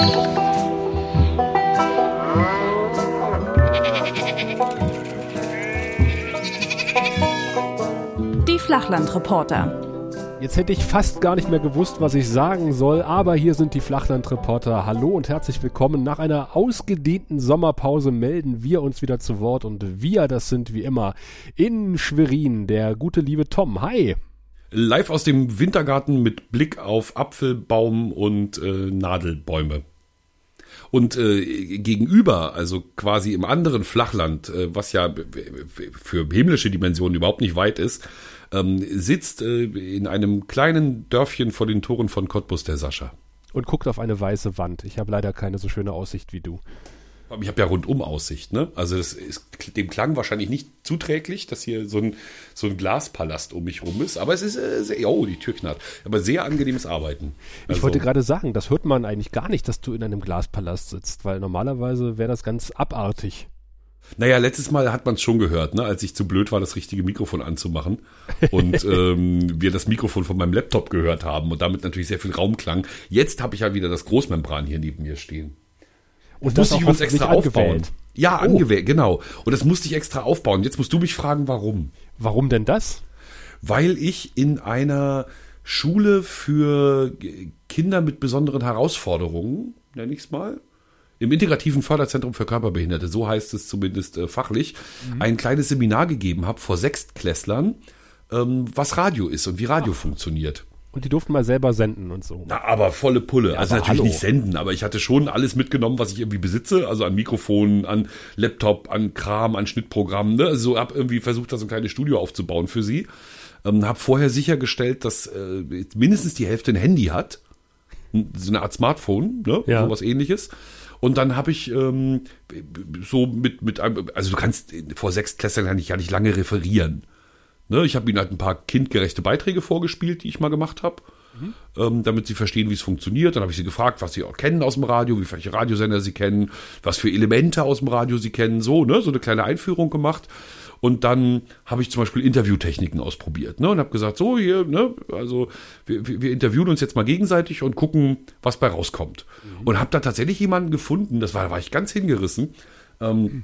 Die Flachlandreporter. Jetzt hätte ich fast gar nicht mehr gewusst, was ich sagen soll, aber hier sind die Flachlandreporter. Hallo und herzlich willkommen. Nach einer ausgedehnten Sommerpause melden wir uns wieder zu Wort und wir, das sind wie immer in Schwerin, der gute liebe Tom. Hi. Live aus dem Wintergarten mit Blick auf Apfelbaum und äh, Nadelbäume. Und äh, gegenüber, also quasi im anderen Flachland, äh, was ja für himmlische Dimensionen überhaupt nicht weit ist, ähm, sitzt äh, in einem kleinen Dörfchen vor den Toren von Cottbus der Sascha. Und guckt auf eine weiße Wand. Ich habe leider keine so schöne Aussicht wie du. Ich habe ja rundum Aussicht, ne? Also das ist dem Klang wahrscheinlich nicht zuträglich, dass hier so ein, so ein Glaspalast um mich rum ist. Aber es ist äh, sehr, oh, die Tür knarrt. Aber sehr angenehmes Arbeiten. Also, ich wollte gerade sagen, das hört man eigentlich gar nicht, dass du in einem Glaspalast sitzt, weil normalerweise wäre das ganz abartig. Naja, letztes Mal hat man es schon gehört, ne, als ich zu blöd war, das richtige Mikrofon anzumachen und ähm, wir das Mikrofon von meinem Laptop gehört haben und damit natürlich sehr viel Raumklang. Jetzt habe ich ja wieder das Großmembran hier neben mir stehen. Und das musste ich übrigens extra aufbauen. Ja, oh. angewählt, genau. Und das musste ich extra aufbauen. Jetzt musst du mich fragen, warum. Warum denn das? Weil ich in einer Schule für Kinder mit besonderen Herausforderungen, nenne ich es mal, im integrativen Förderzentrum für Körperbehinderte, so heißt es zumindest äh, fachlich, mhm. ein kleines Seminar gegeben habe vor Sechstklässlern, ähm, was Radio ist und wie Radio Ach. funktioniert. Und die durften mal selber senden und so. Na, aber volle Pulle. Ja, also natürlich hallo. nicht senden, aber ich hatte schon alles mitgenommen, was ich irgendwie besitze. Also an Mikrofonen, an Laptop, an Kram, an Schnittprogrammen. Ne? Also hab irgendwie versucht, da so ein kleines Studio aufzubauen für sie. Ähm, hab vorher sichergestellt, dass äh, mindestens die Hälfte ein Handy hat. So eine Art Smartphone, ne? Ja. So was ähnliches. Und dann habe ich ähm, so mit, mit einem, also du kannst vor sechs Klässlern ja nicht, ja nicht lange referieren. Ne, ich habe ihnen halt ein paar kindgerechte Beiträge vorgespielt, die ich mal gemacht habe, mhm. ähm, damit sie verstehen, wie es funktioniert. Dann habe ich sie gefragt, was sie auch kennen aus dem Radio, wie welche Radiosender sie kennen, was für Elemente aus dem Radio sie kennen, so, ne, so eine kleine Einführung gemacht. Und dann habe ich zum Beispiel Interviewtechniken ausprobiert ne, und habe gesagt, so hier, ne, also wir, wir interviewen uns jetzt mal gegenseitig und gucken, was bei rauskommt. Mhm. Und habe da tatsächlich jemanden gefunden, das war, da war ich ganz hingerissen. Ähm, mhm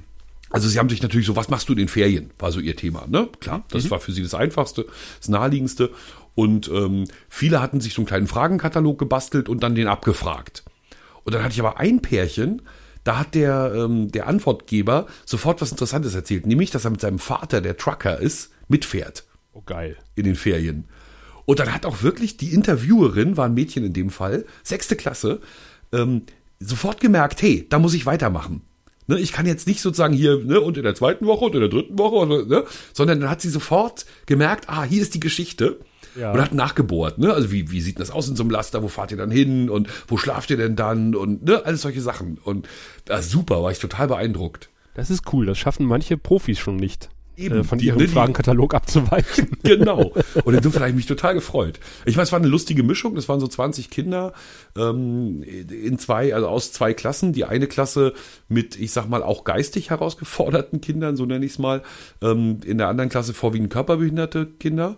also sie haben sich natürlich so, was machst du in den Ferien, war so ihr Thema, ne? Klar, das mhm. war für sie das Einfachste, das Naheliegendste. Und ähm, viele hatten sich so einen kleinen Fragenkatalog gebastelt und dann den abgefragt. Und dann hatte ich aber ein Pärchen, da hat der, ähm, der Antwortgeber sofort was Interessantes erzählt, nämlich, dass er mit seinem Vater, der Trucker ist, mitfährt. Oh geil. In den Ferien. Und dann hat auch wirklich die Interviewerin, war ein Mädchen in dem Fall, sechste Klasse, ähm, sofort gemerkt, hey, da muss ich weitermachen. Ne, ich kann jetzt nicht sozusagen hier, ne, und in der zweiten Woche und in der dritten Woche, ne, sondern dann hat sie sofort gemerkt, ah, hier ist die Geschichte. Ja. Und hat nachgebohrt, ne? Also wie, wie sieht das aus in so einem Laster? Wo fahrt ihr dann hin? Und wo schlaft ihr denn dann? Und ne, alles solche Sachen. Und ja, super, war ich total beeindruckt. Das ist cool, das schaffen manche Profis schon nicht. Eben, äh, von ihrem die, Fragenkatalog abzuweichen. Genau. Und insofern habe ich mich total gefreut. Ich meine, es war eine lustige Mischung. Das waren so 20 Kinder ähm, in zwei, also aus zwei Klassen. Die eine Klasse mit, ich sag mal, auch geistig herausgeforderten Kindern, so nenne ich es mal. Ähm, in der anderen Klasse vorwiegend körperbehinderte Kinder.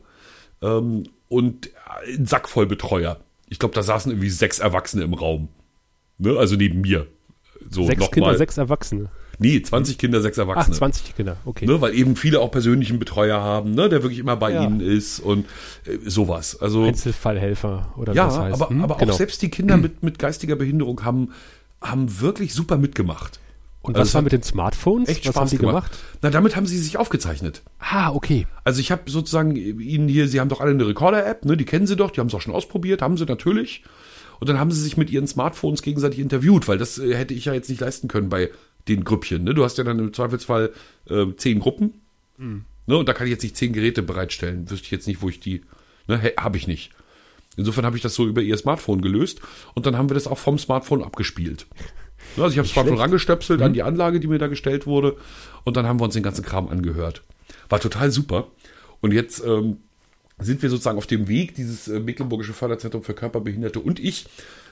Ähm, und ein Sack voll Betreuer. Ich glaube, da saßen irgendwie sechs Erwachsene im Raum. Ne? Also neben mir. So, sechs Kinder, mal. sechs Erwachsene. Nee, 20 Kinder, sechs Erwachsene. Ach, 20 Kinder, okay. Ne, weil eben viele auch persönlichen Betreuer haben, ne, der wirklich immer bei ja. ihnen ist und äh, sowas. Also Einzelfallhelfer oder ja, was heißt. aber, hm? aber genau. auch selbst die Kinder mit, mit geistiger Behinderung haben, haben wirklich super mitgemacht. Und also was war mit den Smartphones? Echt was Spaß haben die gemacht? gemacht? Na, damit haben sie sich aufgezeichnet. Ah, okay. Also ich habe sozusagen ihnen hier, sie haben doch alle eine Recorder-App, ne? Die kennen sie doch, die haben es auch schon ausprobiert, haben sie natürlich. Und dann haben sie sich mit ihren Smartphones gegenseitig interviewt, weil das äh, hätte ich ja jetzt nicht leisten können bei den Grüppchen. Ne? Du hast ja dann im Zweifelsfall äh, zehn Gruppen. Mhm. Ne? Und da kann ich jetzt nicht zehn Geräte bereitstellen. Wüsste ich jetzt nicht, wo ich die. Ne? Habe ich nicht. Insofern habe ich das so über ihr Smartphone gelöst und dann haben wir das auch vom Smartphone abgespielt. Ne? Also ich habe das Smartphone rangestöpselt mhm. an die Anlage, die mir da gestellt wurde und dann haben wir uns den ganzen Kram angehört. War total super. Und jetzt ähm, sind wir sozusagen auf dem Weg, dieses äh, Mecklenburgische Förderzentrum für Körperbehinderte und ich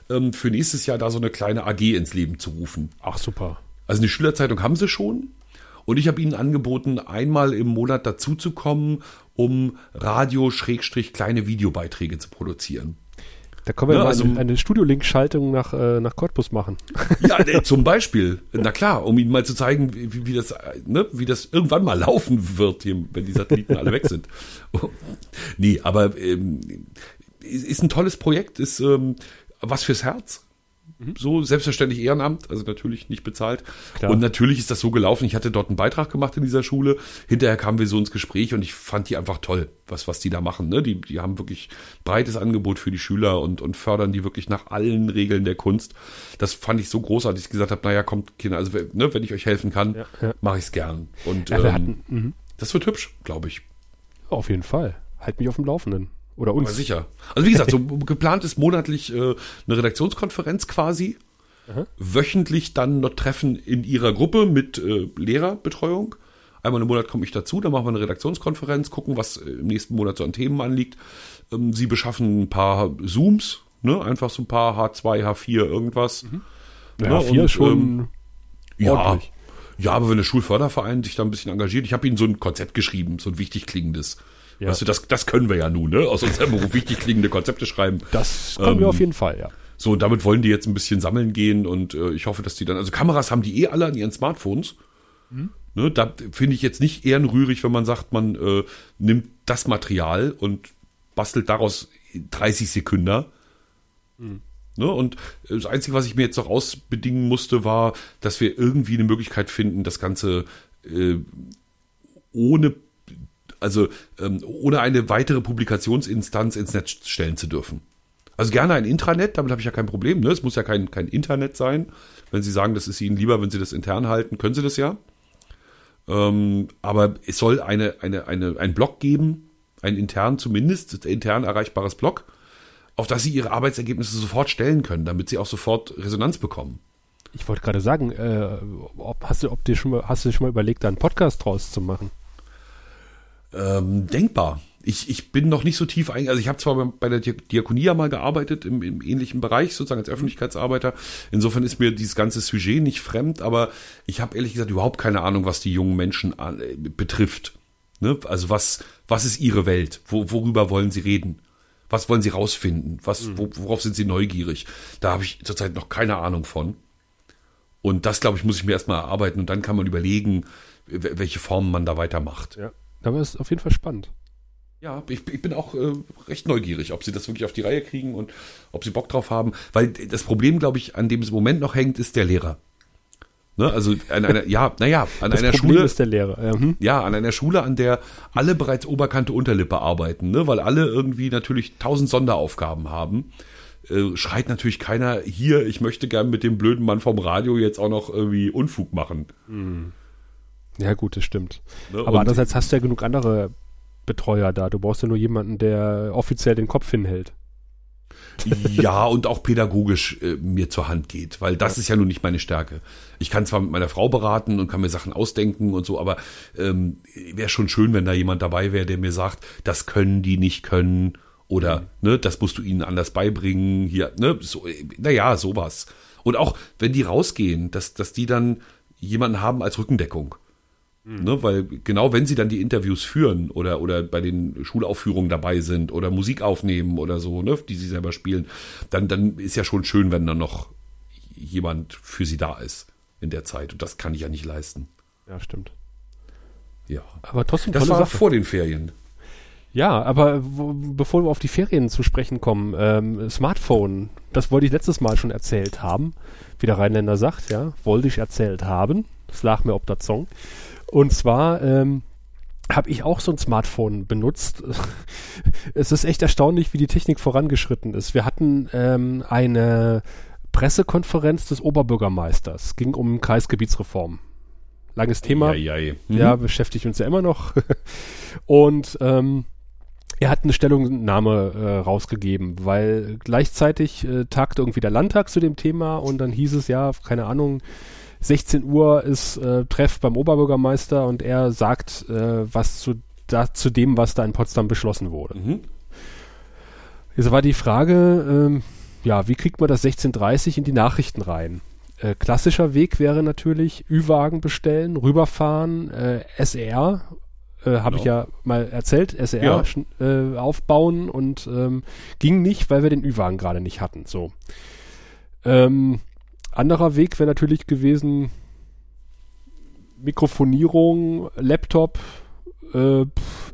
ähm, für nächstes Jahr da so eine kleine AG ins Leben zu rufen. Ach super. Also eine Schülerzeitung haben sie schon. Und ich habe ihnen angeboten, einmal im Monat dazuzukommen, um Radio-kleine Videobeiträge zu produzieren. Da können wir ja, also, eine, eine Studio-Link-Schaltung nach, äh, nach Cottbus machen. Ja, ne, zum Beispiel. Na klar, um Ihnen mal zu zeigen, wie, wie, das, ne, wie das irgendwann mal laufen wird, hier, wenn die Satelliten alle weg sind. nee, aber ähm, ist ein tolles Projekt, ist ähm, was fürs Herz. Mhm. So selbstverständlich Ehrenamt, also natürlich nicht bezahlt. Klar. Und natürlich ist das so gelaufen. Ich hatte dort einen Beitrag gemacht in dieser Schule. Hinterher kamen wir so ins Gespräch und ich fand die einfach toll, was, was die da machen. Ne? Die, die haben wirklich breites Angebot für die Schüler und, und fördern die wirklich nach allen Regeln der Kunst. Das fand ich so großartig, dass ich gesagt habe, naja, kommt Kinder, also ne, wenn ich euch helfen kann, ja, ja. mache ich es gern. Und ja, ähm, hatten, mhm. das wird hübsch, glaube ich. Auf jeden Fall. Halt mich auf dem Laufenden. Oder uns. Aber sicher. Also wie gesagt, so geplant ist monatlich äh, eine Redaktionskonferenz quasi. Aha. Wöchentlich dann noch Treffen in ihrer Gruppe mit äh, Lehrerbetreuung. Einmal im Monat komme ich dazu, dann machen wir eine Redaktionskonferenz, gucken, was äh, im nächsten Monat so an Themen anliegt. Ähm, sie beschaffen ein paar Zooms, ne? einfach so ein paar H2, H4, irgendwas. Mhm. Ja, H4 und, schon ähm, ja, ja, aber wenn der Schulförderverein sich da ein bisschen engagiert, ich habe ihnen so ein Konzept geschrieben, so ein wichtig klingendes. Ja. Weißt du, das, das können wir ja nun, ne? Aus unserem Beruf wichtig klingende Konzepte schreiben. Das können ähm, wir auf jeden Fall, ja. So, damit wollen die jetzt ein bisschen sammeln gehen und äh, ich hoffe, dass die dann, also Kameras haben die eh alle an ihren Smartphones. Mhm. Ne, da finde ich jetzt nicht ehrenrührig, wenn man sagt, man äh, nimmt das Material und bastelt daraus 30 Sekunden. Mhm. Ne, und das Einzige, was ich mir jetzt noch ausbedingen musste, war, dass wir irgendwie eine Möglichkeit finden, das Ganze äh, ohne also ähm, ohne eine weitere Publikationsinstanz ins Netz stellen zu dürfen. Also gerne ein Intranet, damit habe ich ja kein Problem. Ne? Es muss ja kein, kein Internet sein. Wenn Sie sagen, das ist Ihnen lieber, wenn Sie das intern halten, können Sie das ja. Ähm, aber es soll eine, eine, eine, ein Blog geben, ein intern zumindest, intern erreichbares Blog, auf das Sie Ihre Arbeitsergebnisse sofort stellen können, damit Sie auch sofort Resonanz bekommen. Ich wollte gerade sagen, äh, ob, hast, du, ob dir schon mal, hast du schon mal überlegt, da einen Podcast draus zu machen? Ähm, denkbar. Ich, ich bin noch nicht so tief ein, also ich habe zwar bei der Diakonie ja mal gearbeitet, im, im ähnlichen Bereich, sozusagen als Öffentlichkeitsarbeiter. Insofern ist mir dieses ganze Sujet nicht fremd, aber ich habe ehrlich gesagt überhaupt keine Ahnung, was die jungen Menschen an, äh, betrifft. Ne? Also was, was ist ihre Welt? Wo, worüber wollen sie reden? Was wollen sie rausfinden? Was, mhm. worauf sind sie neugierig? Da habe ich zurzeit noch keine Ahnung von. Und das, glaube ich, muss ich mir erstmal erarbeiten und dann kann man überlegen, welche Formen man da weitermacht. Ja. Aber es ist auf jeden Fall spannend. Ja, ich, ich bin auch äh, recht neugierig, ob sie das wirklich auf die Reihe kriegen und ob sie Bock drauf haben. Weil das Problem, glaube ich, an dem es im Moment noch hängt, ist der Lehrer. Ne, also an einer, ja, naja, an das einer Problem Schule. ist der Lehrer. Ja, hm. ja, an einer Schule, an der alle bereits Oberkante Unterlippe arbeiten, ne, weil alle irgendwie natürlich tausend Sonderaufgaben haben. Äh, schreit natürlich keiner hier, ich möchte gern mit dem blöden Mann vom Radio jetzt auch noch irgendwie Unfug machen. Mhm. Ja, gut, das stimmt. Ne? Aber andererseits hast du ja genug andere Betreuer da. Du brauchst ja nur jemanden, der offiziell den Kopf hinhält. ja, und auch pädagogisch äh, mir zur Hand geht, weil das ja. ist ja nun nicht meine Stärke. Ich kann zwar mit meiner Frau beraten und kann mir Sachen ausdenken und so, aber ähm, wäre schon schön, wenn da jemand dabei wäre, der mir sagt, das können die nicht können oder mhm. ne, das musst du ihnen anders beibringen. Hier, ne, so, äh, naja, sowas. Und auch wenn die rausgehen, dass, dass die dann jemanden haben als Rückendeckung. Mhm. Ne, weil genau wenn sie dann die Interviews führen oder, oder bei den Schulaufführungen dabei sind oder Musik aufnehmen oder so, ne, die sie selber spielen, dann, dann ist ja schon schön, wenn dann noch jemand für sie da ist in der Zeit. Und das kann ich ja nicht leisten. Ja, stimmt. Ja. Aber trotzdem. Das war Sache. vor den Ferien. Ja, aber wo, bevor wir auf die Ferien zu sprechen kommen, ähm, Smartphone, das wollte ich letztes Mal schon erzählt haben, wie der Rheinländer sagt, ja, wollte ich erzählt haben. Das lag mir ob der Song. Und zwar ähm, habe ich auch so ein Smartphone benutzt. es ist echt erstaunlich, wie die Technik vorangeschritten ist. Wir hatten ähm, eine Pressekonferenz des Oberbürgermeisters. Ging um Kreisgebietsreform. Langes Thema. Ja, ja, mhm. ja beschäftigt uns ja immer noch. Und ähm, er hat eine Stellungnahme äh, rausgegeben, weil gleichzeitig äh, tagte irgendwie der Landtag zu dem Thema und dann hieß es ja, keine Ahnung, 16 Uhr ist äh, Treff beim Oberbürgermeister und er sagt äh, was zu, da, zu dem, was da in Potsdam beschlossen wurde. Mhm. Jetzt war die Frage, ähm, ja, wie kriegt man das 16.30 in die Nachrichten rein? Äh, klassischer Weg wäre natürlich Ü-Wagen bestellen, rüberfahren, äh, SR Äh, Habe genau. ich ja mal erzählt, SR ja. äh, aufbauen und ähm, ging nicht, weil wir den Ü-Wagen gerade nicht hatten. So. Ähm, anderer Weg wäre natürlich gewesen, Mikrofonierung, Laptop, äh,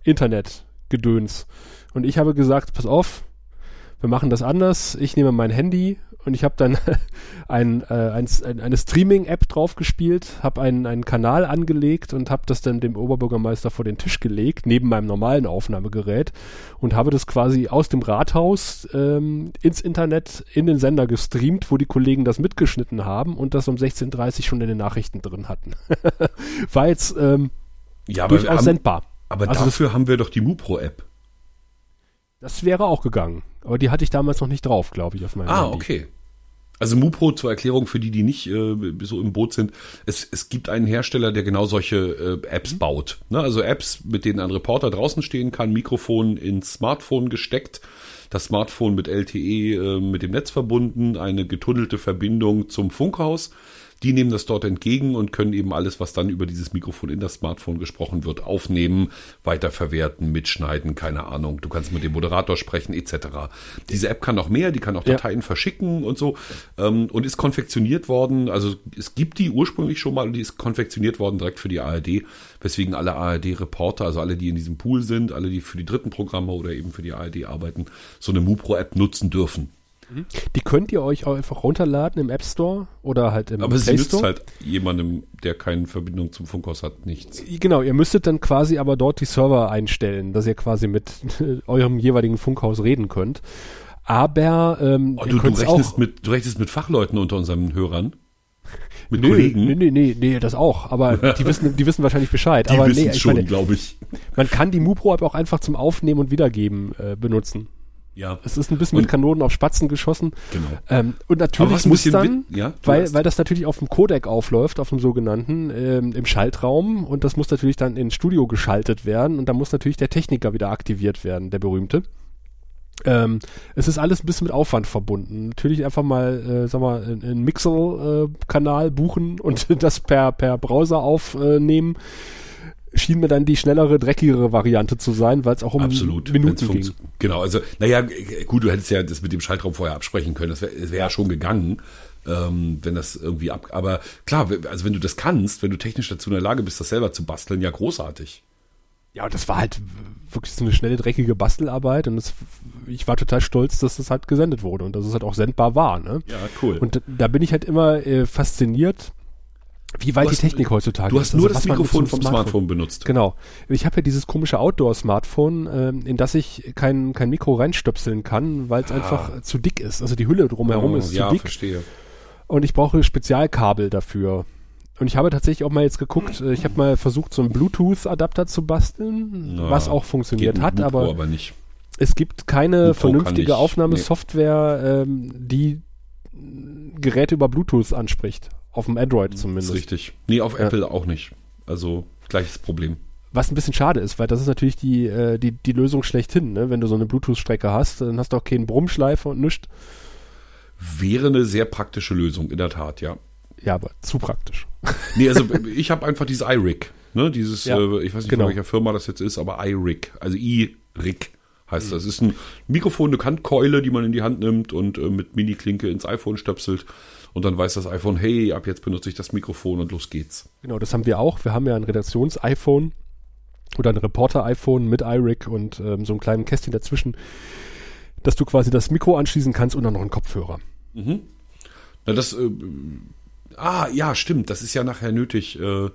Internet, Gedöns. Und ich habe gesagt, pass auf, wir machen das anders. Ich nehme mein Handy und ich habe dann ein, äh, ein, eine Streaming-App drauf gespielt, habe einen, einen Kanal angelegt und habe das dann dem Oberbürgermeister vor den Tisch gelegt, neben meinem normalen Aufnahmegerät und habe das quasi aus dem Rathaus ähm, ins Internet in den Sender gestreamt, wo die Kollegen das mitgeschnitten haben und das um 16.30 Uhr schon in den Nachrichten drin hatten. War jetzt ähm, ja, durchaus haben, sendbar. Aber also dafür haben wir doch die MuPro-App. Das wäre auch gegangen. Aber die hatte ich damals noch nicht drauf, glaube ich, auf meinem Ah, Handy. okay. Also Mupro zur Erklärung für die, die nicht äh, so im Boot sind. Es, es gibt einen Hersteller, der genau solche äh, Apps mhm. baut. Ne? Also Apps, mit denen ein Reporter draußen stehen kann, Mikrofon ins Smartphone gesteckt, das Smartphone mit LTE äh, mit dem Netz verbunden, eine getunnelte Verbindung zum Funkhaus die nehmen das dort entgegen und können eben alles, was dann über dieses Mikrofon in das Smartphone gesprochen wird, aufnehmen, weiterverwerten, mitschneiden, keine Ahnung. Du kannst mit dem Moderator sprechen, etc. Diese App kann noch mehr, die kann auch Dateien ja. verschicken und so ähm, und ist konfektioniert worden. Also es gibt die ursprünglich schon mal und die ist konfektioniert worden direkt für die ARD, weswegen alle ARD-Reporter, also alle, die in diesem Pool sind, alle, die für die dritten Programme oder eben für die ARD arbeiten, so eine MuPro-App nutzen dürfen. Die könnt ihr euch auch einfach runterladen im App Store oder halt im Aber Play sie nützt halt jemandem, der keine Verbindung zum Funkhaus hat, nichts. Genau, ihr müsstet dann quasi aber dort die Server einstellen, dass ihr quasi mit eurem jeweiligen Funkhaus reden könnt. Aber ähm, oh, du, du, rechnest mit, du rechnest mit Fachleuten unter unseren Hörern? Mit nee, Kollegen? Nee, nee, nee, nee, das auch. Aber die wissen, die wissen wahrscheinlich Bescheid. Die aber wissen nee, schon, glaube ich. Man kann die MuPro-App auch einfach zum Aufnehmen und Wiedergeben äh, benutzen. Ja. Es ist ein bisschen und, mit Kanonen auf Spatzen geschossen. Genau. Ähm, und natürlich muss dann, ja, weil, weil das natürlich auf dem Codec aufläuft, auf dem sogenannten, ähm, im Schaltraum und das muss natürlich dann ins Studio geschaltet werden und da muss natürlich der Techniker wieder aktiviert werden, der berühmte. Ähm, es ist alles ein bisschen mit Aufwand verbunden. Natürlich einfach mal, äh, sag mal, einen Mixel-Kanal äh, buchen und das per, per Browser aufnehmen. Äh, schien mir dann die schnellere, dreckigere Variante zu sein, weil es auch um Absolut, Minuten ging. Genau, also, naja, gut, du hättest ja das mit dem Schaltraum vorher absprechen können, das wäre wär ja schon gegangen, ähm, wenn das irgendwie ab, aber klar, also wenn du das kannst, wenn du technisch dazu in der Lage bist, das selber zu basteln, ja großartig. Ja, und das war halt wirklich so eine schnelle, dreckige Bastelarbeit und das, ich war total stolz, dass das halt gesendet wurde und dass es halt auch sendbar war, ne? Ja, cool. Und da bin ich halt immer äh, fasziniert, wie weit die Technik heutzutage ist. Du hast nur also, das Mikrofon vom Smartphone. Smartphone. benutzt. Genau. Ich habe ja dieses komische Outdoor-Smartphone, äh, in das ich kein, kein Mikro reinstöpseln kann, weil es ah. einfach zu dick ist. Also die Hülle drumherum oh, ist zu ja, dick. verstehe. Und ich brauche Spezialkabel dafür. Und ich habe tatsächlich auch mal jetzt geguckt, äh, ich habe mal versucht, so einen Bluetooth-Adapter zu basteln, Na, was auch funktioniert hat, Mikro, aber, aber es gibt keine Mikro vernünftige Aufnahmesoftware, nee. ähm, die Geräte über Bluetooth anspricht. Auf dem Android zumindest. Das ist richtig. Nee, auf ja. Apple auch nicht. Also gleiches Problem. Was ein bisschen schade ist, weil das ist natürlich die, äh, die, die Lösung schlechthin. Ne? Wenn du so eine Bluetooth-Strecke hast, dann hast du auch keinen Brummschleifer und nichts. Wäre eine sehr praktische Lösung, in der Tat, ja. Ja, aber zu praktisch. Nee, also ich habe einfach dieses iRig. Ne? Dieses, ja, äh, ich weiß nicht, genau. von welcher Firma das jetzt ist, aber iRig. Also iRig heißt mhm. das. ist ein Mikrofon, eine Kantkeule, die man in die Hand nimmt und äh, mit Mini-Klinke ins iPhone stöpselt und dann weiß das iPhone, hey, ab jetzt benutze ich das Mikrofon und los geht's. Genau, das haben wir auch. Wir haben ja ein Redaktions-iPhone oder ein Reporter-iPhone mit iRig und ähm, so einem kleinen Kästchen dazwischen, dass du quasi das Mikro anschließen kannst und dann noch einen Kopfhörer. Mhm. Na, das, äh, ah, ja, stimmt, das ist ja nachher nötig. Äh,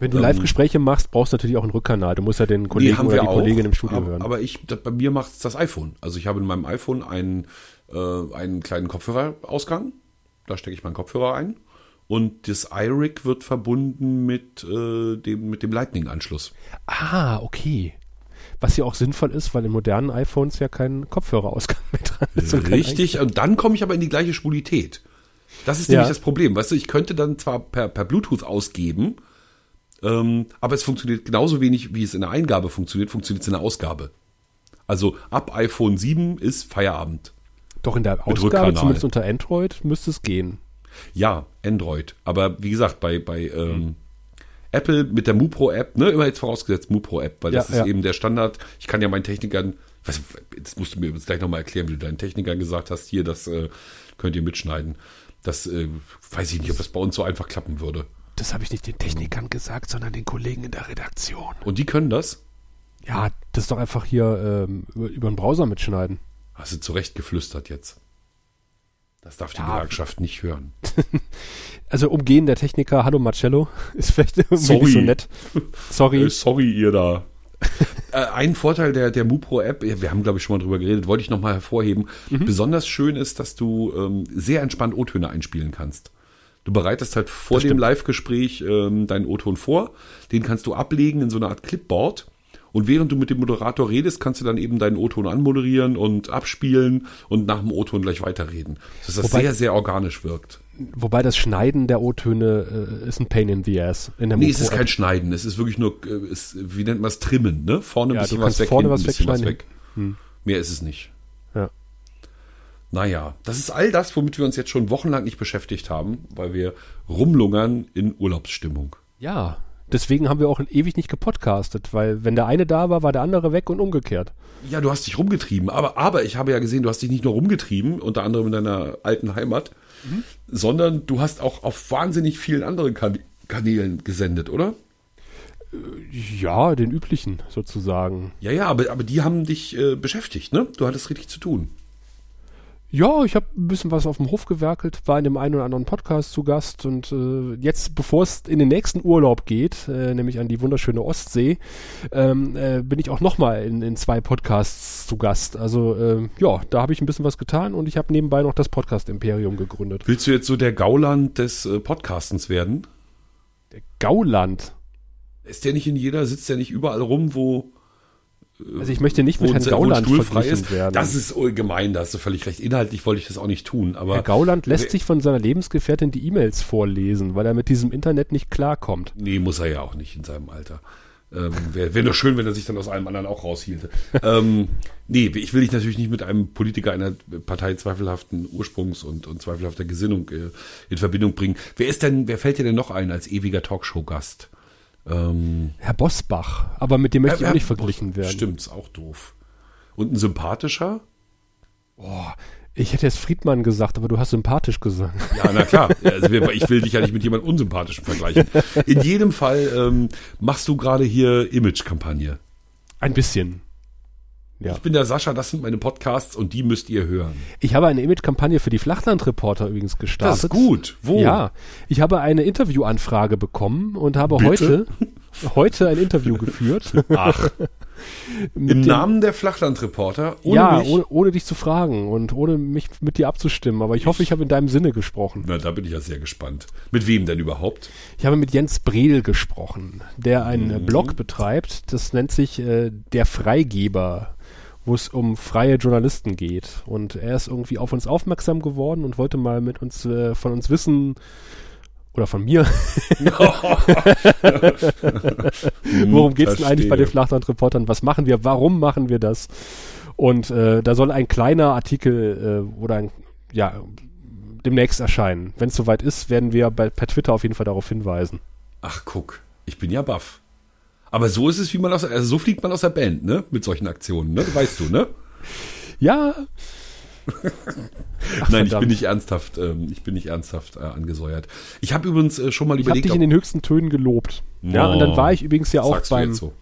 wenn du ähm, Live-Gespräche machst, brauchst du natürlich auch einen Rückkanal. Du musst ja den Kollegen nee, oder die auch, Kollegin im Studio aber, hören. Aber ich, das, bei mir macht das iPhone. Also ich habe in meinem iPhone einen, äh, einen kleinen Kopfhörerausgang da stecke ich meinen Kopfhörer ein. Und das iRig wird verbunden mit, äh, dem, mit dem Lightning-Anschluss. Ah, okay. Was ja auch sinnvoll ist, weil in modernen iPhones ja kein Kopfhörerausgang mehr dran ist. Und Richtig, und dann komme ich aber in die gleiche Spulität. Das ist ja. nämlich das Problem. Weißt du, ich könnte dann zwar per, per Bluetooth ausgeben, ähm, aber es funktioniert genauso wenig, wie es in der Eingabe funktioniert, funktioniert es in der Ausgabe. Also ab iPhone 7 ist Feierabend. Doch in der Ausgabe, zumindest unter Android, müsste es gehen. Ja, Android. Aber wie gesagt, bei, bei ähm, Apple mit der MuPro-App, ne, immer jetzt vorausgesetzt MuPro-App, weil das Ja, ist ja. eben der Standard. Ich kann ja meinen Technikern, was, jetzt musst du mir jetzt gleich nochmal erklären, wie du deinen Technikern gesagt hast, hier, das äh, könnt ihr mitschneiden. Das äh, weiß ich nicht, ob das bei uns so einfach klappen würde. Das habe ich nicht den Technikern gesagt, sondern den Kollegen in der Redaktion. Und die können das? Ja, das ist doch einfach hier ähm, über, über den Browser mitschneiden. Hast du zurecht geflüstert jetzt. Das darf die Ja. Gewerkschaft nicht hören. Also umgehen der Techniker, hallo Marcello, ist vielleicht irgendwie Sorry. nicht so nett. Sorry. Äh, sorry, ihr da. äh, ein Vorteil der, der MuPro-App, wir haben, glaube ich, schon mal drüber geredet, wollte ich nochmal hervorheben. Besonders schön ist, dass du ähm, sehr entspannt O-Töne einspielen kannst. Du bereitest halt vor Das dem. Live-Gespräch ähm, deinen O-Ton vor. Den kannst du ablegen in so einer Art Clipboard. Und während du mit dem Moderator redest, kannst du dann eben deinen O-Ton anmoderieren und abspielen und nach dem O-Ton gleich weiterreden. Dass das Wobei- sehr, sehr organisch wirkt. Wobei das Schneiden der O-Töne äh, ist ein Pain in the ass. In der Nee, es ist kein Schneiden. Es ist wirklich nur, äh, es, wie nennt man es, Trimmen, ne? Vorne ein Ja, bisschen was weg, vorne was ein bisschen was weg. Mehr ist es nicht. Ja. Naja, das ist all das, womit wir uns jetzt schon wochenlang nicht beschäftigt haben, weil wir rumlungern in Urlaubsstimmung. ja, deswegen haben wir auch ewig nicht gepodcastet, weil wenn der eine da war, war der andere weg und umgekehrt. Ja, du hast dich rumgetrieben, aber, aber ich habe ja gesehen, du hast dich nicht nur rumgetrieben, unter anderem in deiner alten Heimat, sondern du hast auch auf wahnsinnig vielen anderen kan Kanälen gesendet, oder? Ja, den üblichen sozusagen. Ja, ja, aber, aber die haben dich äh, beschäftigt, ne? Du hattest richtig zu tun. Ja, ich habe ein bisschen was auf dem Hof gewerkelt, war in dem einen oder anderen Podcast zu Gast und äh, jetzt, bevor es in den nächsten Urlaub geht, äh, nämlich an die wunderschöne Ostsee, ähm, äh, bin ich auch nochmal in, in zwei Podcasts zu Gast. Also äh, ja, da habe ich ein bisschen was getan und ich habe nebenbei noch das Podcast-Imperium gegründet. Willst du jetzt so der Gauland des äh, Podcastens werden? Der Gauland. Ist der nicht in jeder, sitzt der nicht überall rum, wo, Also ich möchte nicht mit Herrn Gauland verglichen ist? werden. Das ist gemein, da hast du völlig recht. Inhaltlich wollte ich das auch nicht tun, aber Herr Gauland lässt sich von seiner Lebensgefährtin die E-Mails vorlesen, weil er mit diesem Internet nicht klarkommt. nee, muss er ja auch nicht in seinem Alter. Ähm, Wäre wär nur schön, wenn er sich dann aus allem anderen auch raushielte. ähm, nee, ich will dich natürlich nicht mit einem Politiker einer Partei zweifelhaften Ursprungs und, und zweifelhafter Gesinnung äh, in Verbindung bringen. Wer ist denn, wer fällt dir denn noch ein als ewiger Talkshow-Gast? Ähm, Herr Bosbach, aber mit dem möchte ich auch nicht verglichen werden. Stimmt, ist auch doof. Und ein sympathischer? Ich hätte jetzt Friedmann gesagt, aber du hast sympathisch gesagt. Ja, na klar. Also ich will dich ja nicht mit jemand Unsympathischem vergleichen. In jedem Fall ähm, machst du gerade hier Image-Kampagne. Ein bisschen. Ja. Ich bin der Sascha, das sind meine Podcasts und die müsst ihr hören. Ich habe eine Image-Kampagne für die Flachland-Reporter übrigens gestartet. Das ist gut. Wo? Ja, ich habe eine Interviewanfrage bekommen und habe Bitte? heute heute ein Interview geführt. Ach, im dem- Namen der Flachlandreporter. Ohne ja, mich. ohne, ohne dich zu fragen und ohne mich mit dir abzustimmen. Aber ich hoffe, ich habe in deinem Sinne gesprochen. Na, da bin ich ja sehr gespannt. Mit wem denn überhaupt? Ich habe mit Jens Brehl gesprochen, der einen äh, Blog betreibt. Das nennt sich äh, Der Freigeber, wo es um freie Journalisten geht. Und er ist irgendwie auf uns aufmerksam geworden und wollte mal mit uns äh, von uns wissen oder von mir, worum geht's denn eigentlich bei den Flachland-Reportern? Was machen wir? Warum machen wir das? Und äh, da soll ein kleiner Artikel äh, oder ein, ja, demnächst erscheinen. Wenn es soweit ist, werden wir bei, per Twitter auf jeden Fall darauf hinweisen. Ach, guck. Ich bin ja baff. Aber so ist es, wie man aus, also so fliegt man aus der Band, ne? Mit solchen Aktionen, ne? Weißt du, ne? Ja. Ach, Nein, ich bin nicht ernsthaft, ähm, ich bin nicht ernsthaft äh, angesäuert. Ich habe übrigens äh, schon mal Ich habe überlegt, dich in den höchsten Tönen gelobt. Ja, Oh. und dann war ich übrigens ja auch beim, so.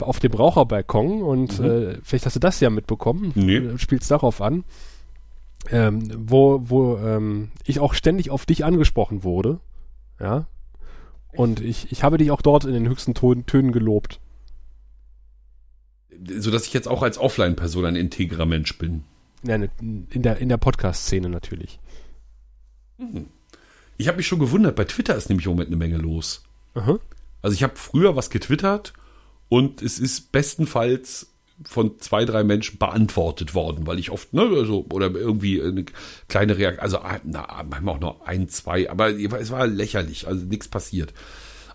auf dem Raucherbalkon und äh, vielleicht hast du das ja mitbekommen. Nee. Du spielst darauf an. Ähm, wo wo ähm, ich auch ständig auf dich angesprochen wurde. Ja. Und ich, ich habe dich auch dort in den höchsten Ton, Tönen gelobt. so dass ich jetzt auch als Offline-Person ein integrer Mensch bin. Ja, ne, in der, in der Podcast-Szene natürlich. Ich habe mich schon gewundert, bei Twitter ist nämlich im Moment eine Menge los. Aha. Also ich habe früher was getwittert und es ist bestenfalls von zwei, drei Menschen beantwortet worden, weil ich oft, ne, also, oder irgendwie eine kleine Reaktion, also ah, na, manchmal auch nur ein, zwei, aber es war lächerlich, also nichts passiert.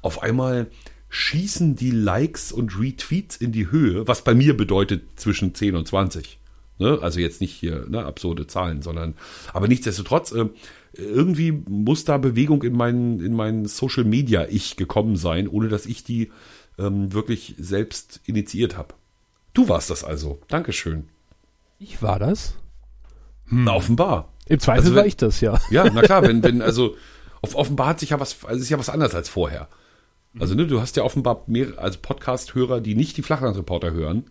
Auf einmal schießen die Likes und Retweets in die Höhe, was bei mir bedeutet zwischen 10 und 20. Ne? Also jetzt nicht hier ne, absurde Zahlen, sondern aber nichtsdestotrotz, äh, irgendwie muss da Bewegung in meinen, in meinen Social Media Ich gekommen sein, ohne dass ich die ähm, wirklich selbst initiiert habe. Du warst das also. Dankeschön. Ich war das? Hm. Na, offenbar. Im Zweifel also, wenn, war ich das, ja. Ja, na klar, wenn, wenn, also offenbar hat sich ja was, also ist ja was anders als vorher. Also, ne, du hast ja offenbar mehr, also Podcast-Hörer, die nicht die Flachlandreporter hören,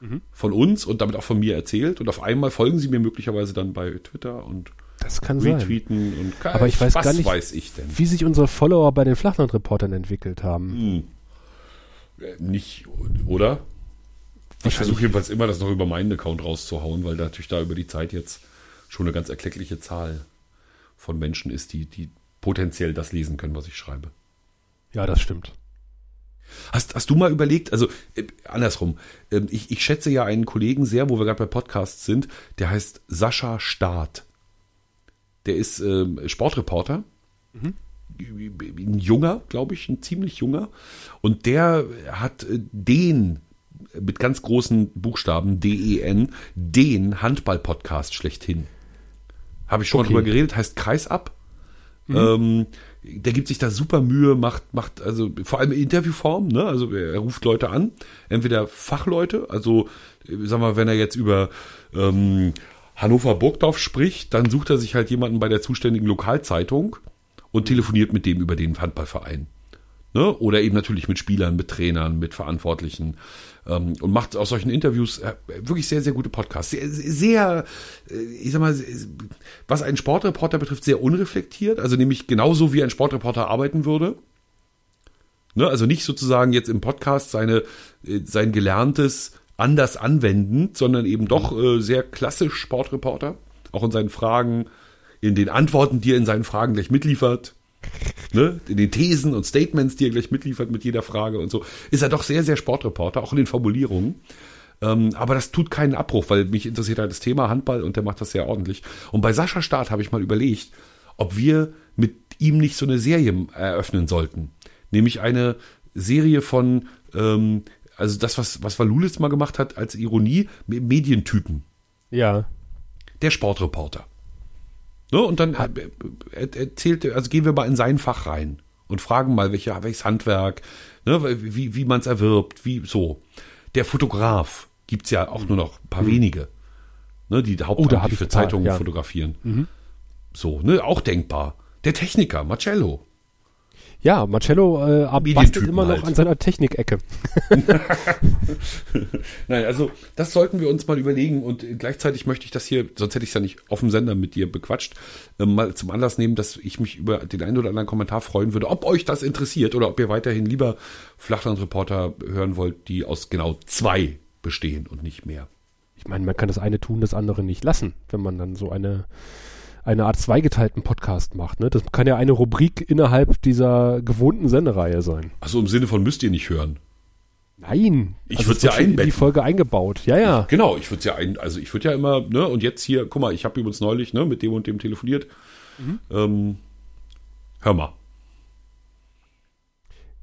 mhm. von uns und damit auch von mir erzählt. Und auf einmal folgen sie mir möglicherweise dann bei Twitter und das kann retweeten sein. und Aber ich weiß was gar nicht, weiß ich denn? wie sich unsere Follower bei den Flachlandreportern entwickelt haben. Hm. Äh, nicht, oder? Ich versuche jedenfalls immer, das noch über meinen Account rauszuhauen, weil natürlich da über die Zeit jetzt schon eine ganz erkleckliche Zahl von Menschen ist, die, die potenziell das lesen können, was ich schreibe. Ja, das stimmt. Hast, hast du mal überlegt, also äh, andersrum, äh, ich, ich schätze ja einen Kollegen sehr, wo wir gerade bei Podcasts sind, der heißt Sascha Staat. Der ist äh, Sportreporter. Mhm. Ein junger, glaube ich, ein ziemlich junger. Und der hat äh, den mit ganz großen Buchstaben, D-E-N, den Handball-Podcast schlechthin. Habe ich schon okay. mal drüber geredet, heißt Kreisab. Mhm. Ähm, der gibt sich da super Mühe, macht, macht, also vor allem Interviewform, ne? Also er ruft Leute an, entweder Fachleute, also sagen wir, wenn er jetzt über ähm, Hannover Burgdorf spricht, dann sucht er sich halt jemanden bei der zuständigen Lokalzeitung und telefoniert mit dem über den Handballverein. Ne? Oder eben natürlich mit Spielern, mit Trainern, mit Verantwortlichen und macht aus solchen Interviews äh, wirklich sehr, sehr gute Podcasts. Sehr, sehr, äh, ich sag mal, was einen Sportreporter betrifft, sehr unreflektiert, also nämlich genauso wie ein Sportreporter arbeiten würde. Ne? Also nicht sozusagen jetzt im Podcast seine, äh, sein Gelerntes anders anwendend, sondern eben doch äh, sehr klassisch Sportreporter, auch in seinen Fragen, in den Antworten, die er in seinen Fragen gleich mitliefert ne, in den Thesen und Statements, die er gleich mitliefert mit jeder Frage und so, ist er doch sehr, sehr Sportreporter, auch in den Formulierungen. Ähm, aber das tut keinen Abbruch, weil mich interessiert halt das Thema Handball und der macht das sehr ordentlich. Und bei Sascha Staat habe ich mal überlegt, ob wir mit ihm nicht so eine Serie eröffnen sollten. Nämlich eine Serie von, ähm, also das, was, was Valulis mal gemacht hat als Ironie, Medientypen. Ja. Der Sportreporter. Ne? Und dann erzählt, also gehen wir mal in sein Fach rein und fragen mal, welche, welches Handwerk, ne, wie, wie man es erwirbt, wie so. Der Fotograf gibt's ja auch nur noch ein paar mhm. wenige, ne, die hauptsächlich oh, für Zeitungen ja. fotografieren. Mhm. So, ne, auch denkbar. Der Techniker, Marcello. Ja, Marcello äh, bastelt immer noch halt. an seiner Technikecke. Nein, also das sollten wir uns mal überlegen und gleichzeitig möchte ich das hier, sonst hätte ich es ja nicht auf dem Sender mit dir bequatscht, äh, mal zum Anlass nehmen, dass ich mich über den einen oder anderen Kommentar freuen würde, ob euch das interessiert oder ob ihr weiterhin lieber Flachlandreporter hören wollt, die aus genau zwei bestehen und nicht mehr. Ich meine, man kann das eine tun, das andere nicht lassen, wenn man dann so eine eine Art zweigeteilten Podcast macht. Ne? Das kann ja eine Rubrik innerhalb dieser gewohnten Sendereihe sein. Also im Sinne von müsst ihr nicht hören. Nein. Ich also würde es ja einbetten. In die Folge eingebaut. Ja, ja. Ich, genau, ich würde es ja ein, also ich würde ja immer, ne, und jetzt hier, guck mal, ich habe übrigens neulich, ne, mit dem und dem telefoniert. Mhm. Ähm, hör mal.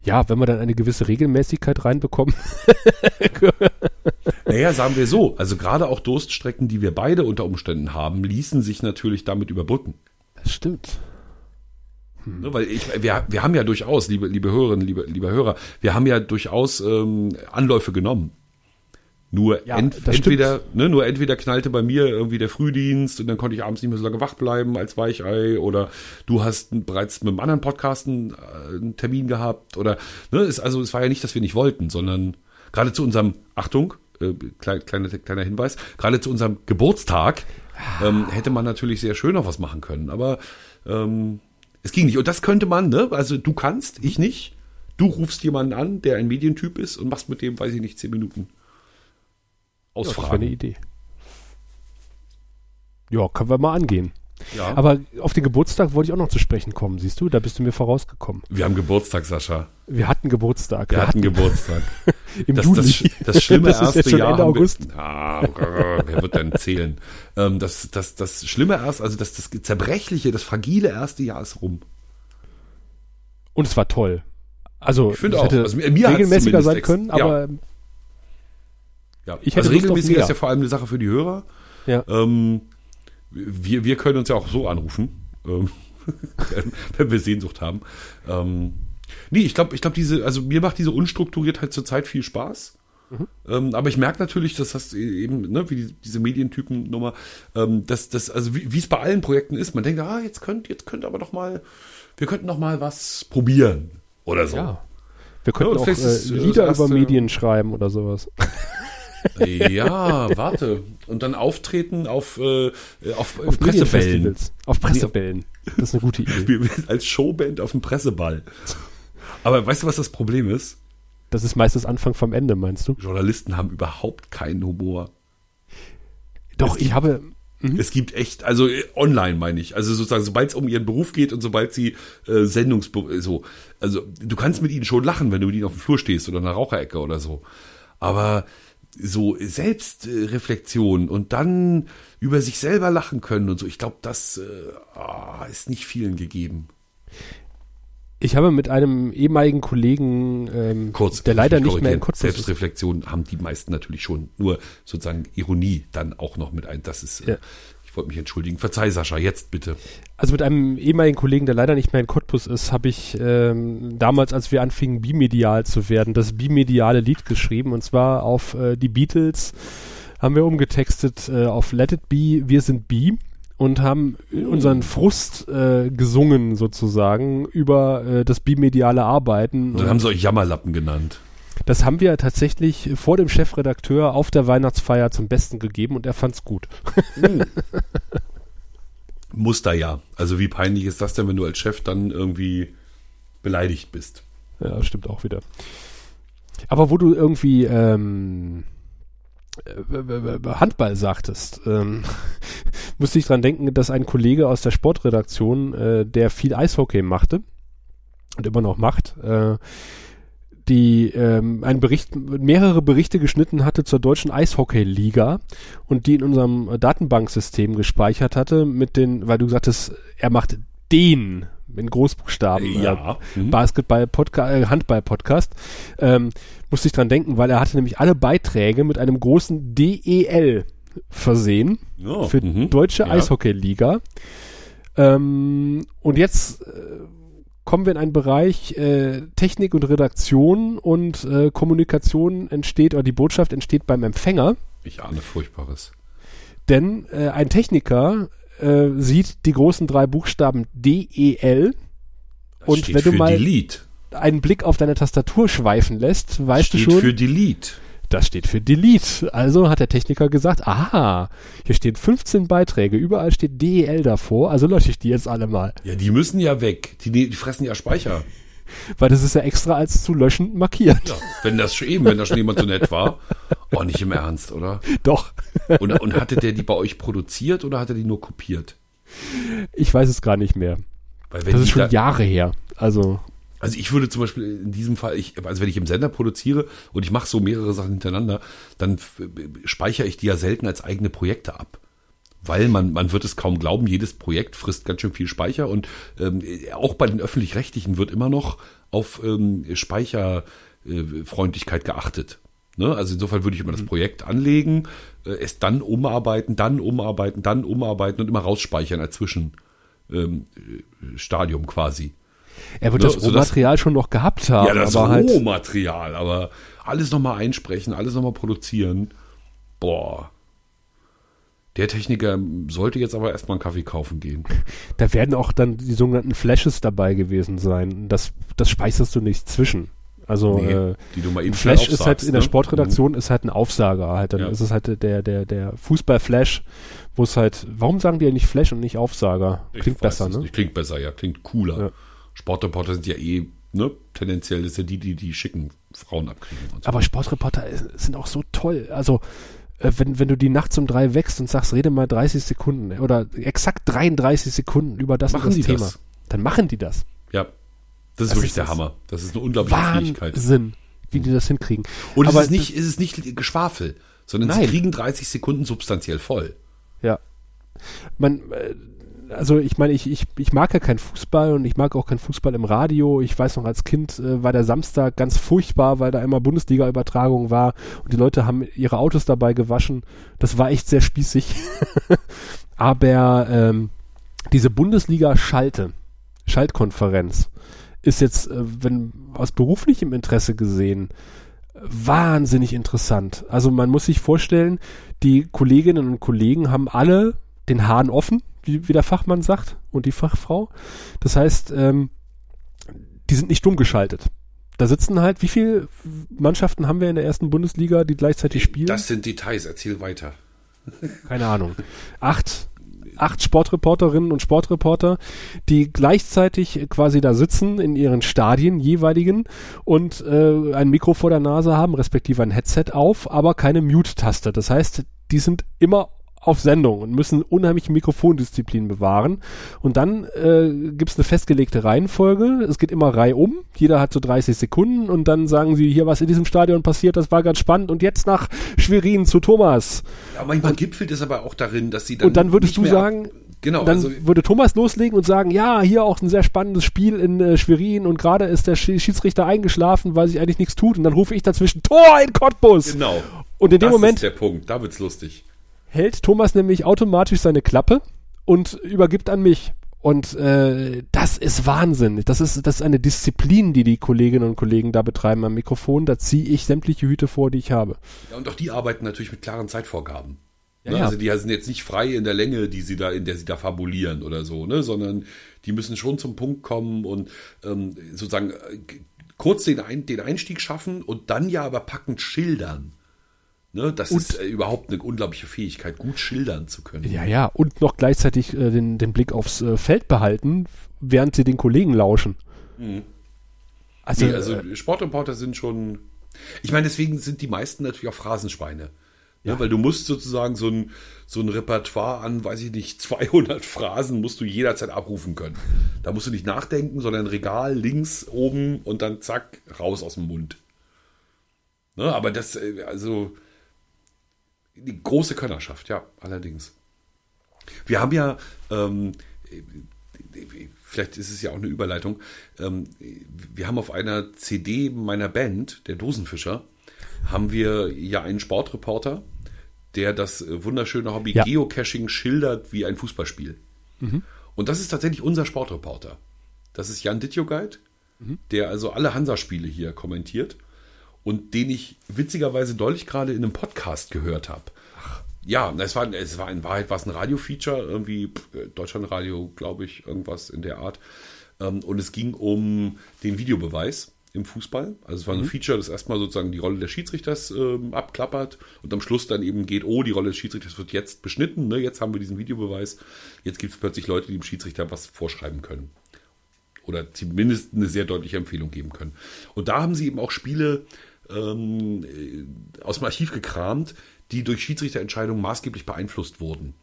Ja, wenn wir dann eine gewisse Regelmäßigkeit reinbekommen. naja, sagen wir so. Also gerade auch Durststrecken, die wir beide unter Umständen haben, ließen sich natürlich damit überbrücken. Das stimmt. Hm. Ne, weil ich, wir, wir haben ja durchaus, liebe, liebe Hörerinnen, liebe, liebe Hörer, wir haben ja durchaus ähm, Anläufe genommen. Nur ja, ent, entweder, ne, nur entweder knallte bei mir irgendwie der Frühdienst und dann konnte ich abends nicht mehr so lange wach bleiben als Weichei oder du hast bereits mit einem anderen Podcast einen, äh, einen Termin gehabt oder ne, es, also es war ja nicht, dass wir nicht wollten, sondern gerade zu unserem Achtung, äh, klein, kleiner, kleiner Hinweis, gerade zu unserem Geburtstag ähm, hätte man natürlich sehr schön noch was machen können, aber ähm, es ging nicht. Und das könnte man, ne? Also du kannst, ich nicht. Du rufst jemanden an, der ein Medientyp ist und machst mit dem, weiß ich nicht, zehn Minuten ausfragen. Ja, das eine Idee. Ja, können wir mal angehen. Ja. Aber auf den Geburtstag wollte ich auch noch zu sprechen kommen, siehst du? Da bist du mir vorausgekommen. Wir haben Geburtstag, Sascha. Wir hatten Geburtstag. Wir, wir hatten, Geburtstag. Im das, Juli. Das, das schlimme das erste ist jetzt Jahr. Ende August. Wir, ah, wer wird denn zählen? Ähm, das, das, das schlimme erst, also das, das zerbrechliche, das fragile erste Jahr ist rum. Und es war toll. Also, ich finde auch. Hätte also, mir, regelmäßiger sein können, aber ja. Ich also regelmäßig ist ja vor allem eine Sache für die Hörer. Ja. Ähm, wir, wir können uns ja auch so anrufen, ähm, wenn wir Sehnsucht haben. Ähm, nee, ich glaube, ich glaube, diese, also mir macht diese Unstrukturiertheit zurzeit viel Spaß. Mhm. Ähm, aber ich merke natürlich, dass das eben, ne, wie die, diese Medientypen-Nummer, ähm, dass das, also wie es bei allen Projekten ist, man denkt, ah, jetzt könnt, jetzt könnt aber doch mal, wir könnten noch mal was probieren oder so. Ja. Wir könnten ja, auch äh, Lieder über Medien schreiben oder sowas. Ja, warte. Und dann auftreten auf, äh, auf, auf Pressebällen. Auf Pressebällen. Das ist eine gute Idee. Als Showband auf dem Presseball. Aber weißt du, was das Problem ist? Das ist meistens Anfang vom Ende, meinst du? Journalisten haben überhaupt keinen Humor. Doch, ich habe. Mhm. Es gibt echt, also äh, online meine ich, also sozusagen, sobald es um ihren Beruf geht und sobald sie äh, Sendungsberuf, äh, so, also du kannst mit ihnen schon lachen, wenn du mit ihnen auf dem Flur stehst oder in einer Raucherecke oder so. Aber so Selbstreflexion und dann über sich selber lachen können und so, ich glaube, das äh, oh, ist nicht vielen gegeben. Ich habe mit einem ehemaligen Kollegen, ähm, Kurz, der leider nicht mehr in Cottbus Selbstreflexion haben die meisten natürlich schon. Nur sozusagen Ironie dann auch noch mit ein. Das ist, ja. Ich wollte mich entschuldigen. Verzeih, Sascha, jetzt bitte. Also mit einem ehemaligen Kollegen, der leider nicht mehr in Cottbus ist, habe ich ähm, damals, als wir anfingen, bimedial zu werden, das bimediale Lied geschrieben. Und zwar auf äh, die Beatles haben wir umgetextet äh, auf Let It Be, Wir sind Bi und haben unseren Frust äh, gesungen sozusagen über äh, das bimediale Arbeiten. Dann haben sie euch Jammerlappen genannt. Das haben wir tatsächlich vor dem Chefredakteur auf der Weihnachtsfeier zum Besten gegeben und er fand's gut. Uh. Muster ja. Also wie peinlich ist das denn, wenn du als Chef dann irgendwie beleidigt bist? Ja, stimmt auch wieder. Aber wo du irgendwie ähm, äh, Handball sagtest, ähm, musste ich dran denken, dass ein Kollege aus der Sportredaktion, äh, der viel Eishockey machte und immer noch macht, äh, die ähm, einen Bericht, mehrere Berichte geschnitten hatte zur deutschen Eishockey-Liga und die in unserem Datenbanksystem gespeichert hatte mit den, weil du sagtest, er macht den in Großbuchstaben ja. äh, mhm. Basketball-Podcast, äh, Handball-Podcast, ähm, musste ich dran denken, weil er hatte nämlich alle Beiträge mit einem großen DEL versehen oh, für mhm. deutsche ja. Eishockey-Liga. Ähm, und jetzt äh, kommen wir in einen Bereich äh, Technik und Redaktion und äh, Kommunikation entsteht oder die Botschaft entsteht beim Empfänger. Ich ahne Furchtbares. Denn äh, ein Techniker äh, sieht die großen drei Buchstaben DEL und wenn du mal einen Blick auf deine Tastatur schweifen lässt, weißt steht du schon. für Delete. Das steht für Delete. Also hat der Techniker gesagt, aha, hier stehen 15 Beiträge, überall steht DEL davor, also lösche ich die jetzt alle mal. Ja, die müssen ja weg. Die, die fressen ja Speicher. Weil das ist ja extra als zu löschen markiert. Ja, wenn das schon eben, wenn da schon jemand so nett war. Oh, nicht im Ernst, oder? Doch. Und, und hatte der die bei euch produziert oder hat er die nur kopiert? Ich weiß es gar nicht mehr. das ist schon da, Jahre her. Also. Also ich würde zum Beispiel in diesem Fall, ich, also wenn ich im Sender produziere und ich mache so mehrere Sachen hintereinander, dann speichere ich die ja selten als eigene Projekte ab weil man, man wird es kaum glauben, jedes Projekt frisst ganz schön viel Speicher und ähm, auch bei den öffentlich-rechtlichen wird immer noch auf ähm, Speicherfreundlichkeit geachtet. Ne? Also insofern würde ich immer das mhm. Projekt anlegen, äh, es dann umarbeiten, dann umarbeiten, dann umarbeiten und immer rausspeichern als Zwischenstadium ähm, quasi. Er wird ne? das Rohmaterial schon noch gehabt haben. Ja, das halt Rohmaterial, halt aber alles nochmal einsprechen, alles nochmal produzieren. Boah. Der Techniker sollte jetzt aber erstmal einen Kaffee kaufen gehen. Da werden auch dann die sogenannten Flashes dabei gewesen sein. Das, das speicherst du nicht zwischen. Also nee, äh, die du mal eben Flash ist halt in der ne? Sportredaktion mhm. ist halt ein Aufsager halt. Dann ja. ist es halt der der der Fußball-Flash, wo es halt. Warum sagen die ja nicht Flash und nicht Aufsager? Klingt besser, ne? Nicht. Klingt besser, ja, klingt cooler. Ja. Sportreporter sind ja eh ne tendenziell das sind ja die die die schicken Frauen abkriegen. So. Aber Sportreporter sind auch so toll. Also äh, wenn, wenn du die nachts um drei wächst und sagst, rede mal 30 Sekunden oder exakt 33 Sekunden über das, machen das Thema, das? dann machen die das. Ja, das ist das wirklich ist der Hammer. Das ist eine unglaubliche Wahnsinn, Fähigkeit. Wahnsinn, wie die das hinkriegen. Und Aber es ist nicht, es ist nicht Geschwafel, sondern nein. sie kriegen 30 Sekunden substanziell voll. Ja. Man, äh, also ich meine, ich, ich, ich mag ja keinen Fußball und ich mag auch keinen Fußball im Radio. Ich weiß noch, als Kind äh, war der Samstag ganz furchtbar, weil da immer Bundesliga-Übertragung war und die Leute haben ihre Autos dabei gewaschen. Das war echt sehr spießig. Aber ähm, diese Bundesliga-Schalte, Schaltkonferenz, ist jetzt, äh, wenn aus beruflichem Interesse gesehen, wahnsinnig interessant. Also man muss sich vorstellen, die Kolleginnen und Kollegen haben alle den Hahn offen, wie, wie der Fachmann sagt, und die Fachfrau. Das heißt, ähm, die sind nicht stumm geschaltet. Da sitzen halt, wie viele Mannschaften haben wir in der ersten Bundesliga, die gleichzeitig spielen? Das sind Details, erzähl weiter. Keine Ahnung. Acht, acht Sportreporterinnen und Sportreporter, die gleichzeitig quasi da sitzen in ihren Stadien jeweiligen und äh, ein Mikro vor der Nase haben, respektive ein Headset auf, aber keine Mute-Taste. Das heißt, die sind immer auf Sendung und müssen unheimliche Mikrofondisziplin bewahren. Und dann äh, gibt es eine festgelegte Reihenfolge. Es geht immer Reihe um. Jeder hat so 30 Sekunden und dann sagen sie hier, was in diesem Stadion passiert, das war ganz spannend. Und jetzt nach Schwerin zu Thomas. Ja, manchmal und, gipfelt es aber auch darin, dass sie dann. Und dann würdest du sagen, Genau. Dann also, würde Thomas loslegen und sagen, ja, hier auch ein sehr spannendes Spiel in äh, Schwerin und gerade ist der Schiedsrichter eingeschlafen, weil sich eigentlich nichts tut. Und dann rufe ich dazwischen Tor in Cottbus. Genau. Und in dem das Moment. ist der Punkt. Da wird's lustig hält Thomas nämlich automatisch seine Klappe und übergibt an mich. Und äh, das ist Wahnsinn. Das ist, das ist eine Disziplin, die die Kolleginnen und Kollegen da betreiben am Mikrofon. Da ziehe ich sämtliche Hüte vor, die ich habe. Ja, und auch die arbeiten natürlich mit klaren Zeitvorgaben. Ja, ne? ja. Also die sind jetzt nicht frei in der Länge, die sie da, in der sie da fabulieren oder so, ne? sondern die müssen schon zum Punkt kommen und ähm, sozusagen äh, kurz den, Ein den Einstieg schaffen und dann ja aber packend schildern. Ne, das und, ist äh, überhaupt eine unglaubliche Fähigkeit, gut schildern zu können. Ja, ja, und noch gleichzeitig äh, den, den Blick aufs äh, Feld behalten, während sie den Kollegen lauschen. Mhm. Also, nee, also äh, Sportreporter sind schon. Ich meine, deswegen sind die meisten natürlich auch Phrasenschweine. Ne, ja. Ne, weil du musst sozusagen so ein, so ein Repertoire an, weiß ich nicht, 200 Phrasen musst du jederzeit abrufen können. Da musst du nicht nachdenken, sondern Regal links oben und dann zack, raus aus dem Mund. Ne, aber das, äh, also die große Könnerschaft, ja, allerdings. Wir haben ja, ähm, vielleicht ist es ja auch eine Überleitung, ähm, wir haben auf einer CD meiner Band, der Dosenfischer, haben wir ja einen Sportreporter, der das wunderschöne Hobby ja. Geocaching schildert wie ein Fußballspiel. Mhm. Und das ist tatsächlich unser Sportreporter. Das ist Jan Dittjogeit, mhm. der also alle Hansa-Spiele hier kommentiert und den ich witzigerweise deutlich gerade in einem Podcast gehört habe. Ja, es war, es war in Wahrheit war es ein Radio-Feature, irgendwie Deutschlandradio, glaube ich, irgendwas in der Art. Ähm, und es ging um den Videobeweis im Fußball. Also es war ein mhm. Feature, das erstmal sozusagen die Rolle des Schiedsrichters ähm, abklappert und am Schluss dann eben geht, oh, die Rolle des Schiedsrichters wird jetzt beschnitten, ne? jetzt haben wir diesen Videobeweis, jetzt gibt es plötzlich Leute, die dem Schiedsrichter was vorschreiben können. Oder zumindest eine sehr deutliche Empfehlung geben können. Und da haben sie eben auch Spiele ähm, äh, aus dem Archiv gekramt, die durch Schiedsrichterentscheidungen maßgeblich beeinflusst wurden.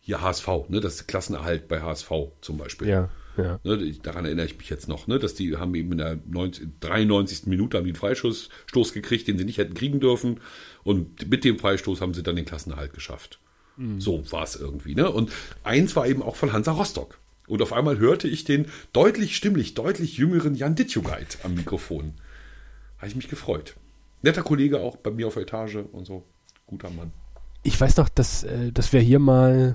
Hier HSV, ne, das Klassenerhalt bei HSV zum Beispiel. Ja, ja. Ne, daran erinnere ich mich jetzt noch, ne, dass die haben eben in der 90, 93. Minute haben die einen Freistoß Stoß gekriegt, den sie nicht hätten kriegen dürfen. Und mit dem Freistoß haben sie dann den Klassenerhalt geschafft. Mhm. So war es irgendwie. Ne? Und eins war eben auch von Hansa Rostock. Und auf einmal hörte ich den deutlich stimmlich, deutlich jüngeren Jan Dittjugait am Mikrofon. Habe ich mich gefreut. Netter Kollege auch bei mir auf der Etage und so. Guter Mann. Ich weiß noch, dass, äh, dass wir hier mal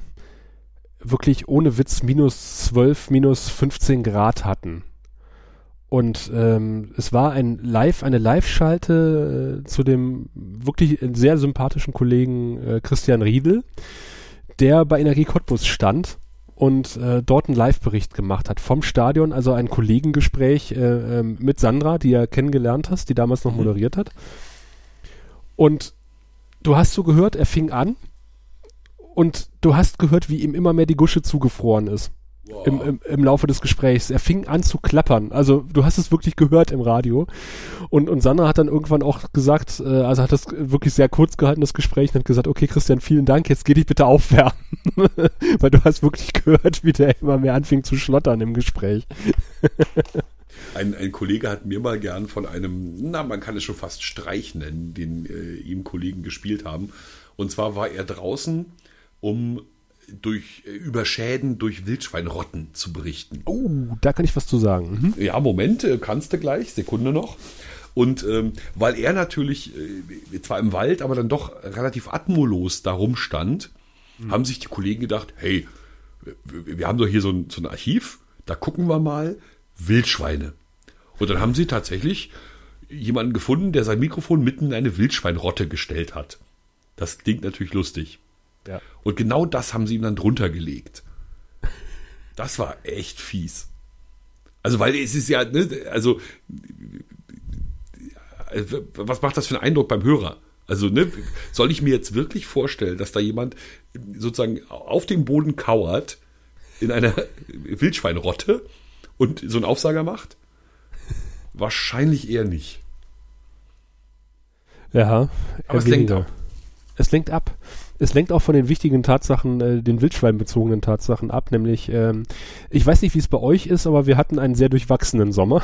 wirklich ohne Witz minus 12, minus 15 Grad hatten. Und ähm, es war ein Live, eine Live-Schalte äh, zu dem wirklich sehr sympathischen Kollegen äh, Christian Riedel, der bei Energie Cottbus stand und äh, dort einen Live-Bericht gemacht hat vom Stadion, also ein Kollegengespräch äh, äh, mit Sandra, die er kennengelernt hast, die damals noch mhm. moderiert hat. Und du hast so gehört, er fing an und du hast gehört, wie ihm immer mehr die Gusche zugefroren ist. Wow. Im, im, Im Laufe des Gesprächs. Er fing an zu klappern. Also du hast es wirklich gehört im Radio. Und, und Sandra hat dann irgendwann auch gesagt, äh, also hat das wirklich sehr kurz gehalten, das Gespräch, und hat gesagt, okay Christian, vielen Dank, jetzt geh dich bitte aufwärmen. Weil du hast wirklich gehört, wie der immer mehr anfing zu schlottern im Gespräch. Ein, ein Kollege hat mir mal gern von einem, na, man kann es schon fast Streich nennen, den äh, ihm Kollegen gespielt haben. Und zwar war er draußen, um durch äh, über Schäden durch Wildschweinrotten zu berichten. Oh, da kann ich was zu sagen. Mhm. Ja, Moment, äh, kannst du gleich, Sekunde noch. Und ähm, weil er natürlich äh, zwar im Wald, aber dann doch relativ atmolos darum stand, mhm. haben sich die Kollegen gedacht, hey, wir haben doch hier so ein, so ein Archiv, da gucken wir mal Wildschweine. Und dann haben sie tatsächlich jemanden gefunden, der sein Mikrofon mitten in eine Wildschweinrotte gestellt hat. Das klingt natürlich lustig. Ja. Und genau das haben sie ihm dann drunter gelegt. Das war echt fies. Also, weil es ist ja, ne, also, was macht das für einen Eindruck beim Hörer? Also, ne, soll ich mir jetzt wirklich vorstellen, dass da jemand sozusagen auf dem Boden kauert in einer Wildschweinrotte und so einen Aufsager macht? Wahrscheinlich eher nicht. Ja, aber es lenkt ab. Es lenkt ab. Es lenkt auch von den wichtigen Tatsachen, äh, den wildschweinbezogenen Tatsachen ab, nämlich, ähm, ich weiß nicht, wie es bei euch ist, aber wir hatten einen sehr durchwachsenen Sommer.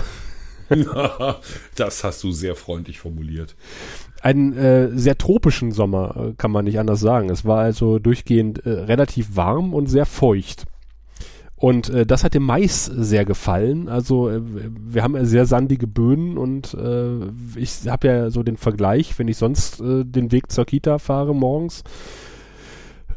das hast du sehr freundlich formuliert. Einen äh, sehr tropischen Sommer, äh, kann man nicht anders sagen. Es war also durchgehend äh, relativ warm und sehr feucht. Und äh, das hat dem Mais sehr gefallen. Also äh, wir haben ja sehr sandige Böden und äh, ich habe ja so den Vergleich, wenn ich sonst äh, den Weg zur Kita fahre morgens,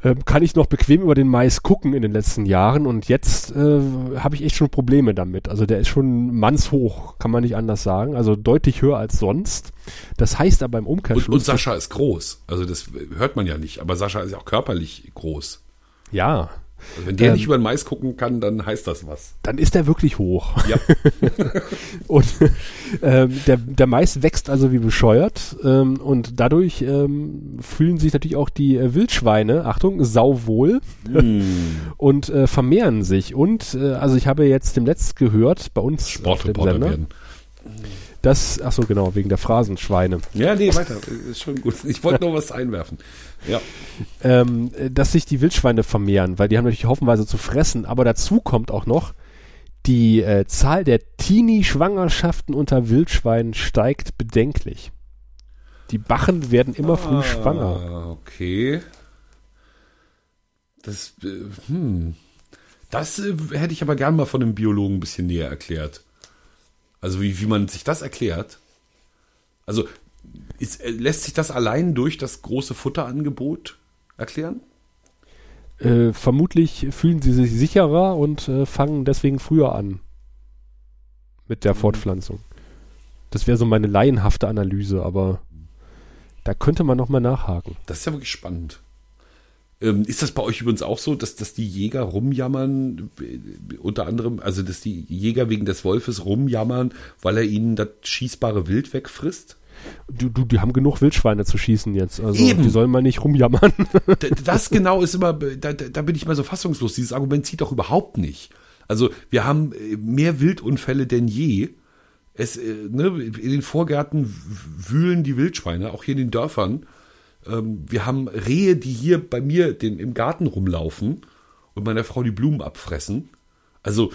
äh, kann ich noch bequem über den Mais gucken in den letzten Jahren und jetzt äh, habe ich echt schon Probleme damit. Also der ist schon mannshoch, kann man nicht anders sagen. Also deutlich höher als sonst. Das heißt aber im Umkehrschluss... Und, und Sascha ist groß. Also das hört man ja nicht, aber Sascha ist ja auch körperlich groß. Ja, also wenn der ähm, nicht über den Mais gucken kann, dann heißt das was. Dann ist der wirklich hoch. Ja. und ähm, der, der Mais wächst also wie bescheuert ähm, und dadurch ähm, fühlen sich natürlich auch die äh, Wildschweine, Achtung, sauwohl mm. und äh, vermehren sich. Und äh, also ich habe jetzt dem Letzt gehört, bei uns Sportreporter werden. Das, ach so, genau, wegen der Phrasenschweine. Ja, nee, weiter. Ist schon gut. Ich wollte nur was einwerfen. Ja. Ähm, dass sich die Wildschweine vermehren, weil die haben natürlich hoffenweise zu fressen. Aber dazu kommt auch noch, die äh, Zahl der Teenie-Schwangerschaften unter Wildschweinen steigt bedenklich. Die Bachen werden immer ah, früh schwanger. Okay. Das, äh, hm. Das äh, hätte ich aber gern mal von einem Biologen ein bisschen näher erklärt. Also wie, wie man sich das erklärt. Also ist, äh, lässt sich das allein durch das große Futterangebot erklären? Äh, vermutlich fühlen sie sich sicherer und äh, fangen deswegen früher an mit der mhm. Fortpflanzung. Das wäre so meine laienhafte Analyse, aber da könnte man noch mal nachhaken. Das ist ja wirklich spannend. Ähm, ist das bei euch übrigens auch so, dass, dass die Jäger rumjammern, äh, unter anderem, also dass die Jäger wegen des Wolfes rumjammern, weil er ihnen das schießbare Wild wegfrisst? Du, du, die haben genug Wildschweine zu schießen jetzt. Also Eben. die sollen mal nicht rumjammern. das genau ist immer, da, da bin ich mal so fassungslos. Dieses Argument zieht doch überhaupt nicht. Also wir haben äh, mehr Wildunfälle denn je. Es, äh, ne, in den Vorgärten wühlen die Wildschweine, auch hier in den Dörfern. Ähm, wir haben Rehe, die hier bei mir den, im Garten rumlaufen und meiner Frau die Blumen abfressen. Also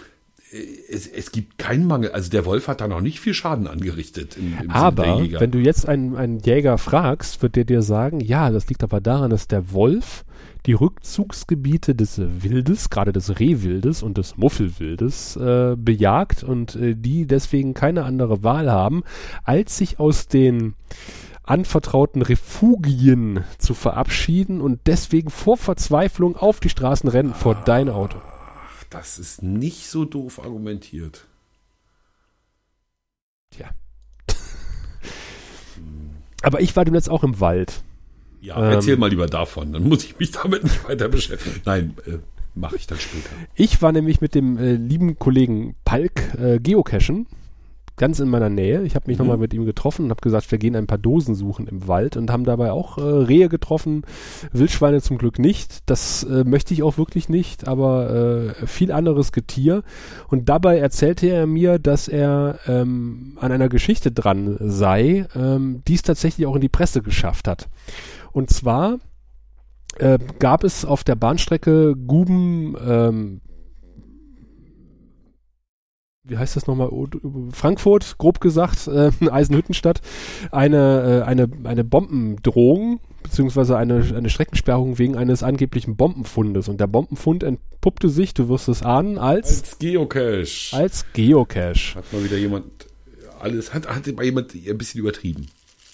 äh, es, es gibt keinen Mangel. Also der Wolf hat da noch nicht viel Schaden angerichtet. Im, im aber wenn du jetzt einen, einen Jäger fragst, wird der dir sagen, ja, das liegt aber daran, dass der Wolf die Rückzugsgebiete des Wildes, gerade des Rehwildes und des Muffelwildes, äh, bejagt und äh, die deswegen keine andere Wahl haben, als sich aus den anvertrauten Refugien zu verabschieden und deswegen vor Verzweiflung auf die Straßen rennen vor dein Auto. Das ist nicht so doof argumentiert. Tja. Aber ich war dem jetzt auch im Wald. Ja, ähm, erzähl mal lieber davon, dann muss ich mich damit nicht weiter beschäftigen. Nein, äh, mache ich dann später. Ich war nämlich mit dem äh, lieben Kollegen Palk äh, geocachen ganz in meiner Nähe. Ich habe mich mhm. nochmal mit ihm getroffen und habe gesagt, wir gehen ein paar Dosen suchen im Wald und haben dabei auch äh, Rehe getroffen, Wildschweine zum Glück nicht. Das äh, möchte ich auch wirklich nicht, aber äh, viel anderes Getier. Und dabei erzählte er mir, dass er ähm, an einer Geschichte dran sei, ähm, die es tatsächlich auch in die Presse geschafft hat. Und zwar äh, gab es auf der Bahnstrecke Guben ähm, wie heißt das nochmal, Frankfurt, grob gesagt, äh, Eisenhüttenstadt, eine, äh, eine, eine Bombendrohung beziehungsweise eine, eine Streckensperrung wegen eines angeblichen Bombenfundes. Und der Bombenfund entpuppte sich, du wirst es ahnen, als, als Geocache. Als Geocache. Hat mal wieder jemand alles, hat, hat mal jemand ein bisschen übertrieben.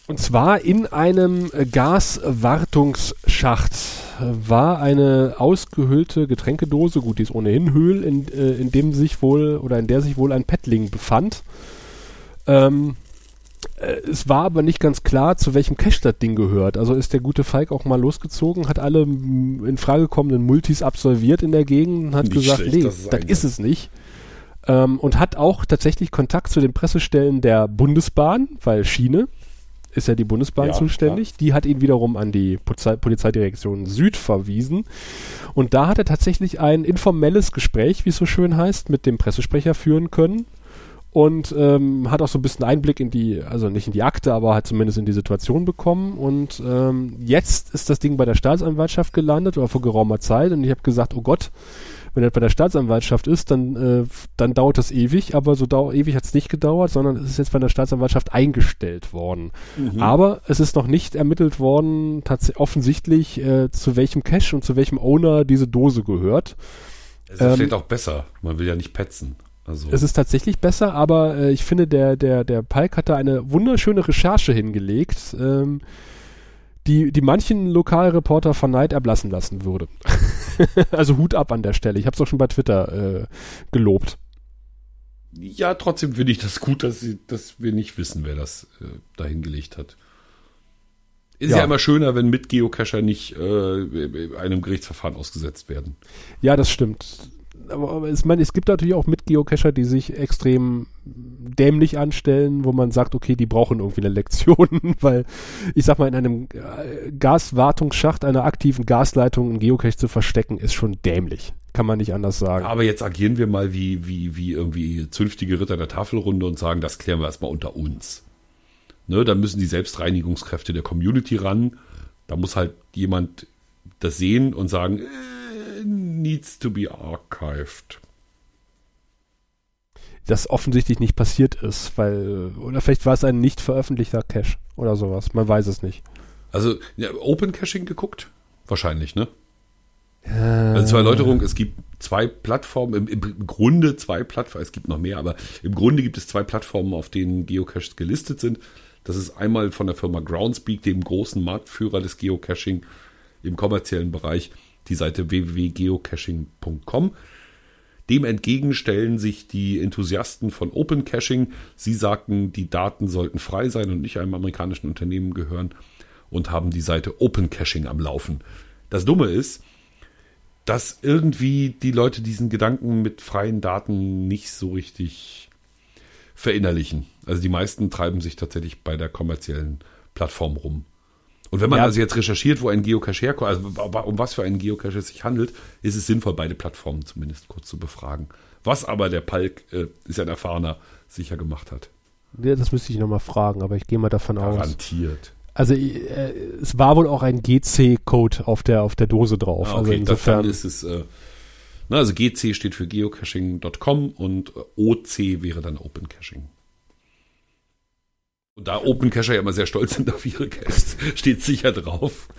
Und zwar in einem Gaswartungsschacht war eine ausgehöhlte Getränkedose, gut, die ist ohnehin Höhl, in, äh, in dem sich wohl oder in der sich wohl ein Paddling befand. Ähm, äh, es war aber nicht ganz klar, zu welchem Cache das Ding gehört. Also ist der gute Falk auch mal losgezogen, hat alle in Frage kommenden Multis absolviert in der Gegend und hat nicht gesagt, schlecht, nee, das ist, das ist es nicht. Ähm, und hat auch tatsächlich Kontakt zu den Pressestellen der Bundesbahn, weil Schiene ist ja die Bundesbahn ja, zuständig. Klar. Die hat ihn wiederum an die Polizei Polizeidirektion Süd verwiesen. Und da hat er tatsächlich ein informelles Gespräch, wie es so schön heißt, mit dem Pressesprecher führen können und ähm, hat auch so ein bisschen Einblick in die, also nicht in die Akte, aber halt zumindest in die Situation bekommen. Und ähm, jetzt ist das Ding bei der Staatsanwaltschaft gelandet oder vor geraumer Zeit und ich habe gesagt, oh Gott, wenn das bei der Staatsanwaltschaft ist, dann, äh, dann dauert das ewig, aber so dau ewig hat es nicht gedauert, sondern es ist jetzt bei der Staatsanwaltschaft eingestellt worden. Mhm. Aber es ist noch nicht ermittelt worden, offensichtlich, äh, zu welchem Cache und zu welchem Owner diese Dose gehört. Es ist ähm, auch besser. Man will ja nicht petzen. Also. Es ist tatsächlich besser, aber äh, ich finde, der, der, der Palk hat da eine wunderschöne Recherche hingelegt, ähm, die, die manchen Lokalreporter von Neid erblassen lassen würde. also Hut ab an der Stelle. Ich habe es auch schon bei Twitter äh, gelobt. Ja, trotzdem finde ich das gut, dass, sie, dass wir nicht wissen, wer das äh, da hingelegt hat. Ist ja. ja. immer schöner, wenn mit Geocacher nicht äh, einem Gerichtsverfahren ausgesetzt werden. Ja, das stimmt aber es, meine, es gibt natürlich auch mit Geocacher, die sich extrem dämlich anstellen, wo man sagt, okay, die brauchen irgendwie eine Lektion, weil ich sag mal, in einem äh, Gaswartungsschacht einer aktiven Gasleitung einen Geocache zu verstecken, ist schon dämlich. Kann man nicht anders sagen. Aber jetzt agieren wir mal wie, wie, wie irgendwie zünftige Ritter der Tafelrunde und sagen, das klären wir erstmal unter uns. Ne, da müssen die Selbstreinigungskräfte der Community ran. Da muss halt jemand das sehen und sagen, äh, needs to be archived. Das offensichtlich nicht passiert ist, weil, oder vielleicht war es ein nicht veröffentlichter Cache oder sowas. Man weiß es nicht. Also, ja, Open Caching geguckt? Wahrscheinlich, ne? Äh, also zur Erläuterung, es gibt zwei Plattformen, im, im, Grunde zwei Plattformen, es gibt noch mehr, aber im Grunde gibt es zwei Plattformen, auf denen Geocaches gelistet sind. Das ist einmal von der Firma Groundspeak, dem großen Marktführer des Geocaching im kommerziellen Bereich die Seite www.geocaching.com. Dem entgegenstellen sich die Enthusiasten von Open Caching. Sie sagten, die Daten sollten frei sein und nicht einem amerikanischen Unternehmen gehören und haben die Seite Open Caching am Laufen. Das Dumme ist, dass irgendwie die Leute diesen Gedanken mit freien Daten nicht so richtig verinnerlichen. Also die meisten treiben sich tatsächlich bei der kommerziellen Plattform rum. Und wenn man ja. also jetzt recherchiert, wo ein Geocache herkommt, also um was für einen Geocache es sich handelt, ist es sinnvoll, beide Plattformen zumindest kurz zu befragen. Was aber der Palk, äh, ist ein erfahrener, sicher gemacht hat. Ja, das müsste ich nochmal fragen, aber ich gehe mal davon Garantiert. aus. Garantiert. Also äh, es war wohl auch ein GC-Code auf der, auf der Dose drauf. Ah, okay, also insofern dann ist es, äh, na, also GC steht für geocaching.com und OC wäre dann Open Caching. Und da Open Cacher ja immer sehr stolz sind auf ihre Caches, steht sicher drauf.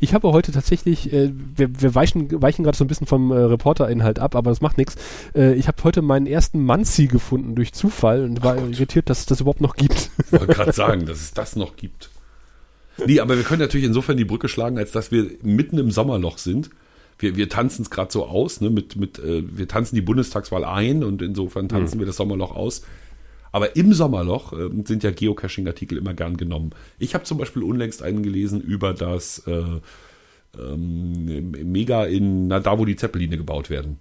Ich habe heute tatsächlich, äh, wir, wir weichen, weichen gerade so ein bisschen vom äh, Reporter-Inhalt ab, aber das macht nichts. Äh, ich habe heute meinen ersten Manzi gefunden durch Zufall und war irritiert, dass es das überhaupt noch gibt. Ich wollte gerade sagen, dass es das noch gibt. Nee, aber wir können natürlich insofern die Brücke schlagen, als dass wir mitten im Sommerloch sind. Wir, wir tanzen es gerade so aus, ne, mit, mit, äh, wir tanzen die Bundestagswahl ein und insofern tanzen mhm. wir das Sommerloch aus. Aber im Sommerloch äh, sind ja Geocaching-Artikel immer gern genommen. Ich habe zum Beispiel unlängst einen gelesen über das äh, ähm, Mega in, na, da wo die Zeppeline gebaut werden.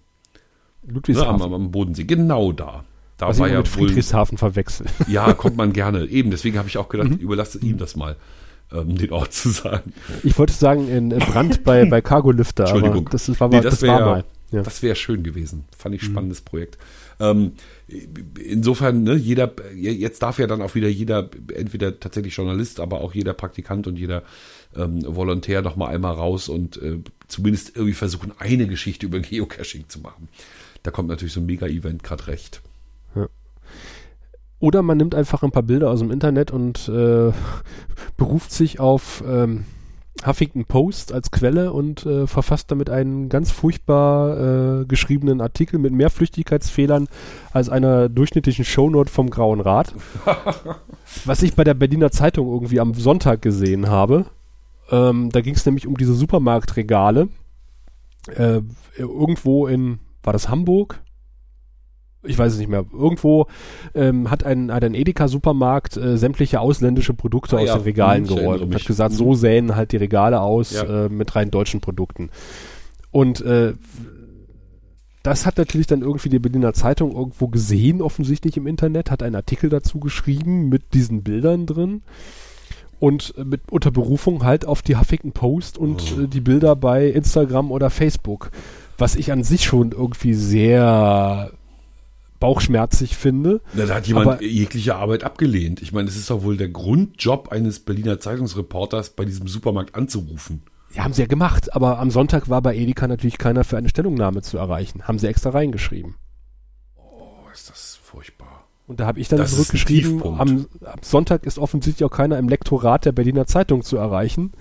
Ludwigshafen. Ne, am, am, Bodensee, genau da. Da Was war ich ja mit Friedrichshafen verwechselt. Ja, kommt man gerne. Eben, deswegen habe ich auch gedacht, mhm. überlasse ihm das mal, ähm, den Ort zu sagen. Ich wollte sagen, in Brand bei, bei Cargo Lifter, Entschuldigung. das, war, nee, das, das war mal. Ja. Das wäre schön gewesen. Fand ich mhm. spannendes mhm. Projekt. Ähm, insofern, ne, jeder, jetzt darf ja dann auch wieder jeder, entweder tatsächlich Journalist, aber auch jeder Praktikant und jeder ähm, Volontär noch mal einmal raus und äh, zumindest irgendwie versuchen, eine Geschichte über Geocaching zu machen. Da kommt natürlich so ein Mega-Event gerade recht. Ja. Oder man nimmt einfach ein paar Bilder aus dem Internet und äh, beruft sich auf ähm, Huffington Post als Quelle und äh, verfasst damit einen ganz furchtbar äh, geschriebenen Artikel mit mehr Flüchtigkeitsfehlern als einer durchschnittlichen Shownote vom Grauen Rat. Was ich bei der Berliner Zeitung irgendwie am Sonntag gesehen habe. Ähm, da ging es nämlich um diese Supermarktregale. Äh, irgendwo in, war das Hamburg? Ich weiß es nicht mehr, irgendwo ähm, hat ein, hat ein Edeka-Supermarkt äh, sämtliche ausländische Produkte ah, aus ja. den Regalen geräumt und hat gesagt, so sähen halt die Regale aus ja. äh, mit rein deutschen Produkten. Und äh, das hat natürlich dann irgendwie die Berliner Zeitung irgendwo gesehen, offensichtlich im Internet, hat einen Artikel dazu geschrieben mit diesen Bildern drin und mit unter Berufung halt auf die Huffington Post und oh. äh, die Bilder bei Instagram oder Facebook. Was ich an sich schon irgendwie sehr bauchschmerzig finde. Na, da hat jemand aber, jegliche Arbeit abgelehnt. Ich meine, es ist doch wohl der Grundjob eines Berliner Zeitungsreporters, bei diesem Supermarkt anzurufen. Ja, haben sie ja gemacht, aber am Sonntag war bei Edeka natürlich keiner für eine Stellungnahme zu erreichen. Haben sie extra reingeschrieben. Oh, ist das furchtbar. Und da habe ich dann das zurückgeschrieben, am, am Sonntag ist offensichtlich auch keiner im Lektorat der Berliner Zeitung zu erreichen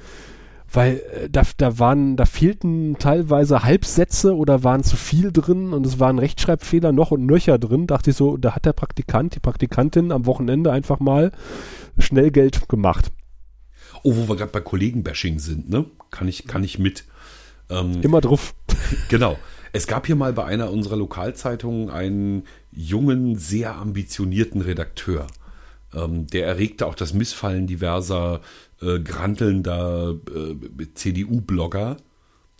weil äh, da, da waren, da fehlten teilweise Halbsätze oder waren zu viel drin und es waren Rechtschreibfehler noch und nöcher drin. Dachte ich so, da hat der Praktikant, die Praktikantin am Wochenende einfach mal schnell Geld gemacht. Oh, wo wir gerade bei Kollegenbashing sind, ne? Kann ich, kann ich mit. Ähm, Immer drauf. Genau. Es gab hier mal bei einer unserer Lokalzeitungen einen jungen, sehr ambitionierten Redakteur. Ähm, der erregte auch das Missfallen diverser äh, grantelnder äh, CDU-Blogger,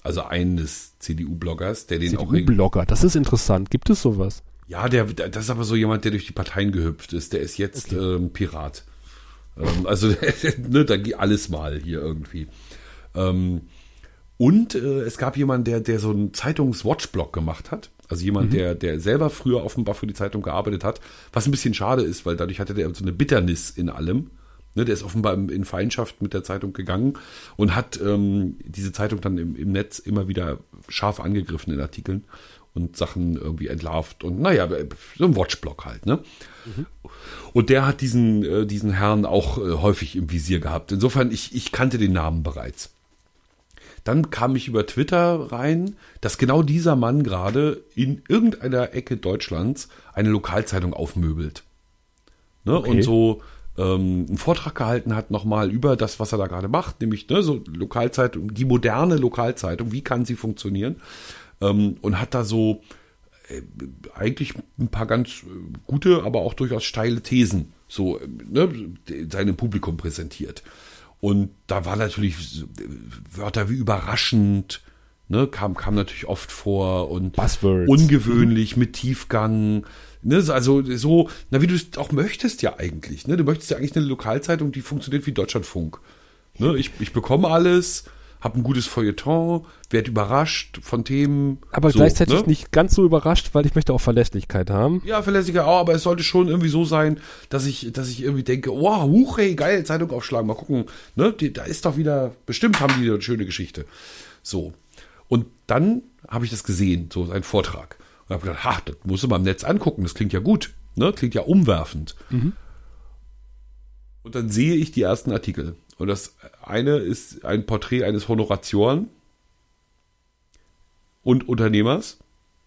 also eines CDU-Bloggers, der den CDU auch. CDU-Blogger, das ist interessant. Gibt es sowas? Ja, der, das ist aber so jemand, der durch die Parteien gehüpft ist. Der ist jetzt okay. ähm, Pirat. Ähm, also, ne, da geht alles mal hier irgendwie. Ähm, und äh, es gab jemanden, der, der so einen Zeitungs-Watchblog gemacht hat. Also jemand, mhm. der, der selber früher offenbar für die Zeitung gearbeitet hat. Was ein bisschen schade ist, weil dadurch hatte der so eine Bitternis in allem. Ne, der ist offenbar in Feindschaft mit der Zeitung gegangen und hat ähm, diese Zeitung dann im, im Netz immer wieder scharf angegriffen in Artikeln und Sachen irgendwie entlarvt und naja, so ein Watchblock halt, ne? Mhm. Und der hat diesen, äh, diesen Herrn auch äh, häufig im Visier gehabt. Insofern, ich, ich kannte den Namen bereits. Dann kam ich über Twitter rein, dass genau dieser Mann gerade in irgendeiner Ecke Deutschlands eine Lokalzeitung aufmöbelt. Ne? Okay. Und so ähm, einen Vortrag gehalten hat nochmal über das, was er da gerade macht, nämlich ne, so Lokalzeitung, die moderne Lokalzeitung, wie kann sie funktionieren? Ähm, und hat da so äh, eigentlich ein paar ganz äh, gute, aber auch durchaus steile Thesen so äh, ne, seinem Publikum präsentiert. Und da war natürlich Wörter wie überraschend, ne, kam, kam natürlich oft vor und Buzzwords. ungewöhnlich mit Tiefgang. Ne, also so, na wie du es auch möchtest ja eigentlich. Ne? Du möchtest ja eigentlich eine Lokalzeitung, die funktioniert wie Deutschlandfunk. Ne? Ich, ich bekomme alles, habe ein gutes Feuilleton, werde überrascht von Themen. Aber so, gleichzeitig ne? nicht ganz so überrascht, weil ich möchte auch Verlässlichkeit haben. Ja, Verlässlichkeit auch, aber es sollte schon irgendwie so sein, dass ich, dass ich irgendwie denke, wow, huch, hey, geil, Zeitung aufschlagen, mal gucken, ne, die, da ist doch wieder, bestimmt haben die eine schöne Geschichte. So. Und dann habe ich das gesehen, so ein Vortrag. Und habe gedacht, ha, das musst du mal im Netz angucken, das klingt ja gut, ne? Klingt ja umwerfend. Mhm. Und dann sehe ich die ersten Artikel. Und das eine ist ein Porträt eines Honoratioren und Unternehmers,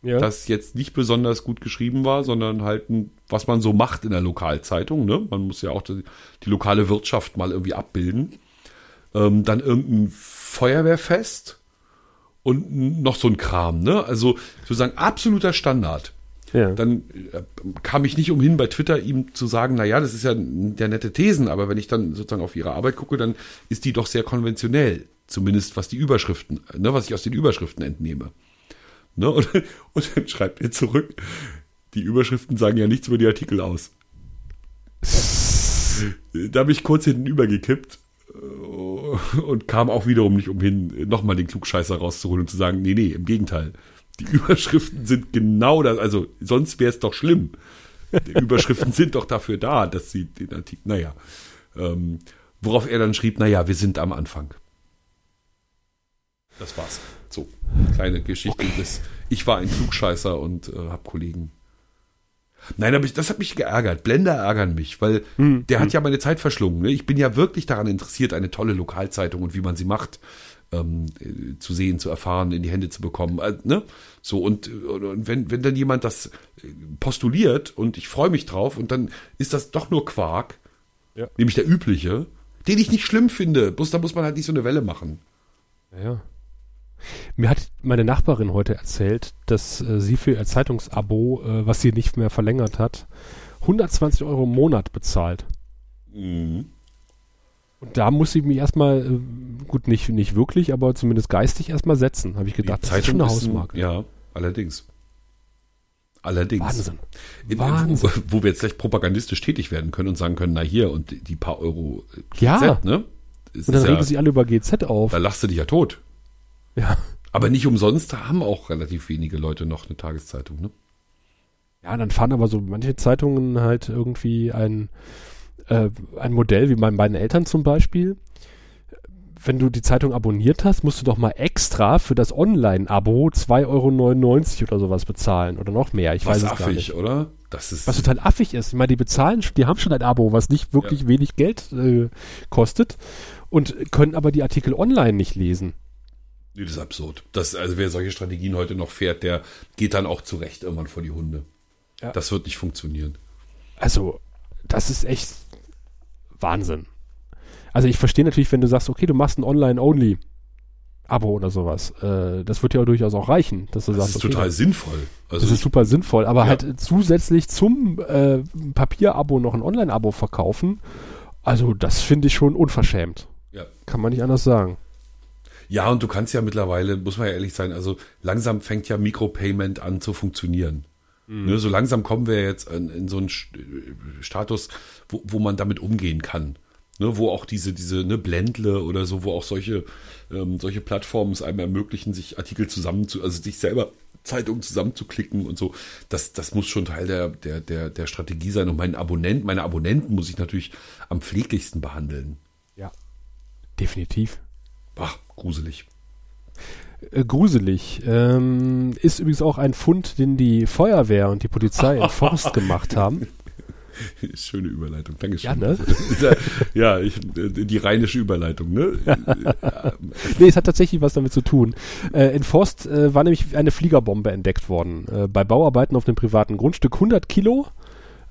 ja. das jetzt nicht besonders gut geschrieben war, sondern halt, was man so macht in der Lokalzeitung. Ne? Man muss ja auch die, die lokale Wirtschaft mal irgendwie abbilden. Ähm, dann irgendein Feuerwehrfest und noch so ein Kram, ne? Also sozusagen absoluter Standard. Ja. Dann äh, kam ich nicht umhin, bei Twitter ihm zu sagen, na ja, das ist ja der nette Thesen, aber wenn ich dann sozusagen auf ihre Arbeit gucke, dann ist die doch sehr konventionell. Zumindest was die Überschriften, ne, was ich aus den Überschriften entnehme. Ne? Und, und dann schreibt er zurück, die Überschriften sagen ja nichts über die Artikel aus. da habe ich kurz hinten übergekippt und kam auch wiederum nicht umhin, nochmal den Klugscheißer rauszuholen und zu sagen, nee, nee, im Gegenteil. Die Überschriften sind genau das, also sonst wäre es doch schlimm. Die Überschriften sind doch dafür da, dass sie den Artikel, naja. Ähm, worauf er dann schrieb, naja, wir sind am Anfang. Das war's. So, kleine Geschichte okay. des, ich war ein Klugscheißer und äh, hab Kollegen. Nein, aber ich, das hat mich geärgert. Blender ärgern mich, weil hm, der hm. hat ja meine Zeit verschlungen. Ne? Ich bin ja wirklich daran interessiert, eine tolle Lokalzeitung und wie man sie macht ähm, zu sehen, zu erfahren, in die Hände zu bekommen. Äh, ne? So, und, und wenn, wenn dann jemand das postuliert und ich freue mich drauf und dann ist das doch nur Quark, ja. nämlich der übliche, den ich nicht schlimm finde. Bloß da muss man halt nicht so eine Welle machen. Ja. Mir hat meine Nachbarin heute erzählt, dass äh, sie für ihr Zeitungsabo, äh, was sie nicht mehr verlängert hat, 120 Euro im Monat bezahlt. Mhm. Und da muss ich mich erstmal, äh, gut, nicht, nicht wirklich, aber zumindest geistig erstmal setzen, habe ich gedacht. Die das ist schon eine Hausmarke. Ja, allerdings. Allerdings. Wahnsinn. Wahnsinn. Wo, wo, wir jetzt gleich propagandistisch tätig werden können und sagen können, na hier und die, die paar Euro GZ, ja. ne? und dann regen ja, sie alle über GZ auf. Da lachst du dich ja tot. Ja. Aber nicht umsonst haben auch relativ wenige Leute noch eine Tageszeitung, ne? Ja, dann fahren aber so manche Zeitungen halt irgendwie ein, äh, ein Modell, wie bei meinen Eltern zum Beispiel. Wenn du die Zeitung abonniert hast, musst du doch mal extra für das Online-Abo 2,99 Euro oder sowas bezahlen oder noch mehr. Ich was weiß es affig, gar nicht. oder? Das ist was total affig ist. Ich meine, die bezahlen, die haben schon ein Abo, was nicht wirklich ja. wenig Geld äh, kostet und können aber die Artikel online nicht lesen. Nee, das ist absurd. Das, also wer solche Strategien heute noch fährt, der geht dann auch zurecht irgendwann vor die Hunde. Ja. Das wird nicht funktionieren. Also, das ist echt Wahnsinn. Also ich verstehe natürlich, wenn du sagst, okay, du machst ein Online-Only. Abo oder sowas. Äh, das wird ja durchaus auch reichen, dass du das sagst. Das ist okay, total sinnvoll. Also das ist super sinnvoll, aber ja. halt zusätzlich zum äh, Papier-Abo noch ein Online-Abo verkaufen, also das finde ich schon unverschämt. Ja. Kann man nicht anders sagen. Ja, und du kannst ja mittlerweile, muss man ja ehrlich sein, also langsam fängt ja Micropayment an zu funktionieren. Mhm. Ne, so langsam kommen wir jetzt in, in so einen Status, wo, wo man damit umgehen kann. Ne, wo auch diese, diese ne, Blendle oder so, wo auch solche, ähm, solche Plattformen es einem ermöglichen, sich Artikel zusammen zu, also sich selber Zeitungen zusammenzuklicken und so. Das, das muss schon Teil der, der, der, der Strategie sein. Und meinen Abonnenten, meine Abonnenten muss ich natürlich am pfleglichsten behandeln. Ja, definitiv. Ach, gruselig. Äh, gruselig. Ähm, ist übrigens auch ein Fund, den die Feuerwehr und die Polizei in Forst gemacht haben. Schöne Überleitung, danke schön. Ja, ne? ja ich, die rheinische Überleitung, ne? nee, es hat tatsächlich was damit zu tun. Äh, in Forst äh, war nämlich eine Fliegerbombe entdeckt worden. Äh, bei Bauarbeiten auf dem privaten Grundstück 100 Kilo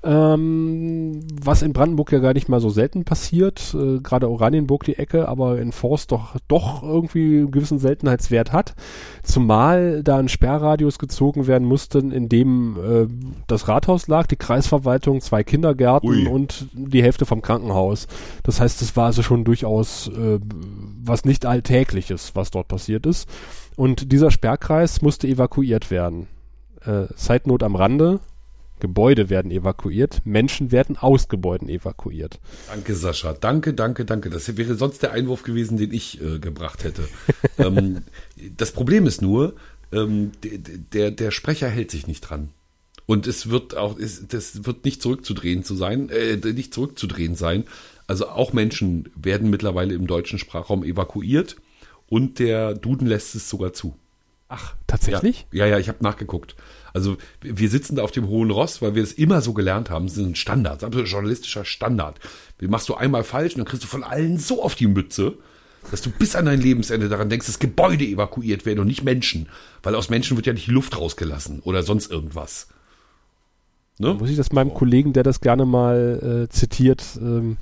ähm, was in Brandenburg ja gar nicht mal so selten passiert, äh, gerade Oranienburg die Ecke, aber in Forst doch, doch irgendwie einen gewissen Seltenheitswert hat. Zumal da ein Sperrradius gezogen werden musste, in dem äh, das Rathaus lag, die Kreisverwaltung, zwei Kindergärten Ui. und die Hälfte vom Krankenhaus. Das heißt, es war also schon durchaus äh, was nicht Alltägliches, was dort passiert ist. Und dieser Sperrkreis musste evakuiert werden. Äh, Zeitnot am Rande, Gebäude werden evakuiert, Menschen werden aus Gebäuden evakuiert. Danke, Sascha. Danke, danke, danke. Das wäre sonst der Einwurf gewesen, den ich äh, gebracht hätte. ähm, das Problem ist nur, ähm, der, der Sprecher hält sich nicht dran. Und es wird auch, es, das wird nicht zurückzudrehen zu sein, äh, nicht zurückzudrehen sein. Also auch Menschen werden mittlerweile im deutschen Sprachraum evakuiert und der Duden lässt es sogar zu. Ach, tatsächlich? Ja, ja, ja ich habe nachgeguckt. Also wir sitzen da auf dem hohen Ross, weil wir es immer so gelernt haben. Das ist ein Standard, ein journalistischer Standard. Den machst du einmal falsch und dann kriegst du von allen so auf die Mütze, dass du bis an dein Lebensende daran denkst, dass Gebäude evakuiert werden und nicht Menschen. Weil aus Menschen wird ja nicht Luft rausgelassen oder sonst irgendwas. Ne? Muss ich das meinem Kollegen, der das gerne mal äh, zitiert, ähm,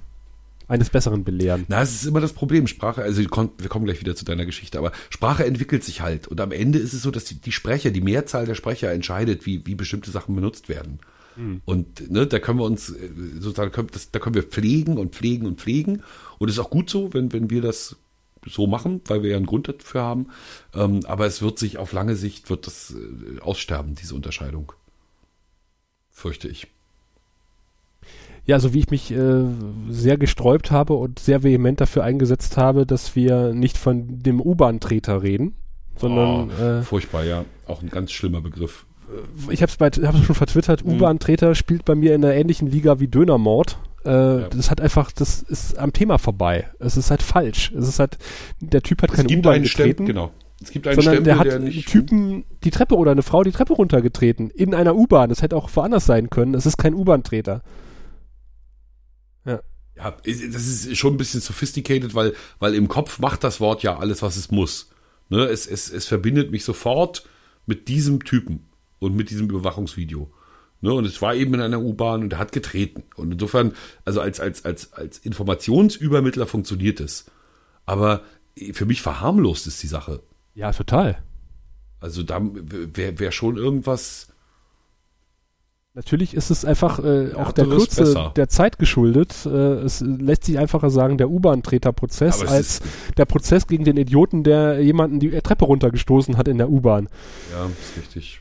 eines Besseren belehren. Na, es ist immer das Problem. Sprache, also wir kommen gleich wieder zu deiner Geschichte, aber Sprache entwickelt sich halt. Und am Ende ist es so, dass die, die Sprecher, die Mehrzahl der Sprecher entscheidet, wie, wie bestimmte Sachen benutzt werden. Hm. Und ne, da können wir uns äh, sozusagen, das, da können wir pflegen und pflegen und pflegen. Und es ist auch gut so, wenn, wenn wir das so machen, weil wir ja einen Grund dafür haben. Ähm, aber es wird sich auf lange Sicht wird das äh, aussterben, diese Unterscheidung. Fürchte ich ja, so wie ich mich äh, sehr gesträubt habe und sehr vehement dafür eingesetzt habe, dass wir nicht von dem U-Bahn-Treter reden, sondern oh, äh, furchtbar, ja, auch ein ganz schlimmer Begriff. Ich habe es schon vertwittert. Mhm. U-Bahn-Treter spielt bei mir in einer ähnlichen Liga wie Dönermord. Äh, ja. Das hat einfach, das ist am Thema vorbei. Es ist halt falsch. Es ist halt, der Typ hat es keine U-Bahn getreten. genau. Es gibt einen sondern Stempel, der hat der einen Typen die Treppe oder eine Frau die Treppe runtergetreten in einer U-Bahn. Das hätte auch woanders sein können. Es ist kein U-Bahn-Treter. Ja. Das ist schon ein bisschen sophisticated, weil, weil im Kopf macht das Wort ja alles, was es muss. Ne, es, es, es verbindet mich sofort mit diesem Typen und mit diesem Überwachungsvideo. Ne, und es war eben in einer U-Bahn und er hat getreten. Und insofern, also als, als, als, als Informationsübermittler funktioniert es. Aber für mich verharmlost ist die Sache. Ja, total. Also da wäre wär schon irgendwas. Natürlich ist es einfach äh, auch der Kürze der Zeit geschuldet. Äh, es lässt sich einfacher sagen, der U-Bahn-Treter-Prozess als der Prozess gegen den Idioten, der jemanden die Treppe runtergestoßen hat in der U-Bahn. Ja, ist richtig.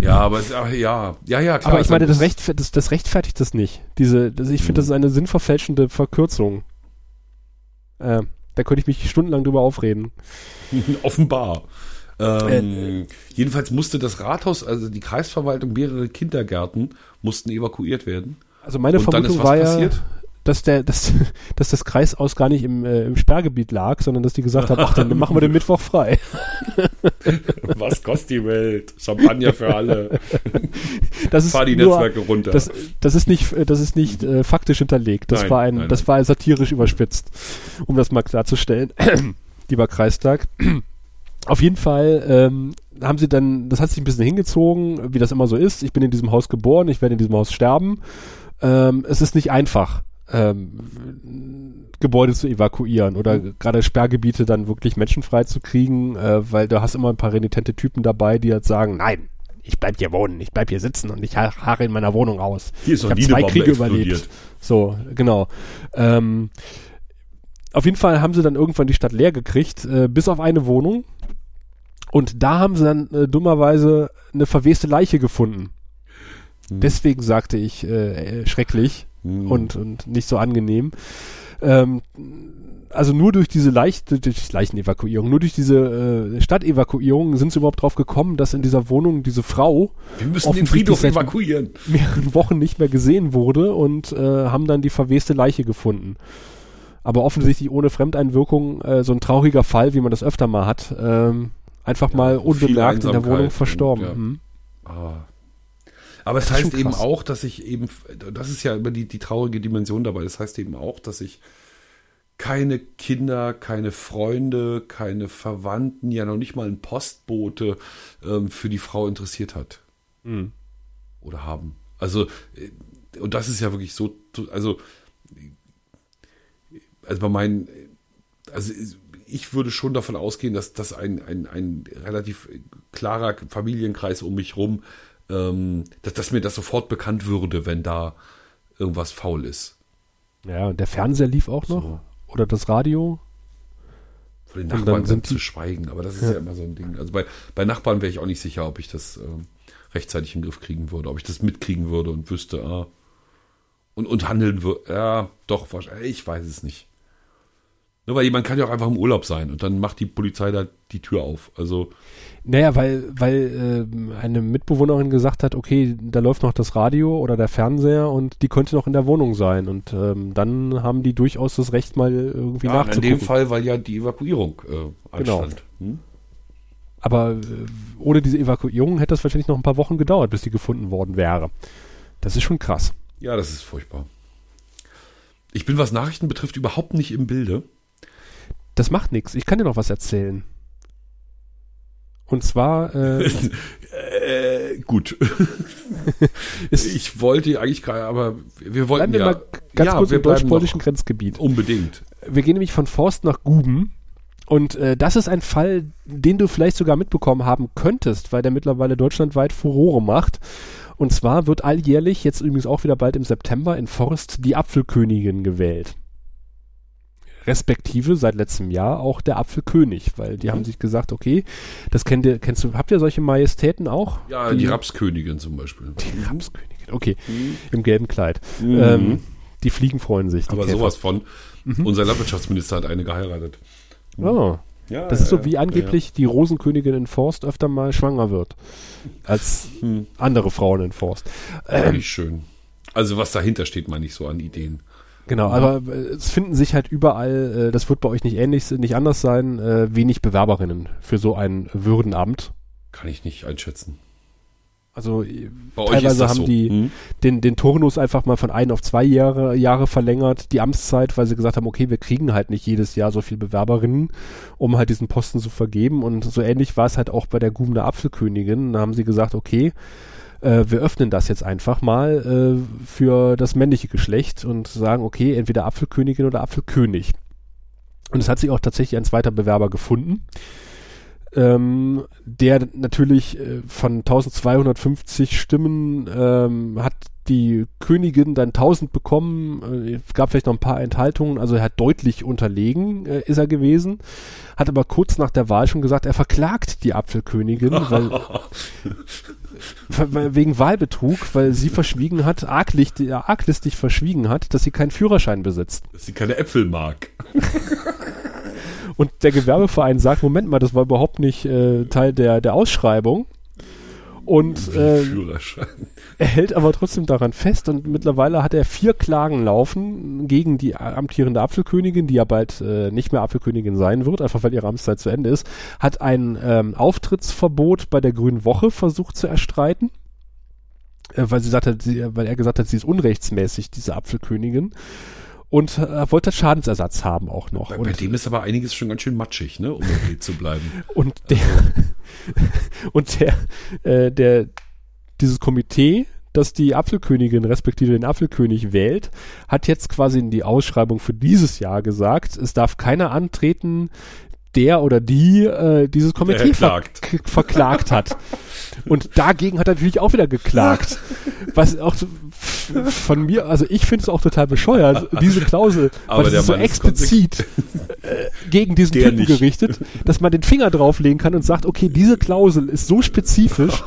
ja, aber es, ach, ja, ja, ja, klar. Aber ich meine, das, Recht, das, das rechtfertigt das nicht. Diese, das, ich finde, das ist eine sinnverfälschende Verkürzung. Äh, da könnte ich mich stundenlang drüber aufreden. Offenbar. Ähm, äh, jedenfalls musste das Rathaus, also die Kreisverwaltung, mehrere Kindergärten mussten evakuiert werden. Also meine Und Vermutung war passiert? ja, dass der, dass, dass das Kreisaus gar nicht im, äh, im Sperrgebiet lag, sondern dass die gesagt haben, ach, dann machen wir den Mittwoch frei. Was kostet die Welt? Champagner für alle. Das ist Fahr die nur, Netzwerke runter. Das, das ist nicht, das ist nicht äh, faktisch hinterlegt. Das nein, war ein, nein, das nein. war satirisch überspitzt, um das mal klarzustellen. Lieber Kreistag. Auf jeden Fall ähm, haben sie dann, das hat sich ein bisschen hingezogen, wie das immer so ist. Ich bin in diesem Haus geboren, ich werde in diesem Haus sterben. Ähm, es ist nicht einfach ähm, Gebäude zu evakuieren oder mhm. gerade Sperrgebiete dann wirklich menschenfrei zu kriegen, äh, weil du hast immer ein paar renitente Typen dabei, die halt sagen, nein, ich bleib hier wohnen, ich bleib hier sitzen und ich haare in meiner Wohnung aus. Hier ist ich habe zwei Kriege explodiert. überlebt. So, genau. Ähm, auf jeden Fall haben sie dann irgendwann die Stadt leer gekriegt, äh, bis auf eine Wohnung. Und da haben sie dann äh, dummerweise eine verweste Leiche gefunden. Hm. Deswegen sagte ich äh, äh schrecklich hm. und, und nicht so angenehm. Ähm, also nur durch diese Leicht, durch Leichenevakuierung, nur durch diese äh, Stadtevakuierung sind sie überhaupt drauf gekommen, dass in dieser Wohnung diese Frau Wir müssen den Friedhof evakuieren. mehreren Wochen nicht mehr gesehen wurde und äh, haben dann die verweste Leiche gefunden. Aber offensichtlich ohne Fremdeinwirkung äh, so ein trauriger Fall, wie man das öfter mal hat, ähm, einfach ja, mal unbemerkt in der Wohnung verstorben. Und, ja. mhm. ah, aber es das heißt eben auch, dass ich eben, das ist ja immer die, die traurige Dimension dabei, das heißt eben auch, dass ich keine Kinder, keine Freunde, keine Verwandten, ja noch nicht mal ein Postbote ähm, für die Frau interessiert hat. Mhm. Oder haben. Also, äh, und das ist ja wirklich so, also, also bei meinen, also ich würde schon davon ausgehen, dass das ein, ein, ein relativ klarer Familienkreis um mich rum ähm, dass, dass mir das sofort bekannt würde, wenn da irgendwas faul ist. Ja, und der Fernseher lief auch noch? So. Oder das Radio? Von den Nachbarn sind zu schweigen, aber das ist ja. ja, immer so ein Ding. Also bei, bei Nachbarn wäre ich auch nicht sicher, ob ich das äh, rechtzeitig in den Griff kriegen würde, ob ich das mitkriegen würde und wüsste, ah, und, und handeln würde. Ja, doch, wahrscheinlich, ich weiß es nicht. Nur weil jemand kann ja auch einfach im Urlaub sein und dann macht die Polizei da die Tür auf. Also naja, weil, weil äh, eine Mitbewohnerin gesagt hat, okay, da läuft noch das Radio oder der Fernseher und die könnte noch in der Wohnung sein. Und ähm, dann haben die durchaus das Recht, mal irgendwie ja, nachzugucken. In dem Fall, weil ja die Evakuierung äh, anstand. Genau. Hm? Aber äh, ohne diese Evakuierung hätte das wahrscheinlich noch ein paar Wochen gedauert, bis die gefunden worden wäre. Das ist schon krass. Ja, das ist furchtbar. Ich bin, was Nachrichten betrifft, überhaupt nicht im Bilde. Das macht nichts. Ich kann dir noch was erzählen. Und zwar. Äh, äh, gut. ich wollte eigentlich gerade, aber wir wollten bleiben wir ja, mal ganz ja, kurz im deutsch-polnischen Grenzgebiet. Unbedingt. Wir gehen nämlich von Forst nach Guben. Und äh, das ist ein Fall, den du vielleicht sogar mitbekommen haben könntest, weil der mittlerweile deutschlandweit Furore macht. Und zwar wird alljährlich, jetzt übrigens auch wieder bald im September, in Forst die Apfelkönigin gewählt respektive seit letztem Jahr auch der Apfelkönig, weil die mhm. haben sich gesagt, okay, das kennt ihr, kennst du, habt ihr solche Majestäten auch? Ja, die, die Rapskönigin zum Beispiel. Die mhm. Rapskönigin, okay, mhm. im gelben Kleid. Mhm. Ähm, die Fliegen freuen sich. Aber Käfer. sowas von. Mhm. Unser Landwirtschaftsminister hat eine geheiratet. Oh. Ja, das ja, ist so wie angeblich die Rosenkönigin in Forst öfter mal schwanger wird als andere Frauen in Forst. Ähm, schön. Also was dahinter steht, meine ich so an Ideen. Genau, ja. aber äh, es finden sich halt überall, äh, das wird bei euch nicht ähnlich, nicht anders sein, äh, wenig Bewerberinnen für so ein Würdenamt. Kann ich nicht einschätzen. Also Bei teilweise haben so. die hm? den, den Turnus einfach mal von ein auf zwei Jahre, Jahre verlängert, die Amtszeit, weil sie gesagt haben, okay, wir kriegen halt nicht jedes Jahr so viel Bewerberinnen, um halt diesen Posten zu vergeben. Und so ähnlich war es halt auch bei der Gubner Apfelkönigin. Da haben sie gesagt, okay, äh, wir öffnen das jetzt einfach mal äh, für das männliche Geschlecht und sagen, okay, entweder Apfelkönigin oder Apfelkönig. Und es hat sich auch tatsächlich ein zweiter Bewerber gefunden ähm, der natürlich äh, von 1250 Stimmen ähm, hat die Königin dann 1000 bekommen, äh, gab vielleicht noch ein paar Enthaltungen, also er hat deutlich unterlegen, äh, ist er gewesen, hat aber kurz nach der Wahl schon gesagt, er verklagt die Apfelkönigin, weil wegen Wahlbetrug, weil sie verschwiegen hat, arglistig, arglistig verschwiegen hat, dass sie keinen Führerschein besitzt. Dass sie keine Äpfel mag. Und der Gewerbeverein sagt, Moment mal, das war überhaupt nicht äh, Teil der, der Ausschreibung. Und äh, er hält aber trotzdem daran fest und mittlerweile hat er vier Klagen laufen gegen die amtierende Apfelkönigin, die ja bald äh, nicht mehr Apfelkönigin sein wird, einfach weil ihre Amtszeit zu Ende ist, hat ein ähm, Auftrittsverbot bei der Grünen Woche versucht zu erstreiten, äh, weil sie sagte, sie, weil er gesagt hat, sie ist unrechtsmäßig, diese Apfelkönigin und äh, wollte Schadensersatz haben auch noch. Bei, und, bei dem ist aber einiges schon ganz schön matschig, ne, um okay zu bleiben. Und der und der äh, der dieses Komitee, das die Apfelkönigin respektive den Apfelkönig wählt, hat jetzt quasi in die Ausschreibung für dieses Jahr gesagt, es darf keiner antreten, der oder die äh, dieses Komitee ver verklagt hat. Und dagegen hat er natürlich auch wieder geklagt. Was auch von mir, also ich finde es auch total bescheuert, diese Klausel, Aber weil ist so explizit äh, gegen diesen Typen nicht. gerichtet, dass man den Finger drauflegen kann und sagt, okay, diese Klausel ist so spezifisch,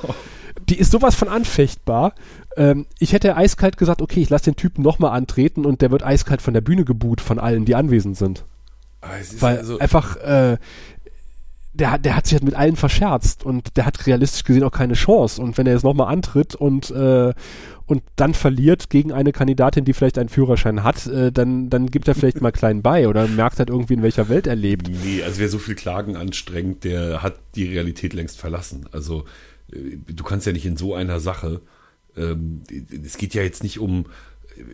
die ist sowas von anfechtbar. Ähm, ich hätte eiskalt gesagt, okay, ich lasse den Typen nochmal antreten und der wird eiskalt von der Bühne geboot von allen, die anwesend sind. Ah, Weil also einfach, äh, der, der hat sich halt mit allen verscherzt und der hat realistisch gesehen auch keine Chance. Und wenn er jetzt nochmal antritt und, äh, und dann verliert gegen eine Kandidatin, die vielleicht einen Führerschein hat, äh, dann, dann gibt er vielleicht mal klein bei oder merkt halt irgendwie, in welcher Welt er lebt. Nee, also wer so viel Klagen anstrengt, der hat die Realität längst verlassen. Also äh, du kannst ja nicht in so einer Sache, ähm, es geht ja jetzt nicht um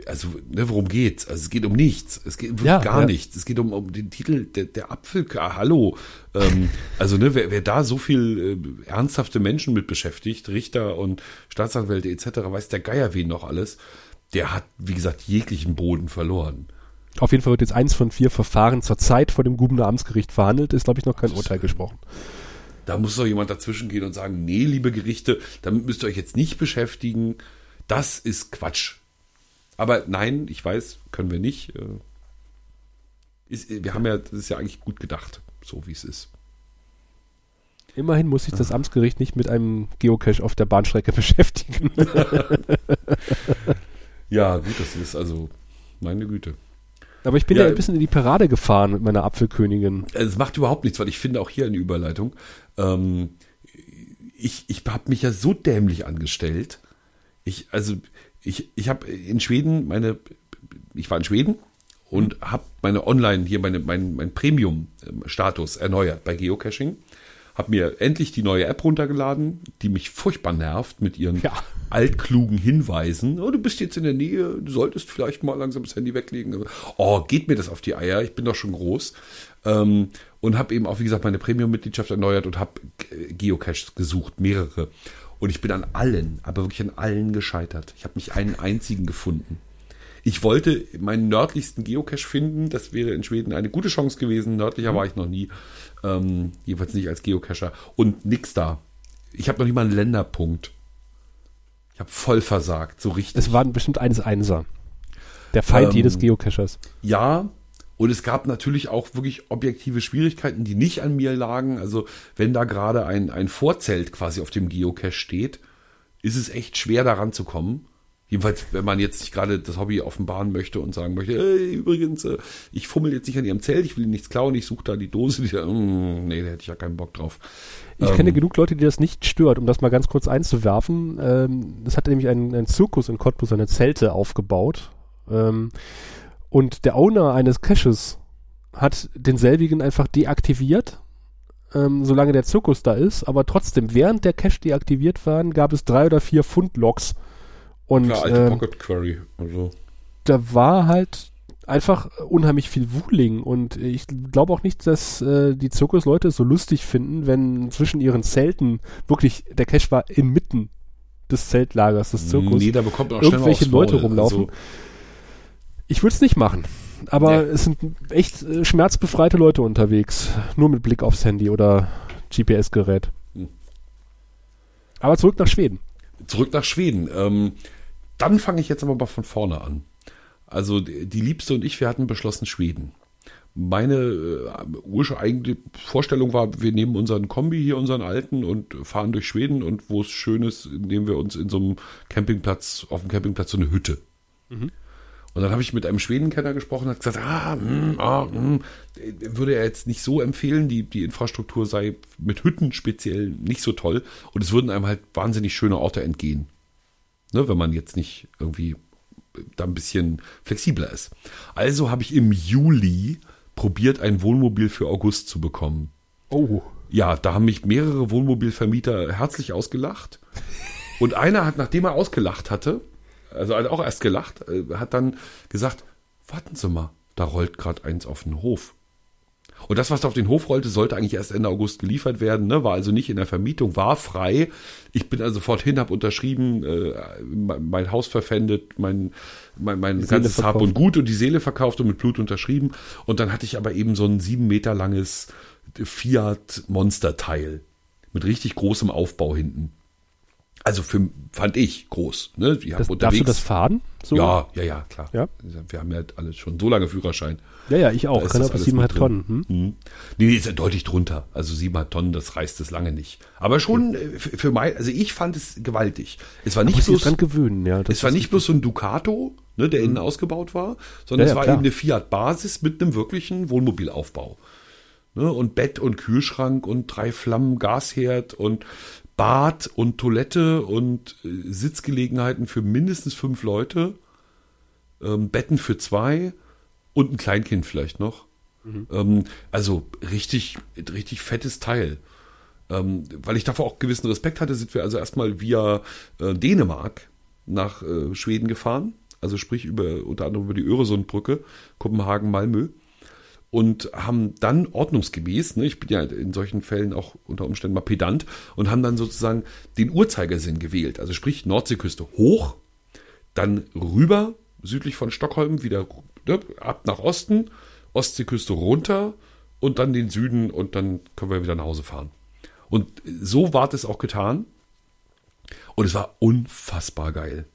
also ne, worum geht's? Also es geht um nichts. Es geht ja, gar ja. nichts. Es geht um, um den Titel der, der Apfel. Ah, hallo. Ähm, also ne, wer, wer da so viel äh, ernsthafte Menschen mit beschäftigt, Richter und Staatsanwälte etc., weiß der Geier wen noch alles. Der hat, wie gesagt, jeglichen Boden verloren. Auf jeden Fall wird jetzt eins von vier Verfahren zur Zeit vor dem Gubener Amtsgericht verhandelt. Ist, glaube ich, noch kein Urteil gesprochen. Da muss doch jemand dazwischen gehen und sagen, nee, liebe Gerichte, damit müsst ihr euch jetzt nicht beschäftigen. Das ist Quatsch. Aber nein, ich weiß, können wir nicht. Äh, ist, wir haben ja, das ist ja eigentlich gut gedacht, so wie es ist. Immerhin muss sich das Amtsgericht nicht mit einem Geocache auf der Bahnstrecke beschäftigen. ja, gut, das ist also meine Güte. Aber ich bin ja, ja ein bisschen in die Parade gefahren mit meiner Apfelkönigin. Es macht überhaupt nichts, weil ich finde auch hier eine Überleitung. Ähm, ich ich habe mich ja so dämlich angestellt. Ich, also, ich, ich habe in Schweden meine, ich war in Schweden und habe meine Online, hier meine, mein, mein Premium-Status erneuert bei Geocaching. Habe mir endlich die neue App runtergeladen, die mich furchtbar nervt mit ihren ja. altklugen Hinweisen. Oh, du bist jetzt in der Nähe, du solltest vielleicht mal langsam das Handy weglegen. Oh, geht mir das auf die Eier, ich bin doch schon groß. Ähm, und habe eben auch, wie gesagt, meine Premium-Mitgliedschaft erneuert und habe Geocaches gesucht, mehrere. Und ich bin an allen, aber wirklich an allen gescheitert. Ich habe nicht einen einzigen gefunden. Ich wollte meinen nördlichsten Geocache finden. Das wäre in Schweden eine gute Chance gewesen. Nördlicher mhm. war ich noch nie. Ähm, jedenfalls nicht als Geocacher. Und nix da. Ich habe noch nicht mal einen Länderpunkt. Ich habe voll versagt, so richtig. Es waren bestimmt eines Einser. Der Feind ähm, jedes Geocachers. Ja, und es gab natürlich auch wirklich objektive Schwierigkeiten, die nicht an mir lagen. Also wenn da gerade ein, ein Vorzelt quasi auf dem Geocache steht, ist es echt schwer daran zu kommen. Jedenfalls, wenn man jetzt nicht gerade das Hobby offenbaren möchte und sagen möchte, hey, übrigens, äh, ich fummel jetzt nicht an ihrem Zelt, ich will nichts klauen, ich suche da die Dose. Die, mm, nee, da hätte ich ja keinen Bock drauf. Ich ähm, kenne genug Leute, die das nicht stört, um das mal ganz kurz einzuwerfen. Ähm, das hatte nämlich ein, ein Zirkus in Cottbus seine Zelte aufgebaut. Ähm, und der Owner eines Caches hat denselbigen einfach deaktiviert, ähm, solange der Zirkus da ist. Aber trotzdem, während der Cache deaktiviert war, gab es drei oder vier Fundlogs und Klar, alte ähm, Pocket Query. Also. Da war halt einfach unheimlich viel Wuling und ich glaube auch nicht, dass äh, die Zirkusleute es so lustig finden, wenn zwischen ihren Zelten wirklich der Cache war inmitten des Zeltlagers des Zirkus. Nee, da bekommt man auch irgendwelche Leute rumlaufen. Also. Ich würde es nicht machen. Aber ja. es sind echt äh, schmerzbefreite Leute unterwegs. Nur mit Blick aufs Handy oder GPS-Gerät. Hm. Aber zurück nach Schweden. Zurück nach Schweden. Ähm, dann fange ich jetzt aber mal von vorne an. Also die Liebste und ich, wir hatten beschlossen Schweden. Meine äh, ursprüngliche Vorstellung war, wir nehmen unseren Kombi hier, unseren alten und fahren durch Schweden und wo es schön ist, nehmen wir uns in so einem Campingplatz, auf dem Campingplatz so eine Hütte. Mhm. Und dann habe ich mit einem Schwedenkenner gesprochen, hat gesagt, ah, mh, hm, ah mh, hm, würde er jetzt nicht so empfehlen, die, die Infrastruktur sei mit Hütten speziell nicht so toll und es würden einem halt wahnsinnig schöne Orte entgehen. Ne, wenn man jetzt nicht irgendwie da ein bisschen flexibler ist. Also habe ich im Juli probiert, ein Wohnmobil für August zu bekommen. Oh. Ja, da haben mich mehrere Wohnmobilvermieter herzlich ausgelacht. Und einer hat, nachdem er ausgelacht hatte, also hat auch erst gelacht, äh, hat dann gesagt, warten Sie mal, da rollt gerade eins auf den Hof. Und das, was da auf den Hof rollte, sollte eigentlich erst Ende August geliefert werden, ne? war also nicht in der Vermietung, war frei. Ich bin also sofort hin, habe unterschrieben, äh, mein, mein, Haus verpfändet, mein, mein, mein ganzes Hab und Gut und die Seele verkauft und mit Blut unterschrieben. Und dann hatte ich aber eben so ein sieben Meter langes Fiat Monster-Teil mit richtig großem Aufbau hinten. Also für, fand ich groß. Ne? Die das, darfst du das fahren? So? Ja, ja, ja, klar. Ja? Wir haben ja alles schon so lange Führerschein. Ja, ja, ich auch. Kann aber 7,5 Tonnen. Hm? Mhm. Nee, nee, ist ja deutlich drunter. Also 7,5 Tonnen, das reißt es lange nicht. Aber schon äh, für, für mein, also ich fand es gewaltig. Es war nicht bloß, dran gewöhnen, ja. es war nicht bloß so ein Ducato, ne, der innen mhm. ausgebaut war, sondern ja, es war klar. eben eine Fiat Basis mit einem wirklichen Wohnmobilaufbau. Ne, und Bett und Kühlschrank und drei Flammen Gasherd und Bad und Toilette und äh, Sitzgelegenheiten für mindestens fünf Leute, ähm, Betten für zwei und ein Kleinkind vielleicht noch. Mhm. Ähm, also richtig, richtig fettes Teil. Ähm, weil ich davor auch gewissen Respekt hatte, sind wir also erstmal via äh, Dänemark nach äh, Schweden gefahren. Also sprich über unter anderem über die Öresundbrücke, Kopenhagen, Malmö und haben dann ordnungsgemäß, ne, ich bin ja in solchen Fällen auch unter Umständen mal pedant, und haben dann sozusagen den Uhrzeigersinn gewählt. Also sprich Nordseeküste hoch, dann rüber, südlich von Stockholm, wieder ne, ab nach Osten, Ostseeküste runter und dann den Süden und dann können wir wieder nach Hause fahren. Und so war das auch getan. Und es war unfassbar geil.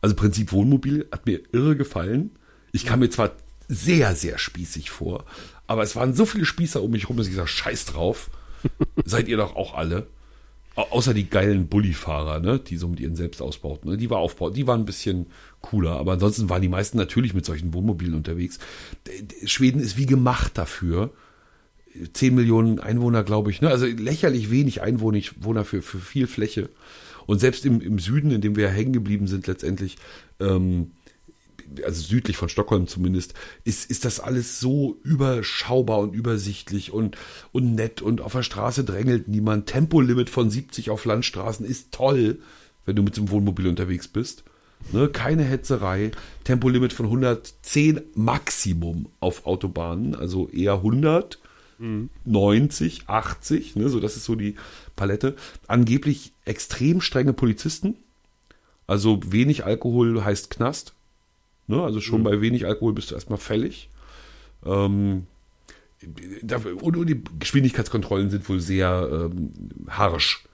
Also Prinzip Wohnmobil hat mir irre gefallen. Ich kann mir zwar sehr, sehr spießig vor. Aber es waren so viele Spießer um mich rum, dass ich gesagt scheiß drauf. Seid ihr doch auch alle. Außer die geilen Bullifahrer, ne, die so mit ihren Selbstausbauten, ne, die war aufbaut, die waren ein bisschen cooler, aber ansonsten waren die meisten natürlich mit solchen Wohnmobilen unterwegs. Schweden ist wie gemacht dafür. 10 Millionen Einwohner, glaube ich, ne, also lächerlich wenig Einwohner für, für viel Fläche. Und selbst im, im Süden, in dem wir hängen geblieben sind letztendlich, ähm, also südlich von Stockholm zumindest, ist, ist das alles so überschaubar und übersichtlich und, und nett und auf der Straße drängelt niemand. Tempolimit von 70 auf Landstraßen ist toll, wenn du mit dem Wohnmobil unterwegs bist. Ne, keine Hetzerei. Tempolimit von 110 Maximum auf Autobahnen, also eher 100, mhm. 90, 80, ne, so das ist so die Palette. Angeblich extrem strenge Polizisten. Also wenig Alkohol heißt Knast. Ne? Also schon mhm. bei wenig Alkohol bist du erstmal fällig. Ähm, und, die Geschwindigkeitskontrollen sind wohl sehr ähm, harsch.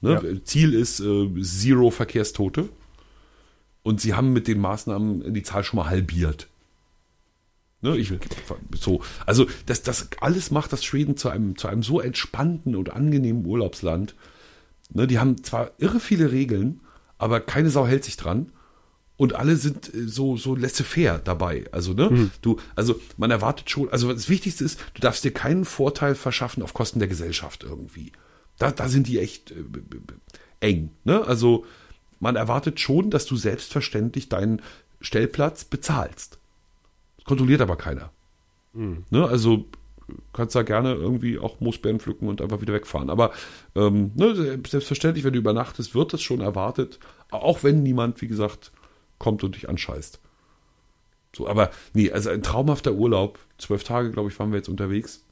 Ne? Ja. Ziel ist äh, Zero Verkehrstote. Und sie haben mit den Maßnahmen die Zahl schon mal halbiert. Ne, ich, so, also das, das alles macht das Schweden zu einem, zu einem so entspannten und angenehmen Urlaubsland. Ne, die haben zwar irre viele Regeln, aber keine Sau hält sich dran. Und alle sind äh, so so laissez-faire dabei. Also ne, mhm. du, also man erwartet schon. Also das Wichtigste ist, du darfst dir keinen Vorteil verschaffen auf Kosten der Gesellschaft irgendwie. Da, da sind die echt äh, eng. Ne, also man erwartet schon, dass du selbstverständlich deinen Stellplatz bezahlst. Das kontrolliert aber keiner. Mhm. Ne, also kannst da gerne irgendwie auch Moosbeeren pflücken und einfach wieder wegfahren. Aber ähm, ne, selbstverständlich, wenn du übernachtest, wird das schon erwartet. Auch wenn niemand, wie gesagt, kommt und dich anscheißt. So, aber nee, also ein traumhafter Urlaub. Zwölf Tage, glaube ich, waren wir jetzt unterwegs.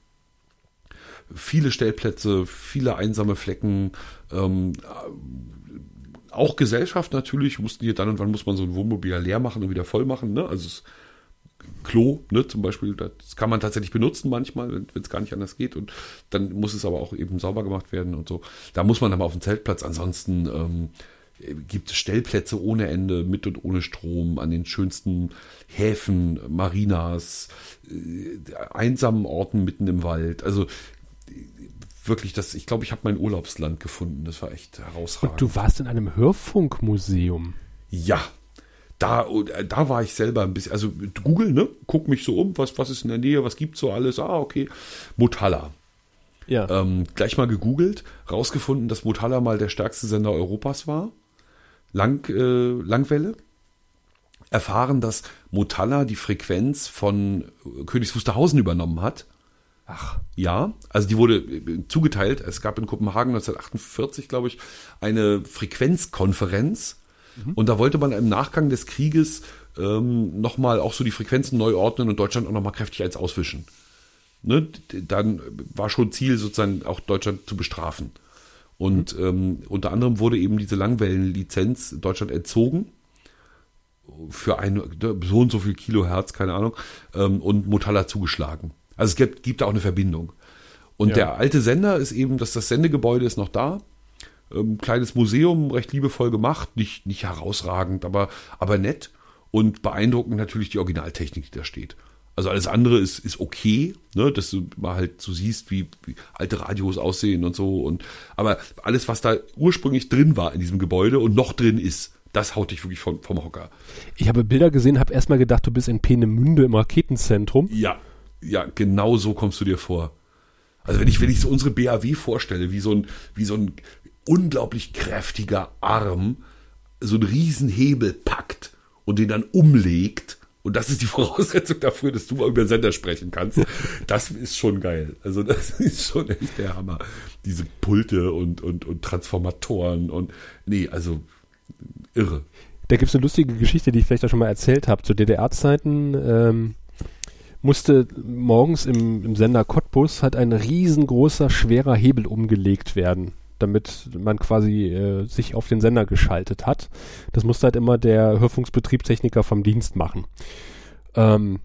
Viele Stellplätze, viele einsame Flecken, ähm, auch Gesellschaft natürlich, mussten hier dann und wann muss man so ein Wohnmobil leer machen und wieder voll machen, ne? Also es, Klo, ne, zum Beispiel, das kann man tatsächlich benutzen manchmal, wenn es gar nicht anders geht. Und dann muss es aber auch eben sauber gemacht werden und so. Da muss man aber auf dem Zeltplatz. Ansonsten ähm, gibt es Stellplätze ohne Ende, mit und ohne Strom, an den schönsten Häfen, Marinas, äh, einsamen Orten mitten im Wald. Also wirklich, das, ich glaube, ich habe mein Urlaubsland gefunden. Das war echt herausragend. Und du warst in einem Hörfunkmuseum. Ja, da, äh, da war ich selber ein bisschen, also Google, ne, guck mich so um, was, was ist in der Nähe, was gibt's so alles, ah, okay, Motala. Ja. Ähm, gleich mal gegoogelt, rausgefunden, dass Motala mal der stärkste Sender Europas war. Lang, äh, Langwelle. Erfahren, dass Motala die Frequenz von Königs Wusterhausen übernommen hat. Ach. Ja, also die wurde äh, zugeteilt. Es gab in Kopenhagen 1948, glaube ich, eine Frequenzkonferenz Mhm. Und da wollte man im Nachgang des Krieges ähm, nochmal auch so die Frequenzen neu ordnen und Deutschland auch nochmal kräftig eins auswischen. Ne? Dann war schon Ziel, sozusagen auch Deutschland zu bestrafen. Und ähm, unter anderem wurde eben diese Langwellenlizenz Deutschland entzogen für ein so und so viel Kilohertz, keine Ahnung, ähm, und Motala zugeschlagen. Also es gibt, gibt da auch eine Verbindung. Und ja. der alte Sender ist eben, dass das Sendegebäude ist noch da, ähm, kleines Museum, recht liebevoll gemacht, nicht, nicht herausragend, aber, aber nett und beeindruckend natürlich die Originaltechnik, die da steht. Also alles andere ist, ist okay, ne, dass du mal halt so siehst, wie, wie alte Radios aussehen und so. Und aber alles, was da ursprünglich drin war in diesem Gebäude und noch drin ist, das haut dich wirklich vom, vom Hocker. Ich habe Bilder gesehen, habe erstmal gedacht, du bist in Peenemünde im Raketenzentrum. Ja, ja, genau so kommst du dir vor. Also wenn ich, wenn ich so unsere BAW vorstelle, wie so ein, wie so ein unglaublich kräftiger Arm so einen riesen Hebel packt und den dann umlegt. Und das ist die Voraussetzung dafür, dass du mal über den Sender sprechen kannst. Das ist schon geil. Also das ist schon echt der Hammer. Diese Pulte und, und, und Transformatoren und nee, also irre. Da gibt es eine lustige Geschichte, die ich vielleicht auch schon mal erzählt habe. Zu DDR-Zeiten ähm, musste morgens im, im Sender Cottbus hat ein riesengroßer, schwerer Hebel umgelegt werden damit man quasi äh, sich auf den Sender geschaltet hat. Das musste halt immer der Hörfunksbetriebstechniker vom Dienst machen. Ähm,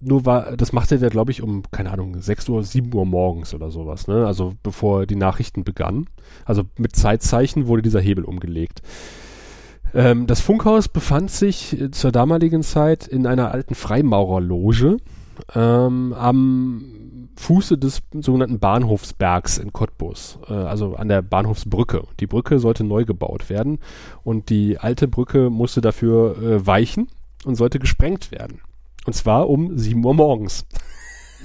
nur war, das machte der, glaube ich, um, keine Ahnung, 6 Uhr, 7 Uhr morgens oder sowas, ne? Also bevor die Nachrichten begannen. Also mit Zeitzeichen wurde dieser Hebel umgelegt. Ähm, das Funkhaus befand sich äh, zur damaligen Zeit in einer alten Freimaurerloge ähm, am Fuße des sogenannten Bahnhofsbergs in Cottbus, äh, also an der Bahnhofsbrücke. Die Brücke sollte neu gebaut werden und die alte Brücke musste dafür äh, weichen und sollte gesprengt werden. Und zwar um 7 Uhr morgens.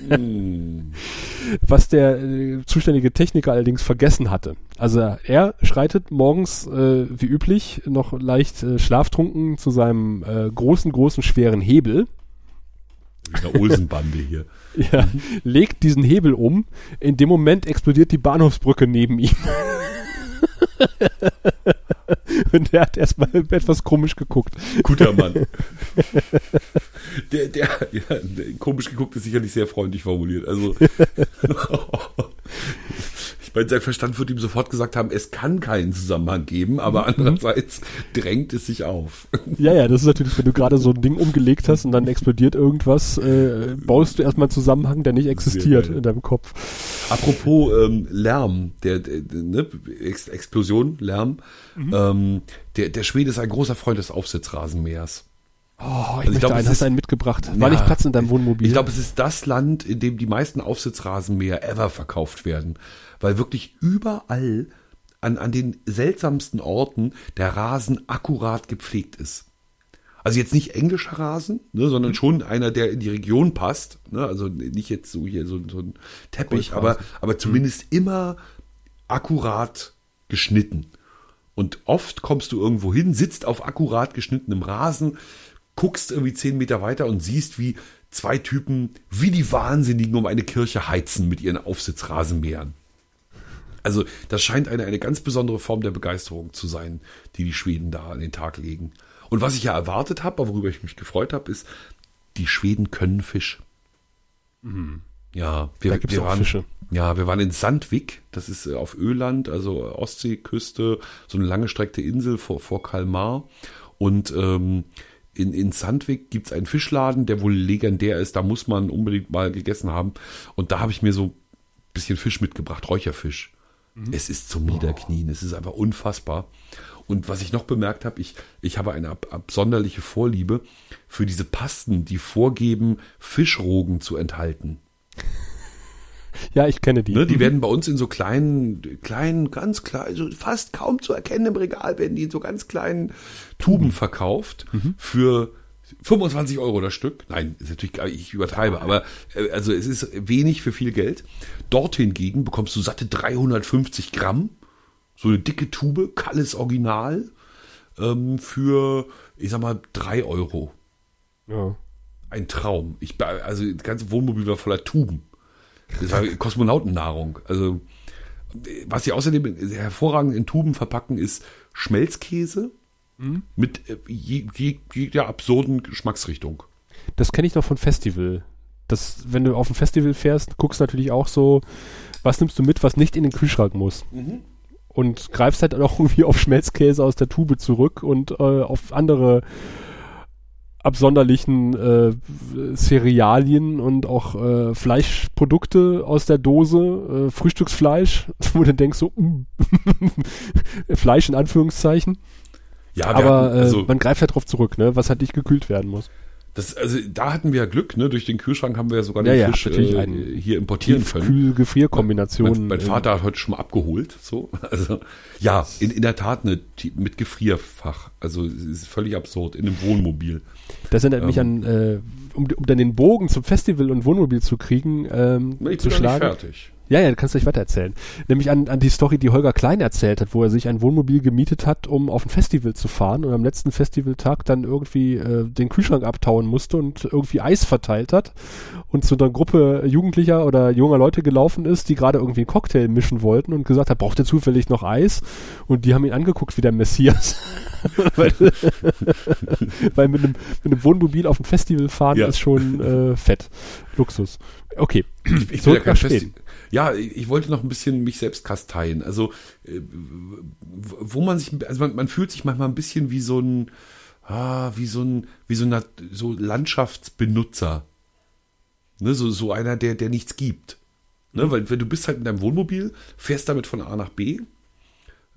Mm. Was der äh, zuständige Techniker allerdings vergessen hatte. Also er schreitet morgens äh, wie üblich noch leicht äh, schlaftrunken zu seinem äh, großen, großen, schweren Hebel. Der Olsenbande hier. Ja, legt diesen Hebel um. In dem Moment explodiert die Bahnhofsbrücke neben ihm. Und der hat erstmal etwas komisch geguckt. Guter Mann. Der, der, ja, komisch geguckt ist sicherlich sehr freundlich formuliert. Also weil sein Verstand wird ihm sofort gesagt haben, es kann keinen Zusammenhang geben, aber mhm. andererseits drängt es sich auf. Ja, ja, das ist natürlich, wenn du gerade so ein Ding umgelegt hast und dann explodiert irgendwas, äh, baust du erstmal einen Zusammenhang, der nicht existiert in deinem Kopf. Apropos ähm, Lärm, der, der ne, Ex Explosion, Lärm, mhm. ähm, der, der Schwede ist ein großer Freund des Aufsitzrasenmähers. Oh, ich, also ich glaube, einen, hast einen mitgebracht? War ja, nicht Platz in deinem Wohnmobil? Ich glaube, es ist das Land, in dem die meisten Aufsitzrasenmäher ever verkauft werden weil wirklich überall an, an den seltsamsten Orten der Rasen akkurat gepflegt ist. Also jetzt nicht englischer Rasen, ne, sondern mhm. schon einer, der in die Region passt. Ne? Also nicht jetzt so hier so, so ein Teppich, aber, aber mhm. zumindest mhm. immer akkurat geschnitten. Und oft kommst du irgendwo hin, sitzt auf akkurat geschnittenem Rasen, guckst irgendwie zehn Meter weiter und siehst, wie zwei Typen wie die Wahnsinnigen um eine Kirche heizen mit ihren Aufsitzrasenmähern. Also das scheint eine, eine ganz besondere Form der Begeisterung zu sein, die die Schweden da an den Tag legen. Und was ich ja erwartet habe, worüber ich mich gefreut habe, ist, die Schweden können Fisch. Mhm. Ja, wir, wir waren, Fische. Ja, wir waren in Sandvik, das ist äh, auf Öland, also Ostseeküste, so eine langgestreckte Insel vor, vor Kalmar. Und ähm, in, in Sandvik gibt's einen Fischladen, der wohl legendär ist, da muss man unbedingt mal gegessen haben. Und da habe ich mir so ein bisschen Fisch mitgebracht, Räucherfisch. Mhm. Es ist zum Niederknien, es ist einfach unfassbar. Und was ich noch bemerkt habe, ich, ich habe eine ab, absonderliche Vorliebe für diese Pasten, die vorgeben, Fischrogen zu enthalten. Ja, ich kenne die. Ne, die mhm. werden bei uns in so kleinen, kleinen, ganz klein, so fast kaum zu erkennen im Regal, werden die in so ganz kleinen Tuben verkauft mhm. für 25 Euro das Stück. Nein, ist natürlich, ich übertreibe, aber äh, also es ist wenig für viel Geld. Dort hingegen bekommst du satte 350 Gramm, so eine dicke Tube, Kalles Original, ähm, für, ich sag mal, 3 Euro. Ja. Ein Traum. Ich, also das ganze Wohnmobil war voller Tuben. Das war Kosmonautennahrung. Also, was sie außerdem hervorragend in Tuben verpacken, ist Schmelzkäse mhm. mit jeder äh, absurden Geschmacksrichtung. Das kenne ich noch von Festival. Das, wenn du auf ein Festival fährst, guckst natürlich auch so, was nimmst du mit, was nicht in den Kühlschrank muss. Mhm. Und greifst halt auch irgendwie auf Schmelzkäse aus der Tube zurück und äh, auf andere absonderlichen äh, Cerealien und auch äh, Fleischprodukte aus der Dose, äh, Frühstücksfleisch, wo du denkst so, mm, Fleisch in Anführungszeichen. Ja, aber hatten, also, äh, man greift ja drauf zurück, ne, was halt nicht gekühlt werden muss. Das, also da hatten wir ja Glück, ne? Durch den Kühlschrank haben wir ja sogar den ja, Fisch äh, hier importieren können. Kühl-Gefrierkombination. Mein, mein, Vater hat heute schon mal abgeholt, so. Also ja, in, in der Tat eine mit Gefrierfach. Also ist völlig absurd in einem Wohnmobil. Das erinnert ähm, mich an, äh, um, um dann den Bogen zum Festival und Wohnmobil zu kriegen, ähm, ich zu bin schlagen. Nicht fertig. Ja, ja, du kannst gleich weiter erzählen. Nämlich an, an die Story, die Holger Klein erzählt hat, wo er sich ein Wohnmobil gemietet hat, um auf ein Festival zu fahren und am letzten Festivaltag dann irgendwie äh, den Kühlschrank abtauen musste und irgendwie Eis verteilt hat und zu einer Gruppe Jugendlicher oder junger Leute gelaufen ist, die gerade irgendwie einen Cocktail mischen wollten und gesagt hat, braucht ihr zufällig noch Eis? Und die haben ihn angeguckt wie der Messias. weil, weil mit, einem, mit einem Wohnmobil auf ein Festival fahren ja. ist schon äh, fett. Luxus. Okay. Ich, ich will ja kein Festival ja, ich wollte noch ein bisschen mich selbst kasteien. Also, äh, wo man sich, also man, man fühlt sich manchmal ein bisschen wie so ein, ah, wie so ein, wie so ein so Landschaftsbenutzer. Ne, so, so einer, der, der nichts gibt. Ne, weil, weil du bist halt in deinem Wohnmobil, fährst damit von A nach B,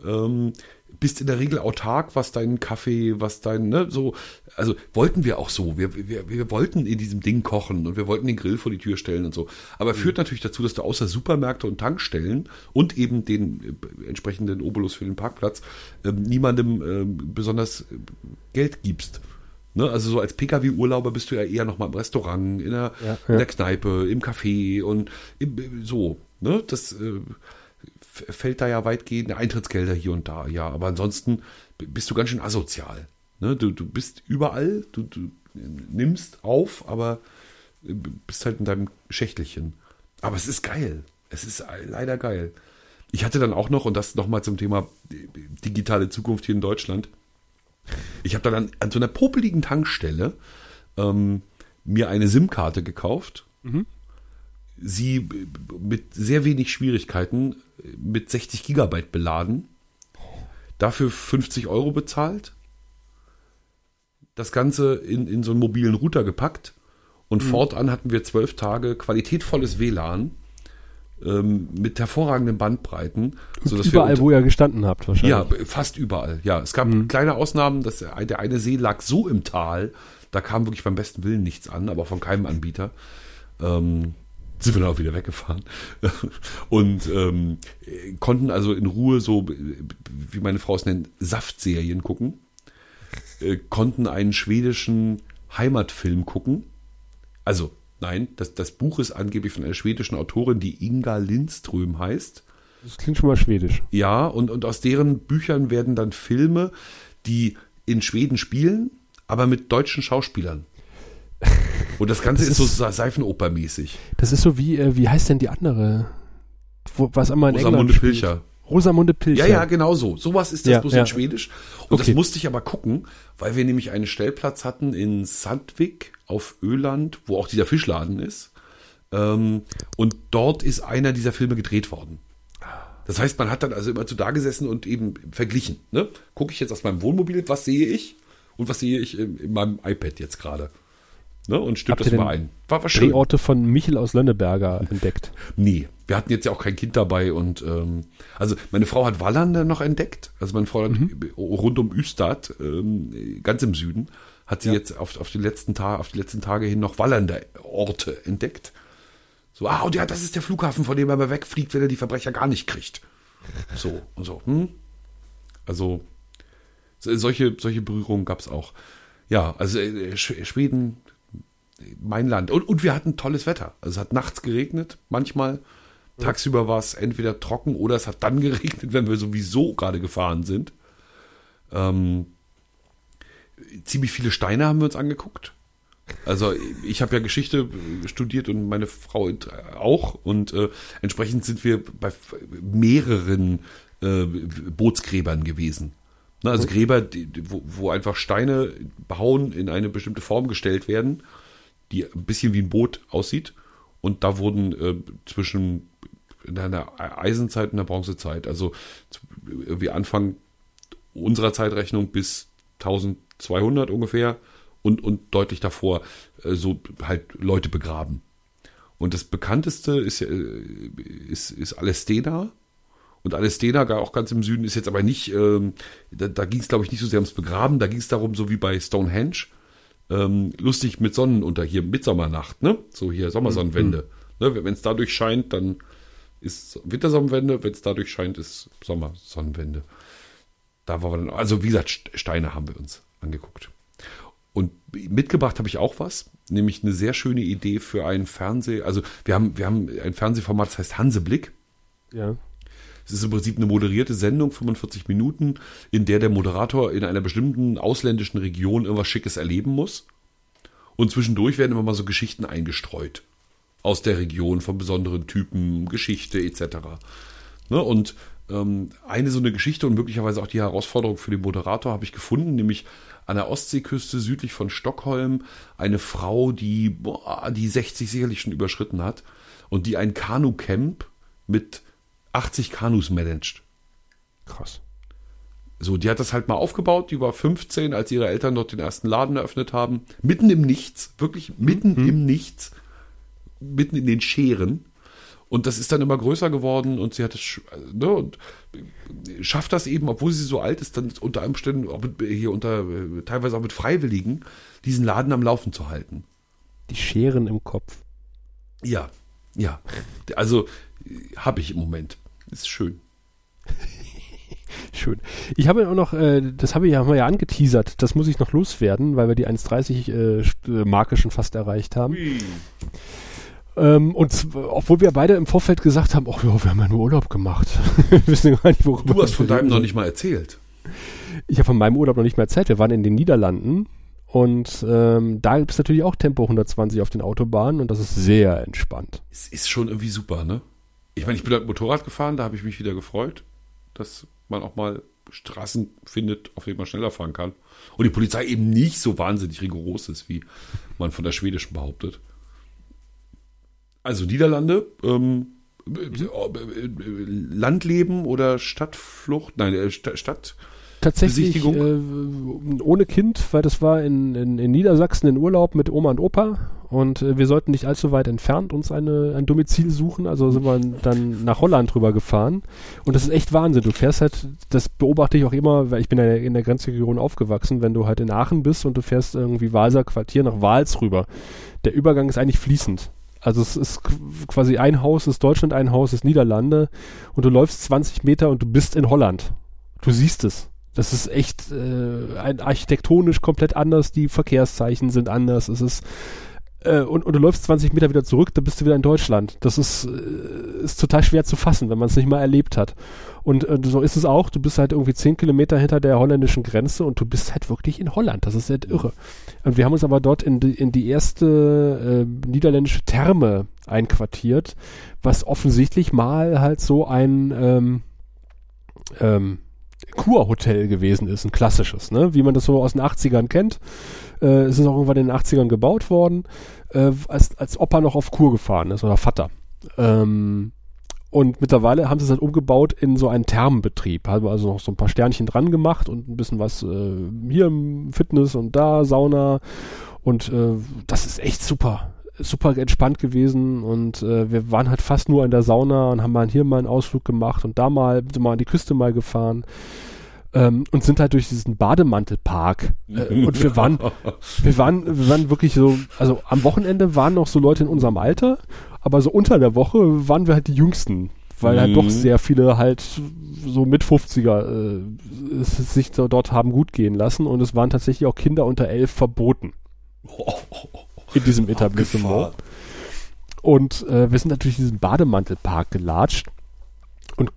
ähm, bist in der Regel autark, was deinen Kaffee, was dein, ne, so, also wollten wir auch so. Wir, wir, wir wollten in diesem Ding kochen und wir wollten den Grill vor die Tür stellen und so. Aber mhm. führt natürlich dazu, dass du außer Supermärkte und Tankstellen und eben den äh, entsprechenden Obolus für den Parkplatz äh, niemandem äh, besonders Geld gibst. Ne? Also so als Pkw-Urlauber bist du ja eher noch mal im Restaurant, in der, ja, ja. in der Kneipe, im Café und im, so. Ne? Das äh, fällt da ja weitgehend Eintrittsgelder hier und da, ja. Aber ansonsten bist du ganz schön asozial. Ne? Du, du bist überall, du, du nimmst auf, aber bist halt in deinem Schächtelchen. Aber es ist geil. Es ist leider geil. Ich hatte dann auch noch, und das nochmal zum Thema digitale Zukunft hier in Deutschland, ich habe dann an, an, so einer popeligen Tankstelle ähm, mir eine SIM-Karte gekauft. Mhm sie mit sehr wenig Schwierigkeiten mit 60 Gigabyte beladen, dafür 50 Euro bezahlt, das Ganze in, in so einen mobilen Router gepackt und mhm. fortan hatten wir zwölf Tage qualitätvolles WLAN ähm, mit hervorragenden Bandbreiten. Sodass überall, wir wo ihr gestanden habt, wahrscheinlich. Ja, fast überall. Ja, es gab mhm. kleine Ausnahmen, dass der, der eine See lag so im Tal, da kam wirklich beim besten Willen nichts an, aber von keinem Anbieter. Ähm, sind wir dann auch wieder weggefahren und ähm, konnten also in Ruhe so, wie meine Frau es nennt, Saftserien gucken. äh, konnten einen schwedischen Heimatfilm gucken. Also, nein, das, das Buch ist angeblich von einer schwedischen Autorin, die Inga Lindström heißt. Das klingt schon mal schwedisch. Ja, und, und aus deren Büchern werden dann Filme, die in Schweden spielen, aber mit deutschen Schauspielern. Und das Ganze das ist, ist, so Seifenoper-mäßig. Das ist so wie, äh, wie heißt denn die andere? Wo, was immer in Rosamunde England Pilcher. Rosamunde Pilcher. Ja, ja, genau so. Sowas ist das ja, bloß ja. in Schwedisch. Und Okay. das musste ich aber gucken, weil wir nämlich einen Stellplatz hatten in Sandvik auf Öland, wo auch dieser Fischladen ist. Ähm, und dort ist einer dieser Filme gedreht worden. Das heißt, man hat dann also immer zu da gesessen und eben verglichen. Ne? Gucke ich jetzt aus meinem Wohnmobil, was sehe ich? Und was sehe ich in, in meinem iPad jetzt gerade? Ne? Und stimmt Habt das mal ein. War, war schön. Drehorte von Michel aus Lönneberger entdeckt. Nee, wir hatten jetzt ja auch kein Kind dabei und ähm, also meine Frau hat Wallander noch entdeckt. Also meine Frau hat rund um Ystad, ähm, ganz im Süden, hat sie Ja. jetzt auf, auf, die letzten Tage, auf die letzten Tage hin noch Wallander Orte entdeckt. So, ah, und ja, das ist der Flughafen, von dem er mal wegfliegt, wenn er die Verbrecher gar nicht kriegt. So, und so, hm? Also, so- solche, solche Berührungen gab es auch. Ja, also äh, Sch- Schweden, mein Land. Und, und wir hatten tolles Wetter. Also es hat nachts geregnet, manchmal. Tagsüber war es entweder trocken oder es hat dann geregnet, wenn wir sowieso gerade gefahren sind. Ähm, ziemlich viele Steine haben wir uns angeguckt. Also ich habe ja Geschichte äh, studiert und meine Frau auch und äh, entsprechend sind wir bei mehreren äh, Bootsgräbern gewesen. Na, also Gräber, die, die- wo, wo einfach Steine behauen in eine bestimmte Form gestellt werden, die ein bisschen wie ein Boot aussieht. Und da wurden äh, zwischen in der Eisenzeit und der Bronzezeit, also irgendwie Anfang unserer Zeitrechnung bis 1200 ungefähr und, und deutlich davor äh, so halt Leute begraben. Und das bekannteste ist, äh, ist, ist Alestena. Und Alestena, auch ganz im Süden, ist jetzt aber nicht, ähm, da, da ging es glaube ich nicht so sehr ums Begraben, da ging es darum, so wie bei Stonehenge, ähm, lustig mit Sonnenunter, hier Mitsommernacht, ne? So hier Sommersonnenwende. Ne? Wenn es dadurch scheint, dann ist Wintersonnenwende, wenn es dadurch scheint, ist Sommersonnenwende. Da war wir dann, also wie gesagt, St- Steine haben wir uns angeguckt. Und mitgebracht habe ich auch was, nämlich eine sehr schöne Idee für einen Fernseh, also wir haben, wir haben ein Fernsehformat, das heißt Hanseblick. Ja. Es ist im Prinzip eine moderierte Sendung, 45 Minuten, in der der Moderator in einer bestimmten ausländischen Region irgendwas Schickes erleben muss. Und zwischendurch werden immer mal so Geschichten eingestreut. Aus der Region, von besonderen Typen, Geschichte etc. Ne? Und ähm, eine so eine Geschichte und möglicherweise auch die Herausforderung für den Moderator habe ich gefunden, nämlich an der Ostseeküste südlich von Stockholm eine Frau, die, boah, die 60 sicherlich schon überschritten hat und die ein Kanu-Camp mit 80 Kanus managt. Krass. So, die hat das halt mal aufgebaut. Die war 15, als ihre Eltern dort den ersten Laden eröffnet haben. Mitten im Nichts, wirklich mitten im Nichts, mitten in den Scheren. Und das ist dann immer größer geworden und sie hat es, sch- ne, und schafft das eben, obwohl sie so alt ist, dann unter Umständen, auch mit, hier unter, äh, teilweise auch mit Freiwilligen, diesen Laden am Laufen zu halten. Die Scheren im Kopf. Ja, ja. Also habe ich im Moment. Ist schön. Schön. Ich habe auch noch, äh, das habe ich ja, haben wir ja angeteasert, das muss ich noch loswerden, weil wir die 1,30 äh, äh, Marke schon fast erreicht haben. Ähm, und obwohl wir beide im Vorfeld gesagt haben, ach ja, wir haben ja nur Urlaub gemacht. wir wissen gar nicht, worüber Du hast von deinem reden. noch nicht mal erzählt. Ich habe von meinem Urlaub noch nicht mehr erzählt. Wir waren in den Niederlanden und ähm, da gibt es natürlich auch Tempo 120 auf den Autobahnen und das ist sehr entspannt. Es ist schon irgendwie super, ne? Ich meine, ich bin halt Motorrad gefahren, da habe ich mich wieder gefreut, dass man auch mal Straßen findet, auf denen man schneller fahren kann. Und die Polizei eben nicht so wahnsinnig rigoros ist, wie man von der schwedischen behauptet. Also Niederlande, ähm, äh, äh, Landleben oder Stadtflucht, nein, äh, Sta- Stadt. Tatsächlich äh, ohne Kind, weil das war in, in, in Niedersachsen in Urlaub mit Oma und Opa und äh, wir sollten nicht allzu weit entfernt uns eine, ein Domizil suchen, also sind wir dann nach Holland rüber gefahren und das ist echt Wahnsinn. Du fährst halt, das beobachte ich auch immer, weil ich bin ja in der Grenzregion aufgewachsen, wenn du halt in Aachen bist und du fährst irgendwie Walser Quartier nach Wals rüber. Der Übergang ist eigentlich fließend. Also es ist qu- quasi ein Haus ist Deutschland, ein Haus ist Niederlande und du läufst 20 Meter und du bist in Holland. Du siehst es. Das ist echt äh, ein architektonisch komplett anders, die Verkehrszeichen sind anders, es ist äh, und, und du läufst 20 Meter wieder zurück, dann bist du wieder in Deutschland. Das ist, äh, ist total schwer zu fassen, wenn man es nicht mal erlebt hat. Und äh, so ist es auch. Du bist halt irgendwie 10 Kilometer hinter der holländischen Grenze und du bist halt wirklich in Holland. Das ist halt irre. Und wir haben uns aber dort in die, in die erste äh, niederländische Therme einquartiert, was offensichtlich mal halt so ein ähm, ähm, Kurhotel gewesen ist, ein klassisches, ne? wie man das so aus den 80ern kennt. Äh, es ist auch irgendwann in den 80ern gebaut worden, äh, als, als Opa noch auf Kur gefahren ist oder Vater. Ähm, und mittlerweile haben sie es halt umgebaut in so einen Thermenbetrieb. Haben also noch so ein paar Sternchen dran gemacht und ein bisschen was äh, hier im Fitness und da, Sauna. Und äh, das ist echt super. Super entspannt gewesen und äh, wir waren halt fast nur in der Sauna und haben mal hier mal einen Ausflug gemacht und da mal, sind mal an die Küste mal gefahren ähm, und sind halt durch diesen Bademantelpark äh, und wir waren, wir waren, wir waren wirklich so, also am Wochenende waren noch so Leute in unserem Alter, aber so unter der Woche waren wir halt die Jüngsten, weil mhm. halt doch mhm. sehr viele halt so mit 50er äh, sich so dort haben gut gehen lassen und es waren tatsächlich auch Kinder unter elf verboten in diesem Etablissement. Und äh, wir sind natürlich in diesen Bademantelpark gelatscht. Und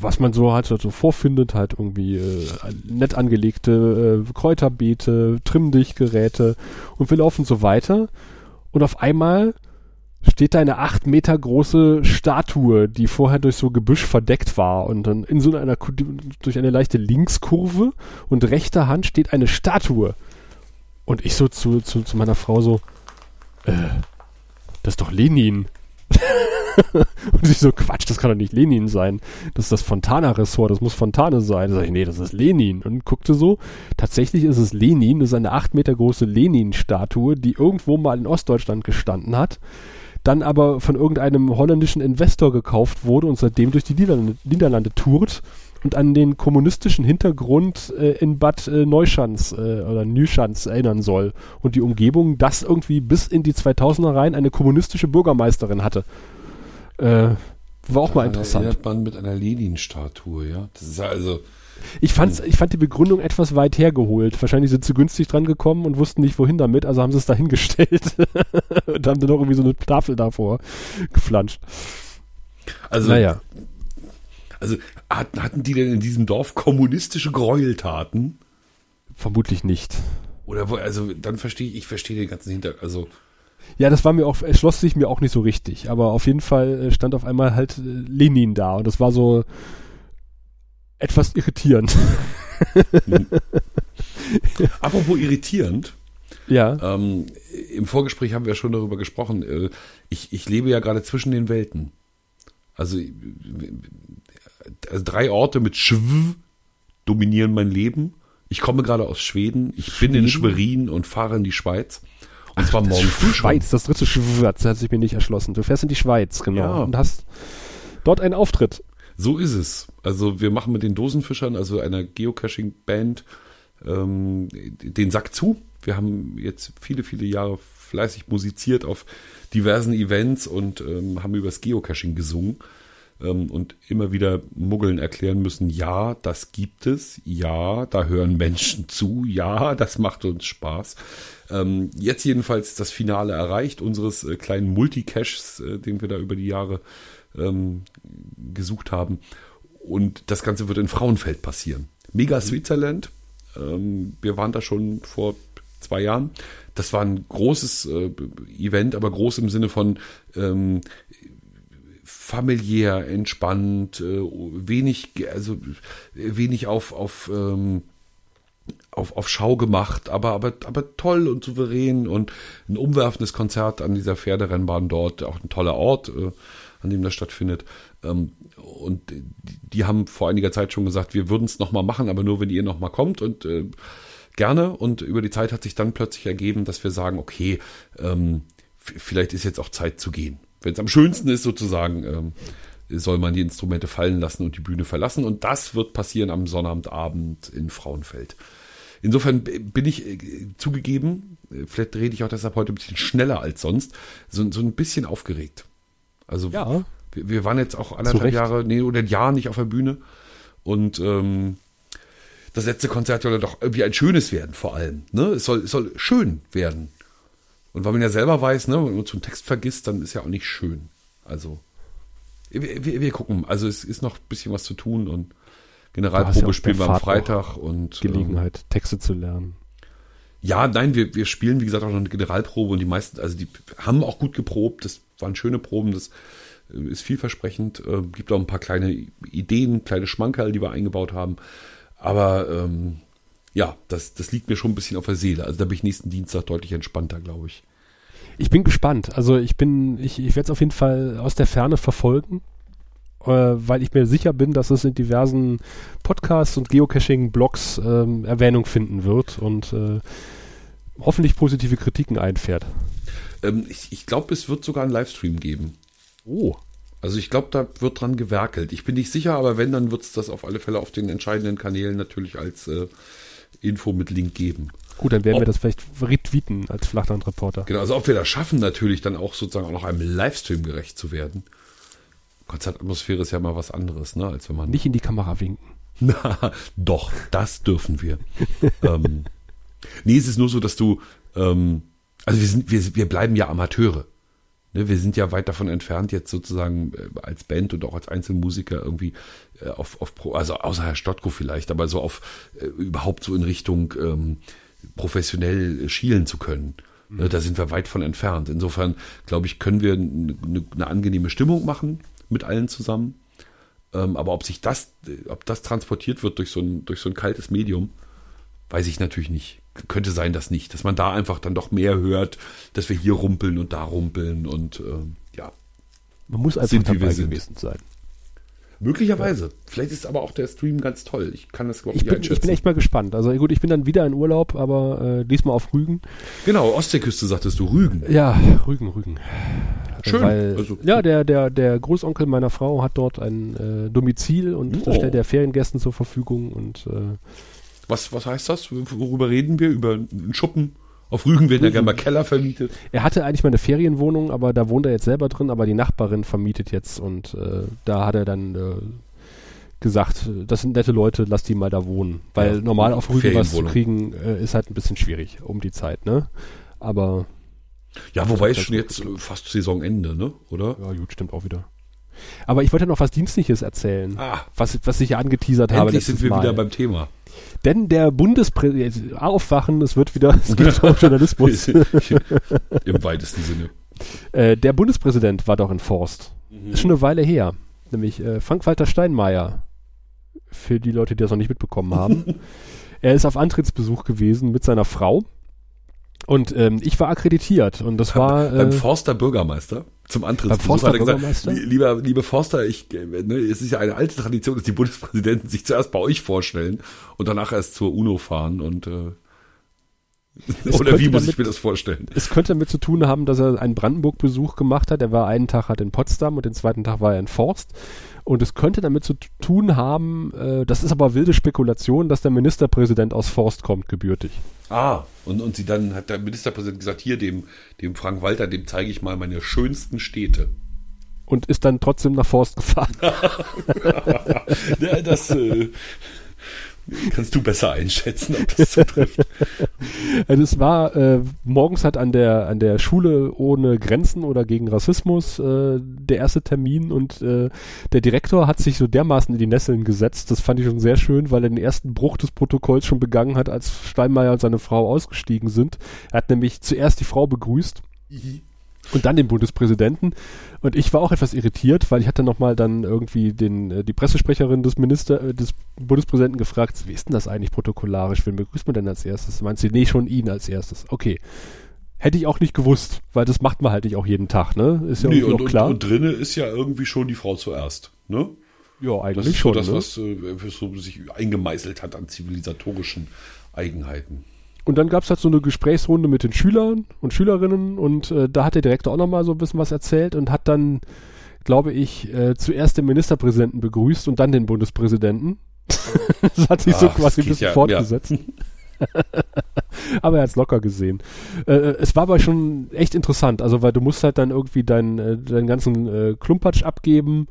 was man so halt so vorfindet, halt irgendwie äh, nett angelegte äh, Kräuterbeete, Trimmdichtgeräte. Und wir laufen so weiter. Und auf einmal steht da eine acht Meter große Statue, die vorher durch so Gebüsch verdeckt war. Und dann in so einer durch eine leichte Linkskurve und rechter Hand steht eine Statue. Und ich so zu, zu, zu meiner Frau so äh, das ist doch Lenin und ich so, Quatsch, das kann doch nicht Lenin sein. Das ist das Fontana-Ressort, das muss Fontane sein. Da sag ich, nee, das ist Lenin. Und guckte so, tatsächlich ist es Lenin, das ist eine acht Meter große Lenin-Statue, die irgendwo mal in Ostdeutschland gestanden hat, dann aber von irgendeinem holländischen Investor gekauft wurde und seitdem durch die Niederlande, Niederlande tourt und an den kommunistischen Hintergrund äh, in Bad äh, Neuschanz äh, oder Nüschanz erinnern soll und die Umgebung, das irgendwie bis in die 2000er rein eine kommunistische Bürgermeisterin hatte. Äh, war auch mal interessant. Erinnert man mit einer Lenin-Statue, ja. Das ist also. Ich, fand's, ich fand die Begründung etwas weit hergeholt. Wahrscheinlich sind sie günstig dran gekommen und wussten nicht, wohin damit, also haben sie es dahingestellt und haben dann noch irgendwie so eine Tafel davor geflanscht. Also, naja. Also hatten, hatten die denn in diesem Dorf kommunistische Gräueltaten? Vermutlich nicht. Oder wo, also dann verstehe ich, ich verstehe den ganzen Hintergrund. Also ja, das war mir auch, es schloss sich mir auch nicht so richtig. Aber auf jeden Fall äh, stand auf einmal halt äh, Lenin da und das war so etwas irritierend. Apropos irritierend. Ja. Ähm, Im Vorgespräch haben wir schon darüber gesprochen. Äh, ich, ich lebe ja gerade zwischen den Welten. Also drei Orte mit Schw dominieren mein Leben. Ich komme gerade aus Schweden. Ich Schweden? bin in Schwerin und fahre in die Schweiz. Und zwar morgen früh Schweiz, das dritte Schweiz hat sich mir nicht erschlossen. Du fährst in die Schweiz, genau. Ja. Und hast dort einen Auftritt. So ist es. Also wir machen mit den Dosenfischern, also einer Geocaching-Band, ähm, den Sack zu. Wir haben jetzt viele, viele Jahre fleißig musiziert auf diversen Events und ähm, haben über das Geocaching gesungen ähm, und immer wieder Muggeln erklären müssen, ja, das gibt es, ja, da hören Menschen zu, ja, das macht uns Spaß. Ähm, jetzt jedenfalls das Finale erreicht unseres äh, kleinen Multicaches, äh, den wir da über die Jahre ähm, gesucht haben. Und das Ganze wird in Frauenfeld passieren. Mega Switzerland. Ähm, wir waren da schon vor zwei Jahren. Das war ein großes äh, Event, aber groß im Sinne von ähm, familiär, entspannt, äh, wenig, also wenig auf, auf ähm, auf, auf Schau gemacht, aber, aber, aber toll und souverän und ein umwerfendes Konzert an dieser Pferderennbahn dort, auch ein toller Ort, äh, an dem das stattfindet. Ähm, und die, die, haben vor einiger Zeit schon gesagt, wir würden es nochmal machen, aber nur, wenn ihr nochmal kommt und äh, gerne. Und über die Zeit hat sich dann plötzlich ergeben, dass wir sagen, okay, ähm, vielleicht ist jetzt auch Zeit zu gehen. Wenn es am schönsten ist, sozusagen, ähm, soll man die Instrumente fallen lassen und die Bühne verlassen. Und das wird passieren am Sonnabendabend in Frauenfeld. Insofern bin ich äh, zugegeben, äh, vielleicht rede ich auch deshalb heute ein bisschen schneller als sonst, so, so ein bisschen aufgeregt. Also ja. wir, wir waren jetzt auch anderthalb Jahre, nee, oder ein Jahr nicht auf der Bühne. Und ähm, das letzte Konzert soll doch irgendwie ein schönes werden, vor allem. Ne? Es, soll, es soll schön werden. Und weil man ja selber weiß, ne, wenn man so einen Text vergisst, dann ist ja auch nicht schön. Also, wir, wir, wir gucken. Also, es ist noch ein bisschen was zu tun und Generalprobe ja spielen wir am Freitag und. Gelegenheit, ähm, Texte zu lernen. Ja, nein, wir, wir spielen, wie gesagt, auch noch eine Generalprobe und die meisten, also die haben auch gut geprobt. Das waren schöne Proben, das äh, ist vielversprechend. Äh, gibt auch ein paar kleine Ideen, kleine Schmankerl, die wir eingebaut haben. Aber ähm, ja, das, das liegt mir schon ein bisschen auf der Seele. Also da bin ich nächsten Dienstag deutlich entspannter, glaube ich. Ich bin gespannt. Also ich bin, ich, ich werde es auf jeden Fall aus der Ferne verfolgen, äh, weil ich mir sicher bin, dass es in diversen Podcasts und Geocaching-Blogs ähm, Erwähnung finden wird und äh, hoffentlich positive Kritiken einfährt. Ähm, ich ich glaube, es wird sogar einen Livestream geben. Oh. Also ich glaube, da wird dran gewerkelt. Ich bin nicht sicher, aber wenn, dann wird es das auf alle Fälle auf den entscheidenden Kanälen natürlich als äh, Info mit Link geben. Gut, dann werden ob, wir das vielleicht retweeten als Flachlandreporter. Genau, also ob wir das schaffen, natürlich dann auch sozusagen auch noch einem Livestream gerecht zu werden. Konzertatmosphäre ist ja mal was anderes, ne, als wenn man. Nicht in die Kamera winken. Na, doch, das dürfen wir. ähm, nee, es ist nur so, dass du, ähm, also wir sind, wir, wir bleiben ja Amateure. Ne, wir sind ja weit davon entfernt, jetzt sozusagen äh, als Band und auch als Einzelmusiker irgendwie äh, auf, auf Pro, also außer Herr Stottko vielleicht, aber so auf äh, überhaupt so in Richtung ähm, professionell schielen zu können. Ne, mhm. Da sind wir weit von entfernt. Insofern, glaube ich, können wir eine, eine angenehme Stimmung machen mit allen zusammen. Ähm, aber ob sich das, ob das transportiert wird durch so ein, durch so ein kaltes Medium, weiß ich natürlich nicht könnte sein, dass nicht, dass man da einfach dann doch mehr hört, dass wir hier rumpeln und da rumpeln und äh, ja. Man muss einfach sind, dabei gewesen sein. Möglicherweise. Ja. Vielleicht ist aber auch der Stream ganz toll. Ich kann das überhaupt ich bin, Ich bin echt mal gespannt. Also gut, ich bin dann wieder in Urlaub, aber äh, diesmal auf Rügen. Genau, Ostseeküste sagtest du, Rügen. Ja, Rügen, Rügen. Schön. Weil, also, ja, der, der, der Großonkel meiner Frau hat dort ein äh, Domizil und oh. da stellt er Feriengästen zur Verfügung und äh, was, was heißt das? Worüber reden wir? Über einen Schuppen? Auf Rügen werden ja gerne mal Keller vermietet. Er hatte eigentlich mal eine Ferienwohnung, aber da wohnt er jetzt selber drin, aber die Nachbarin vermietet jetzt und äh, da hat er dann äh, gesagt, das sind nette Leute, lass die mal da wohnen. Weil ja, normal auf Rügen was zu kriegen, äh, ist halt ein bisschen schwierig um die Zeit, ne? Aber. Ja, wobei es schon jetzt fast Saisonende, ne? Oder? Ja, gut, stimmt auch wieder. Aber ich wollte noch was Dienstliches erzählen, ah. was, was ich ja angeteasert Endlich habe. Endlich sind wir Mal. wieder beim Thema. Denn der Bundespräsident, aufwachen, es wird wieder, es geht um Journalismus. Im weitesten Sinne. Äh, der Bundespräsident war doch in Forst. Mhm. Ist schon eine Weile her. Nämlich äh, Frank-Walter Steinmeier. Für die Leute, die das noch nicht mitbekommen haben. er ist auf Antrittsbesuch gewesen mit seiner Frau. Und ähm, ich war akkreditiert und das war äh, beim Forster Bürgermeister zum Antrittsbesuch hat er gesagt, lieber liebe Forster, ich ne, es ist ja eine alte Tradition, dass die Bundespräsidenten sich zuerst bei euch vorstellen und danach erst zur UNO fahren und äh, oder wie muss damit, ich mir das vorstellen? Es könnte damit zu tun haben, dass er einen Brandenburg-Besuch gemacht hat. Er war einen Tag halt in Potsdam und den zweiten Tag war er in Forst. Und es könnte damit zu tun haben, äh, das ist aber wilde Spekulation, dass der Ministerpräsident aus Forst kommt, gebürtig. Ah, und, und sie dann hat der Ministerpräsident gesagt, hier dem, dem Frank Walter, dem zeige ich mal meine schönsten Städte. Und ist dann trotzdem nach Forst gefahren. ja, das, äh, Kannst du besser einschätzen, ob das zutrifft? also es war äh, morgens hat an der an der Schule ohne Grenzen oder gegen Rassismus äh, der erste Termin und äh, der Direktor hat sich so dermaßen in die Nesseln gesetzt. Das fand ich schon sehr schön, weil er den ersten Bruch des Protokolls schon begangen hat, als Steinmeier und seine Frau ausgestiegen sind. Er hat nämlich zuerst die Frau begrüßt. Mhm und dann den Bundespräsidenten. Und ich war auch etwas irritiert, weil ich hatte nochmal dann irgendwie den, äh, die Pressesprecherin des Minister, äh, des Bundespräsidenten gefragt, wie ist denn das eigentlich protokollarisch? Wen begrüßt man denn als erstes? Meinst du, nee, schon ihn als erstes. Okay. Hätte ich auch nicht gewusst, weil das macht man halt nicht auch jeden Tag, ne? Ist ja nee, und, auch klar. Und, und drinnen ist ja irgendwie schon die Frau zuerst, ne? Ja, eigentlich das ist schon. Das, ne? was äh, so sich eingemeißelt hat an zivilisatorischen Eigenheiten. Und dann gab es halt so eine Gesprächsrunde mit den Schülern und Schülerinnen und äh, da hat der Direktor auch nochmal so ein bisschen was erzählt und hat dann, glaube ich, äh, zuerst den Ministerpräsidenten begrüßt und dann den Bundespräsidenten. das hat sich Ach, so quasi ein bisschen ja, fortgesetzt. Ja. aber er hat es locker gesehen. Äh, äh, es war aber schon echt interessant, also weil du musst halt dann irgendwie deinen, äh, deinen ganzen äh, Klumpatsch abgeben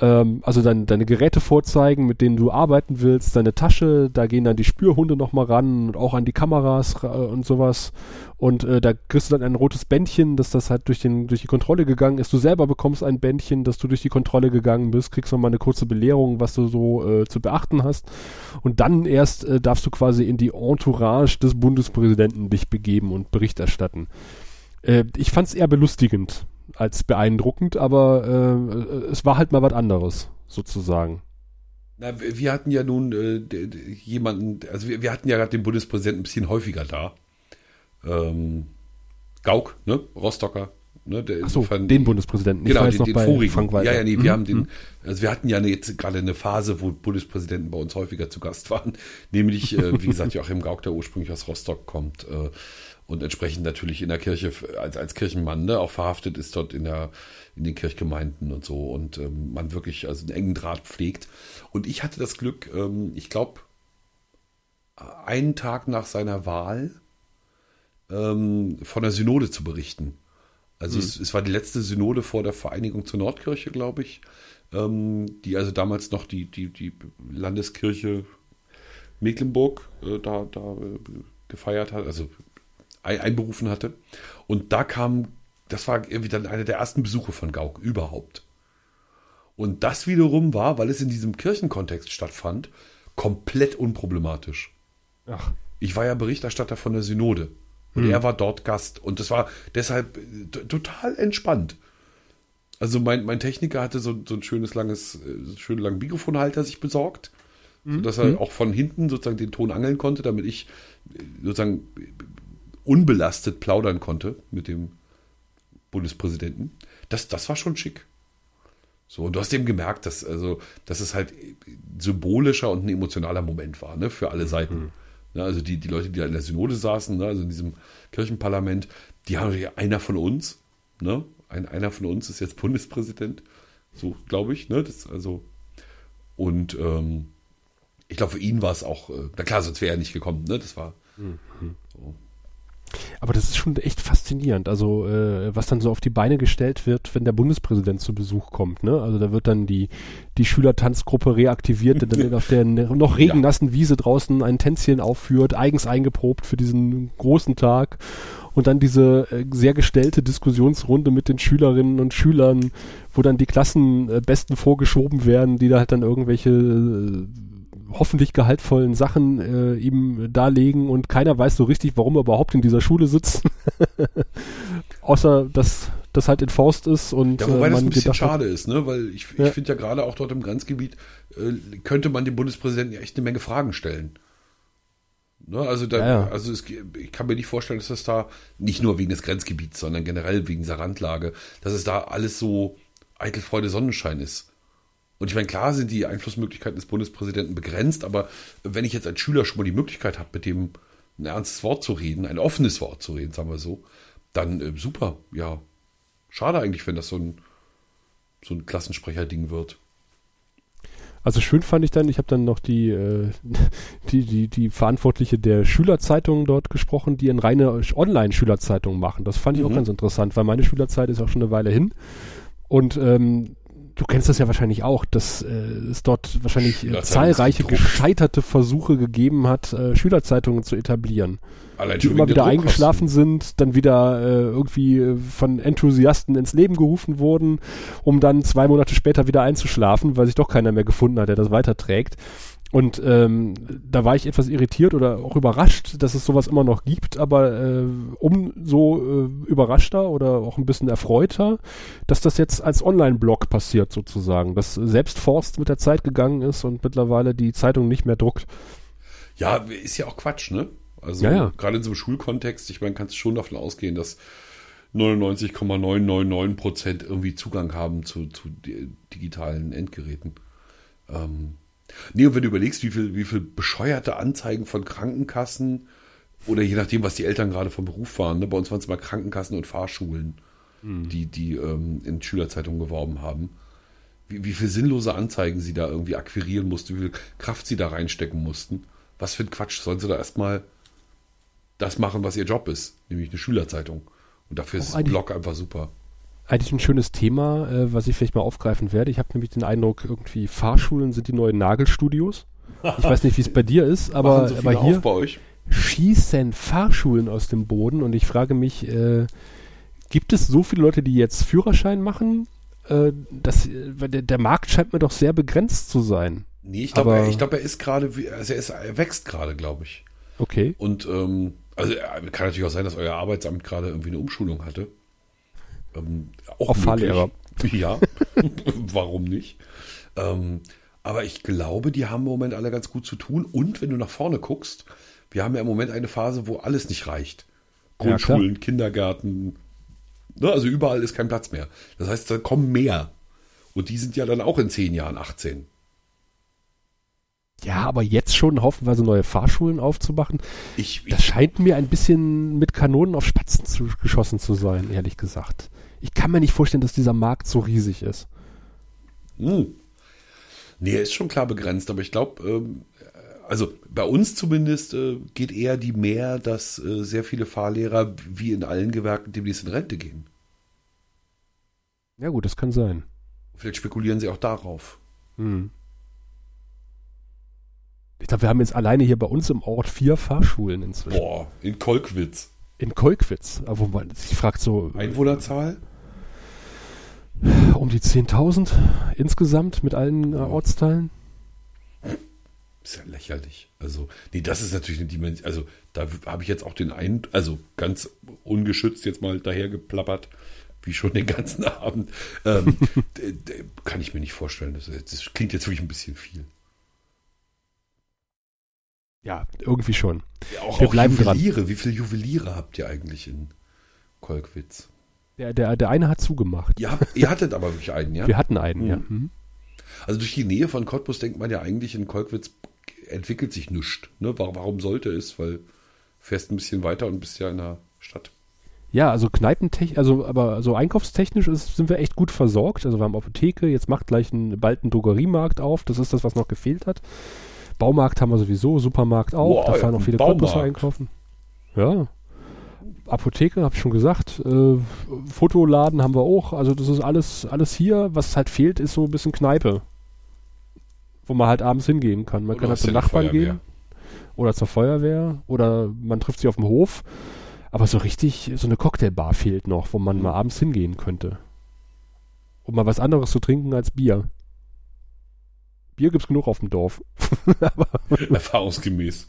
ähm, also dein, deine Geräte vorzeigen, mit denen du arbeiten willst, deine Tasche, da gehen dann die Spürhunde nochmal ran und auch an die Kameras äh, und sowas. Und äh, da kriegst du dann ein rotes Bändchen, dass das halt durch, den, durch die Kontrolle gegangen ist. Du selber bekommst ein Bändchen, dass du durch die Kontrolle gegangen bist, kriegst nochmal eine kurze Belehrung, was du so äh, zu beachten hast. Und dann erst äh, darfst du quasi in die Entourage des Bundespräsidenten dich begeben und Bericht erstatten. Äh, ich fand es eher belustigend als beeindruckend, aber äh, es war halt mal was anderes, sozusagen. Na, wir hatten ja nun äh, jemanden, also wir, wir hatten ja gerade den Bundespräsidenten ein bisschen häufiger da. Ähm, Gauck, ne? Rostocker. Ne? Der so, insofern, den Bundespräsidenten. Genau, den, den vorigen. Ja, ja, nee, wir mhm. haben den, also wir hatten ja jetzt gerade eine Phase, wo Bundespräsidenten bei uns häufiger zu Gast waren. Nämlich, äh, wie gesagt, Joachim Gauck, der ursprünglich aus Rostock kommt. Äh, und entsprechend natürlich in der Kirche als, als Kirchenmann ne, auch verhaftet ist dort in der in den Kirchgemeinden und so und ähm, man wirklich also einen engen Draht pflegt. Und ich hatte das Glück, ähm, ich glaube, einen Tag nach seiner Wahl ähm, von der Synode zu berichten. Also mhm. es, es, war die letzte Synode vor der Vereinigung zur Nordkirche, glaube ich, ähm, die also damals noch die, die, die Landeskirche Mecklenburg äh, da, da äh, gefeiert hat, also einberufen hatte. Und da kam, das war irgendwie dann einer der ersten Besuche von Gauck überhaupt. Und das wiederum war, weil es in diesem Kirchenkontext stattfand, komplett unproblematisch. Ach. Ich war ja Berichterstatter von der Synode. Und hm. er war dort Gast. Und das war deshalb total entspannt. Also mein, mein Techniker hatte so, so ein schönes langes, äh, schön langen Mikrofonhalter sich besorgt, hm. sodass er hm. auch von hinten sozusagen den Ton angeln konnte, damit ich äh, sozusagen unbelastet plaudern konnte mit dem Bundespräsidenten. Das, das war schon schick. So, und du hast eben gemerkt, dass, also, dass es halt symbolischer und ein emotionaler Moment war, ne, für alle Seiten. Mhm. Ja, also die, die Leute, die da in der Synode saßen, ne, also in diesem Kirchenparlament, die haben ja einer von uns, ne, ein, einer von uns ist jetzt Bundespräsident, so glaube ich, ne, das, also, und ähm, ich glaube, für ihn war es auch, äh, na klar, sonst wäre er nicht gekommen, ne, das war mhm. so. Aber das ist schon echt faszinierend. Also äh, was dann so auf die Beine gestellt wird, wenn der Bundespräsident zu Besuch kommt. Ne? Also da wird dann die, die Schülertanzgruppe reaktiviert, die dann auf der noch regennassen Wiese draußen ein Tänzchen aufführt, eigens eingeprobt für diesen großen Tag. Und dann diese äh, sehr gestellte Diskussionsrunde mit den Schülerinnen und Schülern, wo dann die Klassenbesten vorgeschoben werden, die da halt dann irgendwelche äh, hoffentlich gehaltvollen Sachen äh, ihm darlegen und keiner weiß so richtig, warum er überhaupt in dieser Schule sitzt. Außer, dass das halt in Forst ist und. Ja, wobei äh, das ein bisschen schade hat, ist, ne? Weil ich, ja. ich finde ja gerade auch dort im Grenzgebiet äh, könnte man dem Bundespräsidenten ja echt eine Menge Fragen stellen. Ne? Also, da, ja, ja. also es, ich kann mir nicht vorstellen, dass das da nicht nur wegen des Grenzgebiets, sondern generell wegen dieser Randlage, dass es da alles so Eitelfreude Sonnenschein ist. Und ich meine, klar sind die Einflussmöglichkeiten des Bundespräsidenten begrenzt, aber wenn ich jetzt als Schüler schon mal die Möglichkeit habe, mit dem ein ernstes Wort zu reden, ein offenes Wort zu reden, sagen wir so, dann äh, super, ja. Schade eigentlich, wenn das so ein, so ein Klassensprecher-Ding wird. Also schön fand ich dann, ich habe dann noch die, äh, die, die, die Verantwortliche der Schülerzeitung dort gesprochen, die eine reine Online-Schülerzeitung machen. Das fand ich mhm. auch ganz interessant, weil meine Schülerzeit ist auch schon eine Weile hin. Und ähm, du kennst das ja wahrscheinlich auch, dass äh, es dort wahrscheinlich äh, zahlreiche gescheiterte Versuche gegeben hat, äh, Schülerzeitungen zu etablieren. Allein die immer wieder eingeschlafen sind, dann wieder äh, irgendwie äh, von Enthusiasten ins Leben gerufen wurden, um dann zwei Monate später wieder einzuschlafen, weil sich doch keiner mehr gefunden hat, der das weiterträgt. Und ähm, da war ich etwas irritiert oder auch überrascht, dass es sowas immer noch gibt, aber äh, umso äh, überraschter oder auch ein bisschen erfreuter, dass das jetzt als Online-Blog passiert sozusagen, dass selbst Forst mit der Zeit gegangen ist und mittlerweile die Zeitung nicht mehr druckt. Ja, ist ja auch Quatsch, ne? Also ja, ja. gerade in so einem Schulkontext, ich meine, kannst du schon davon ausgehen, dass 99,999 Prozent irgendwie Zugang haben zu, zu digitalen Endgeräten. Ähm, Nee, und wenn du überlegst, wie viel, wie viel bescheuerte Anzeigen von Krankenkassen oder je nachdem, was die Eltern gerade vom Beruf waren, ne? bei uns waren es mal Krankenkassen und Fahrschulen, mhm. die, die ähm, in Schülerzeitungen geworben haben. Wie, wie viel sinnlose Anzeigen sie da irgendwie akquirieren mussten, wie viel Kraft sie da reinstecken mussten. Was für ein Quatsch. Sollen sie da erstmal das machen, was ihr Job ist, nämlich eine Schülerzeitung. Und dafür auch ist Blog einfach super eigentlich ein schönes Thema, äh, was ich vielleicht mal aufgreifen werde. Ich habe nämlich den Eindruck, irgendwie Fahrschulen sind die neuen Nagelstudios. Ich weiß nicht, wie es bei dir ist, aber, so aber hier schießen Fahrschulen aus dem Boden und ich frage mich, äh, gibt es so viele Leute, die jetzt Führerschein machen? Äh, das, der, der Markt scheint mir doch sehr begrenzt zu sein. Nee, ich glaube, ich glaube, er ist gerade, also er, ist, er wächst gerade, glaube ich. Okay. Und ähm, also kann natürlich auch sein, dass euer Arbeitsamt gerade irgendwie eine Umschulung hatte. Ähm, auch Auf Fahrlehrer. Ja, warum nicht? Ähm, aber ich glaube, die haben im Moment alle ganz gut zu tun. Und wenn du nach vorne guckst, wir haben ja im Moment eine Phase, wo alles nicht reicht. Grundschulen, ja, Kindergärten, ne, also überall ist kein Platz mehr. Das heißt, da kommen mehr. Und die sind ja dann auch in zehn Jahren 18. Ja, aber jetzt schon haufenweise neue Fahrschulen aufzumachen, ich, ich, das scheint mir ein bisschen mit Kanonen auf Spatzen zu, geschossen zu sein, ehrlich gesagt. Ich kann mir nicht vorstellen, dass dieser Markt so riesig ist. Hm. Nee, er ist schon klar begrenzt, aber ich glaube, ähm, also bei uns zumindest äh, geht eher die mehr, dass äh, sehr viele Fahrlehrer wie in allen Gewerken demnächst in Rente gehen. Ja gut, das kann sein. Vielleicht spekulieren sie auch darauf. Hm. Ich glaube, wir haben jetzt alleine hier bei uns im Ort vier Fahrschulen inzwischen. Boah, in Kolkwitz. In Kolkwitz, wo man sich fragt so. Einwohnerzahl? Um die 10.000 insgesamt mit allen äh, Ortsteilen. Ist ja lächerlich. Also, nee, das ist natürlich eine Dimension. Also, da habe ich jetzt auch den einen, also ganz ungeschützt jetzt mal daher geplappert, wie schon den ganzen Abend. Ähm, kann ich mir nicht vorstellen. Das, das, klingt jetzt wirklich ein bisschen viel. Ja, irgendwie schon. Ja, auch, Wir auch bleiben Juweliere. Dran. Wie viele Juweliere habt ihr eigentlich in Kolkwitz? Der, der, der eine hat zugemacht. Ja, ihr hattet aber wirklich einen, ja? Wir hatten einen, mhm. ja. Mhm. Also durch die Nähe von Cottbus denkt man ja eigentlich, in Kolkwitz entwickelt sich nichts. Ne? Warum sollte es? Weil fährst ein bisschen weiter und bist ja in der Stadt. Ja, also Kneipentechnisch, also aber so einkaufstechnisch ist, sind wir echt gut versorgt. Also wir haben Apotheke, jetzt macht gleich ein, bald ein Drogeriemarkt auf. Das ist das, was noch gefehlt hat. Baumarkt haben wir sowieso, Supermarkt auch. Wow, da fahren auch viele Cottbusse einkaufen. Ja, Apotheke, habe ich schon gesagt. Äh, Fotoladen haben wir auch. Also das ist alles, alles hier. Was halt fehlt, ist so ein bisschen Kneipe. Wo man halt abends hingehen kann. Man oder kann halt zum Nachbarn gehen. Oder zur Feuerwehr. Oder man trifft sich auf dem Hof. Aber so richtig, so eine Cocktailbar fehlt noch, wo man mhm. mal abends hingehen könnte. Um mal was anderes zu trinken als Bier. Bier gibt's genug auf dem Dorf. Erfahrungsgemäß.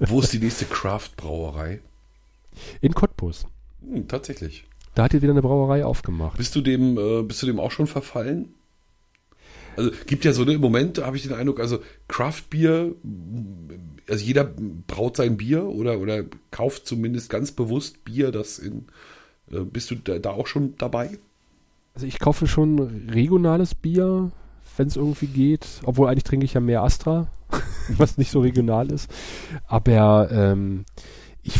Wo ist die nächste Craft-Brauerei? In Cottbus. Hm, tatsächlich. Da hat ihr wieder eine Brauerei aufgemacht. Bist du dem, äh, bist du dem auch schon verfallen? Also gibt ja so, ne, im Moment habe ich den Eindruck, also Craft-Bier, also jeder braut sein Bier oder, oder kauft zumindest ganz bewusst Bier, das in, äh, bist du da, da auch schon dabei? Also ich kaufe schon regionales Bier, wenn es irgendwie geht, obwohl eigentlich trinke ich ja mehr Astra, was nicht so regional ist. Aber ähm, ich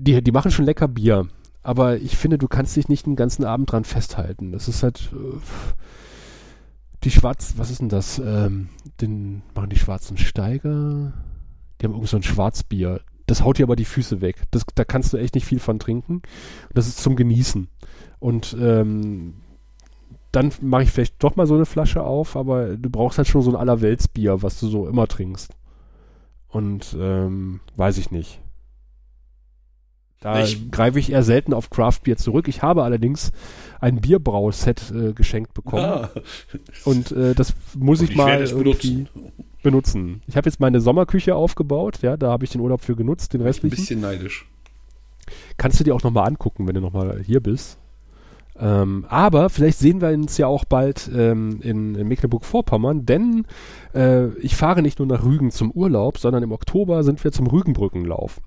die, die machen schon lecker Bier, aber ich finde, du kannst dich nicht den ganzen Abend dran festhalten. Das ist halt äh, die Schwarz, was ist denn das? Ähm, den machen die schwarzen Steiger. Die haben irgend so ein Schwarzbier. Das haut dir aber die Füße weg. Das, da kannst du echt nicht viel von trinken. Das ist zum Genießen. Und ähm, dann mache ich vielleicht doch mal so eine Flasche auf, aber du brauchst halt schon so ein Allerweltsbier, was du so immer trinkst. Und ähm, weiß ich nicht. Da ich, greife ich eher selten auf Craft Beer zurück. Ich habe allerdings ein Bierbrauset äh, geschenkt bekommen. Ah. Und äh, das muss ich, ich mal irgendwie benutzen. benutzen. Ich habe jetzt meine Sommerküche aufgebaut. Ja, da habe ich den Urlaub für genutzt. Den restlichen. Ein bisschen neidisch. Kannst du dir auch nochmal angucken, wenn du nochmal hier bist. Ähm, aber vielleicht sehen wir uns ja auch bald ähm, in, in Mecklenburg-Vorpommern, denn äh, ich fahre nicht nur nach Rügen zum Urlaub, sondern im Oktober sind wir zum Rügenbrückenlauf.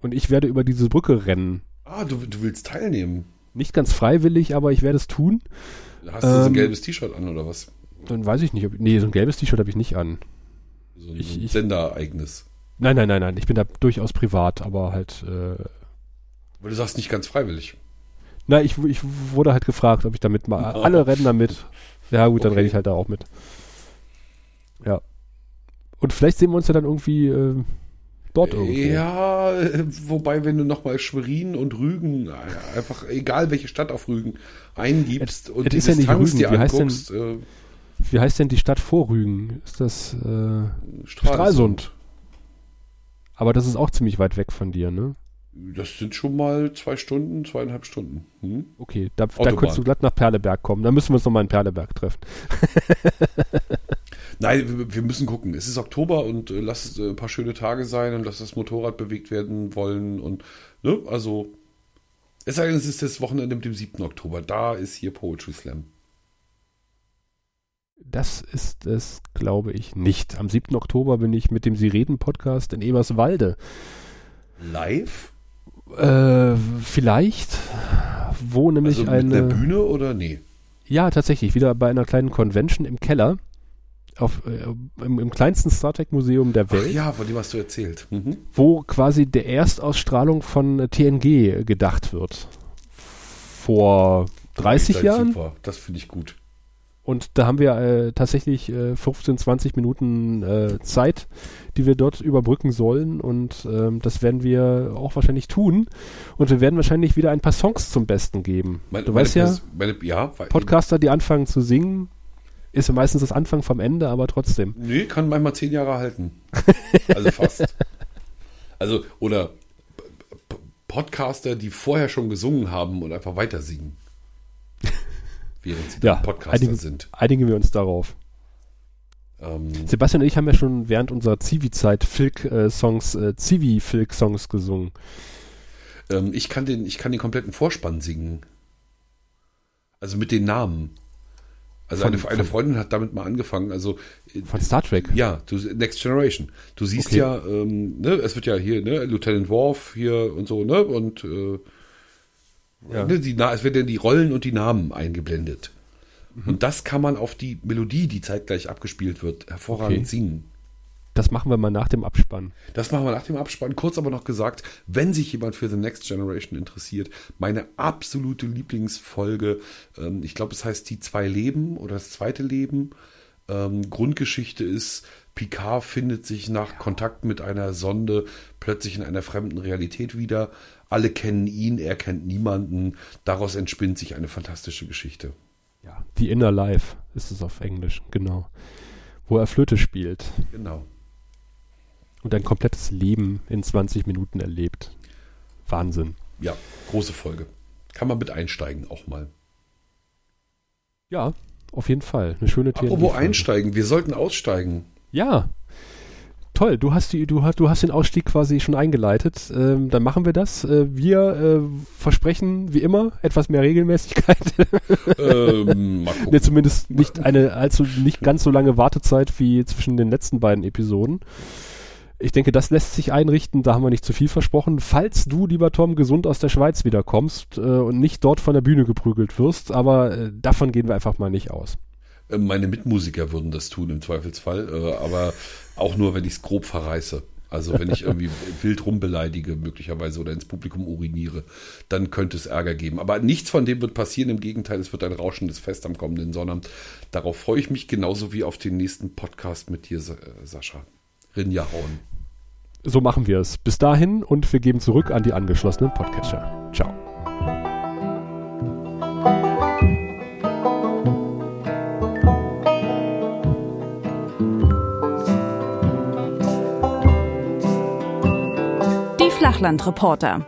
Und ich werde über diese Brücke rennen. Ah, du, du willst teilnehmen. Nicht ganz freiwillig, aber ich werde es tun. Hast du ähm, so ein ähm, gelbes T-Shirt an oder was? Dann weiß ich nicht. Ob, nee, so ein gelbes T-Shirt habe ich nicht an. So ein, ich, Senderereignis. Nein, nein, nein, nein. Ich bin da durchaus privat, aber halt. Äh, Weil du sagst nicht ganz freiwillig. Na, ich, ich wurde halt gefragt, ob ich damit mal. Alle rennen da mit. Ja, gut, dann okay. renne ich halt da auch mit. Ja. Und vielleicht sehen wir uns ja dann irgendwie. Äh, dort irgendwo. Ja, wobei, wenn du nochmal Schwerin und Rügen, äh, einfach egal welche Stadt auf Rügen eingibst es, und es die ist ja Distanz Rügen. dir Wie heißt anguckst, denn, äh, wie heißt denn die Stadt vor Rügen? Ist das äh, Stralsund. Stralsund? Aber das ist auch ziemlich weit weg von dir, ne? Das sind schon mal zwei Stunden, zweieinhalb Stunden. Hm? Okay, da, da könntest du glatt nach Perleberg kommen. Da müssen wir uns nochmal in Perleberg treffen. Nein, wir, müssen gucken. Es ist Oktober und äh, lass es äh, ein paar schöne Tage sein und lass das Motorrad bewegt werden wollen und ne, also es sei denn, es ist das Wochenende mit dem 7. Oktober. Da ist hier Poetry Slam. Das ist es, glaube ich, nicht. Am 7. Oktober bin ich mit dem Sie reden Podcast in Eberswalde. Live? Äh, vielleicht, wo nämlich Also mit der eine. Bühne oder nee? Ja, tatsächlich, wieder bei einer kleinen Convention im Keller. Auf, äh, im, Im kleinsten Star Trek Museum der Ach Welt. ja, von dem hast du erzählt. Mhm. wo quasi der Erstausstrahlung von äh, TNG gedacht wird. Vor 30 Seid Jahren. Super, das finde ich gut. Und da haben wir äh, tatsächlich äh, 15, 20 Minuten äh, Zeit, die wir dort überbrücken sollen. Und ähm, das werden wir auch wahrscheinlich tun. Und wir werden wahrscheinlich wieder ein paar Songs zum Besten geben. Meine, du meine weißt ja, meine, ja, Podcaster, die anfangen zu singen, ist ja meistens das Anfang vom Ende, aber trotzdem. Nee, kann manchmal zehn Jahre halten. Also fast. also, oder Podcaster, die vorher schon gesungen haben und einfach weiter singen. Während sie Ja, Podcaster einigen, sind. einigen wir uns darauf. Ähm, Sebastian und ich haben ja schon während unserer Zivi-Zeit Filk-Songs, äh, Zivi-Filk-Songs gesungen. ähm, ich, kann den, ich kann den kompletten Vorspann singen. Also mit den Namen. Also Von- eine, eine von- Freundin hat damit mal angefangen. Also äh, Von Star Trek. Ja, du, Next Generation. Du siehst Okay. ja, ähm, ne, es wird ja hier, ne, Lieutenant Worf hier und so, ne, und äh, Ja. ne, die, es werden die Rollen und die Namen eingeblendet. Mhm. Und das kann man auf die Melodie, die zeitgleich abgespielt wird, hervorragend Okay. singen. Das machen wir mal nach dem Abspann. Das machen wir nach dem Abspann. Kurz aber noch gesagt, wenn sich jemand für The Next Generation interessiert, meine absolute Lieblingsfolge, ähm, ich glaube, es heißt Die zwei Leben oder das zweite Leben. Ähm, Grundgeschichte ist, Picard findet sich nach Kontakt mit einer Sonde plötzlich in einer fremden Realität wieder. Alle kennen ihn, er kennt niemanden. Daraus entspinnt sich eine fantastische Geschichte. Ja. The Inner Life ist es auf Englisch, genau. Wo er Flöte spielt Genau. Und ein komplettes Leben in 20 Minuten erlebt. Wahnsinn. Ja, große Folge. Kann man mit einsteigen auch mal. Ja, auf jeden Fall. Eine schöne TNG. Apropos einsteigen, wir sollten aussteigen. Ja. Toll, du hast, die, du, hast- du hast den Ausstieg quasi schon eingeleitet. Ähm, dann machen wir das. Äh, wir äh, versprechen, wie immer, etwas mehr Regelmäßigkeit. ähm, mal gucken. Ne, zumindest nicht eine allzu nicht ganz so lange Wartezeit wie zwischen den letzten beiden Episoden. Ich denke, das lässt sich einrichten, da haben wir nicht zu viel versprochen. Falls du, lieber Tom, gesund aus der Schweiz wiederkommst äh, und nicht dort von der Bühne geprügelt wirst, aber äh, davon gehen wir einfach mal nicht aus. Äh, Meine Mitmusiker würden das tun im Zweifelsfall, äh, aber auch nur, wenn ich es grob verreiße. Also wenn ich irgendwie wild rumbeleidige möglicherweise oder ins Publikum uriniere, dann könnte es Ärger geben. Aber nichts von dem wird passieren. Im Gegenteil, es wird ein rauschendes Fest am kommenden Sonnabend. Darauf freue ich mich genauso wie auf den nächsten Podcast mit dir, äh, Sascha. Rinja hauen. So machen wir es. Bis dahin und wir geben zurück an die angeschlossenen Podcatcher. Ciao. Die Flachlandreporter.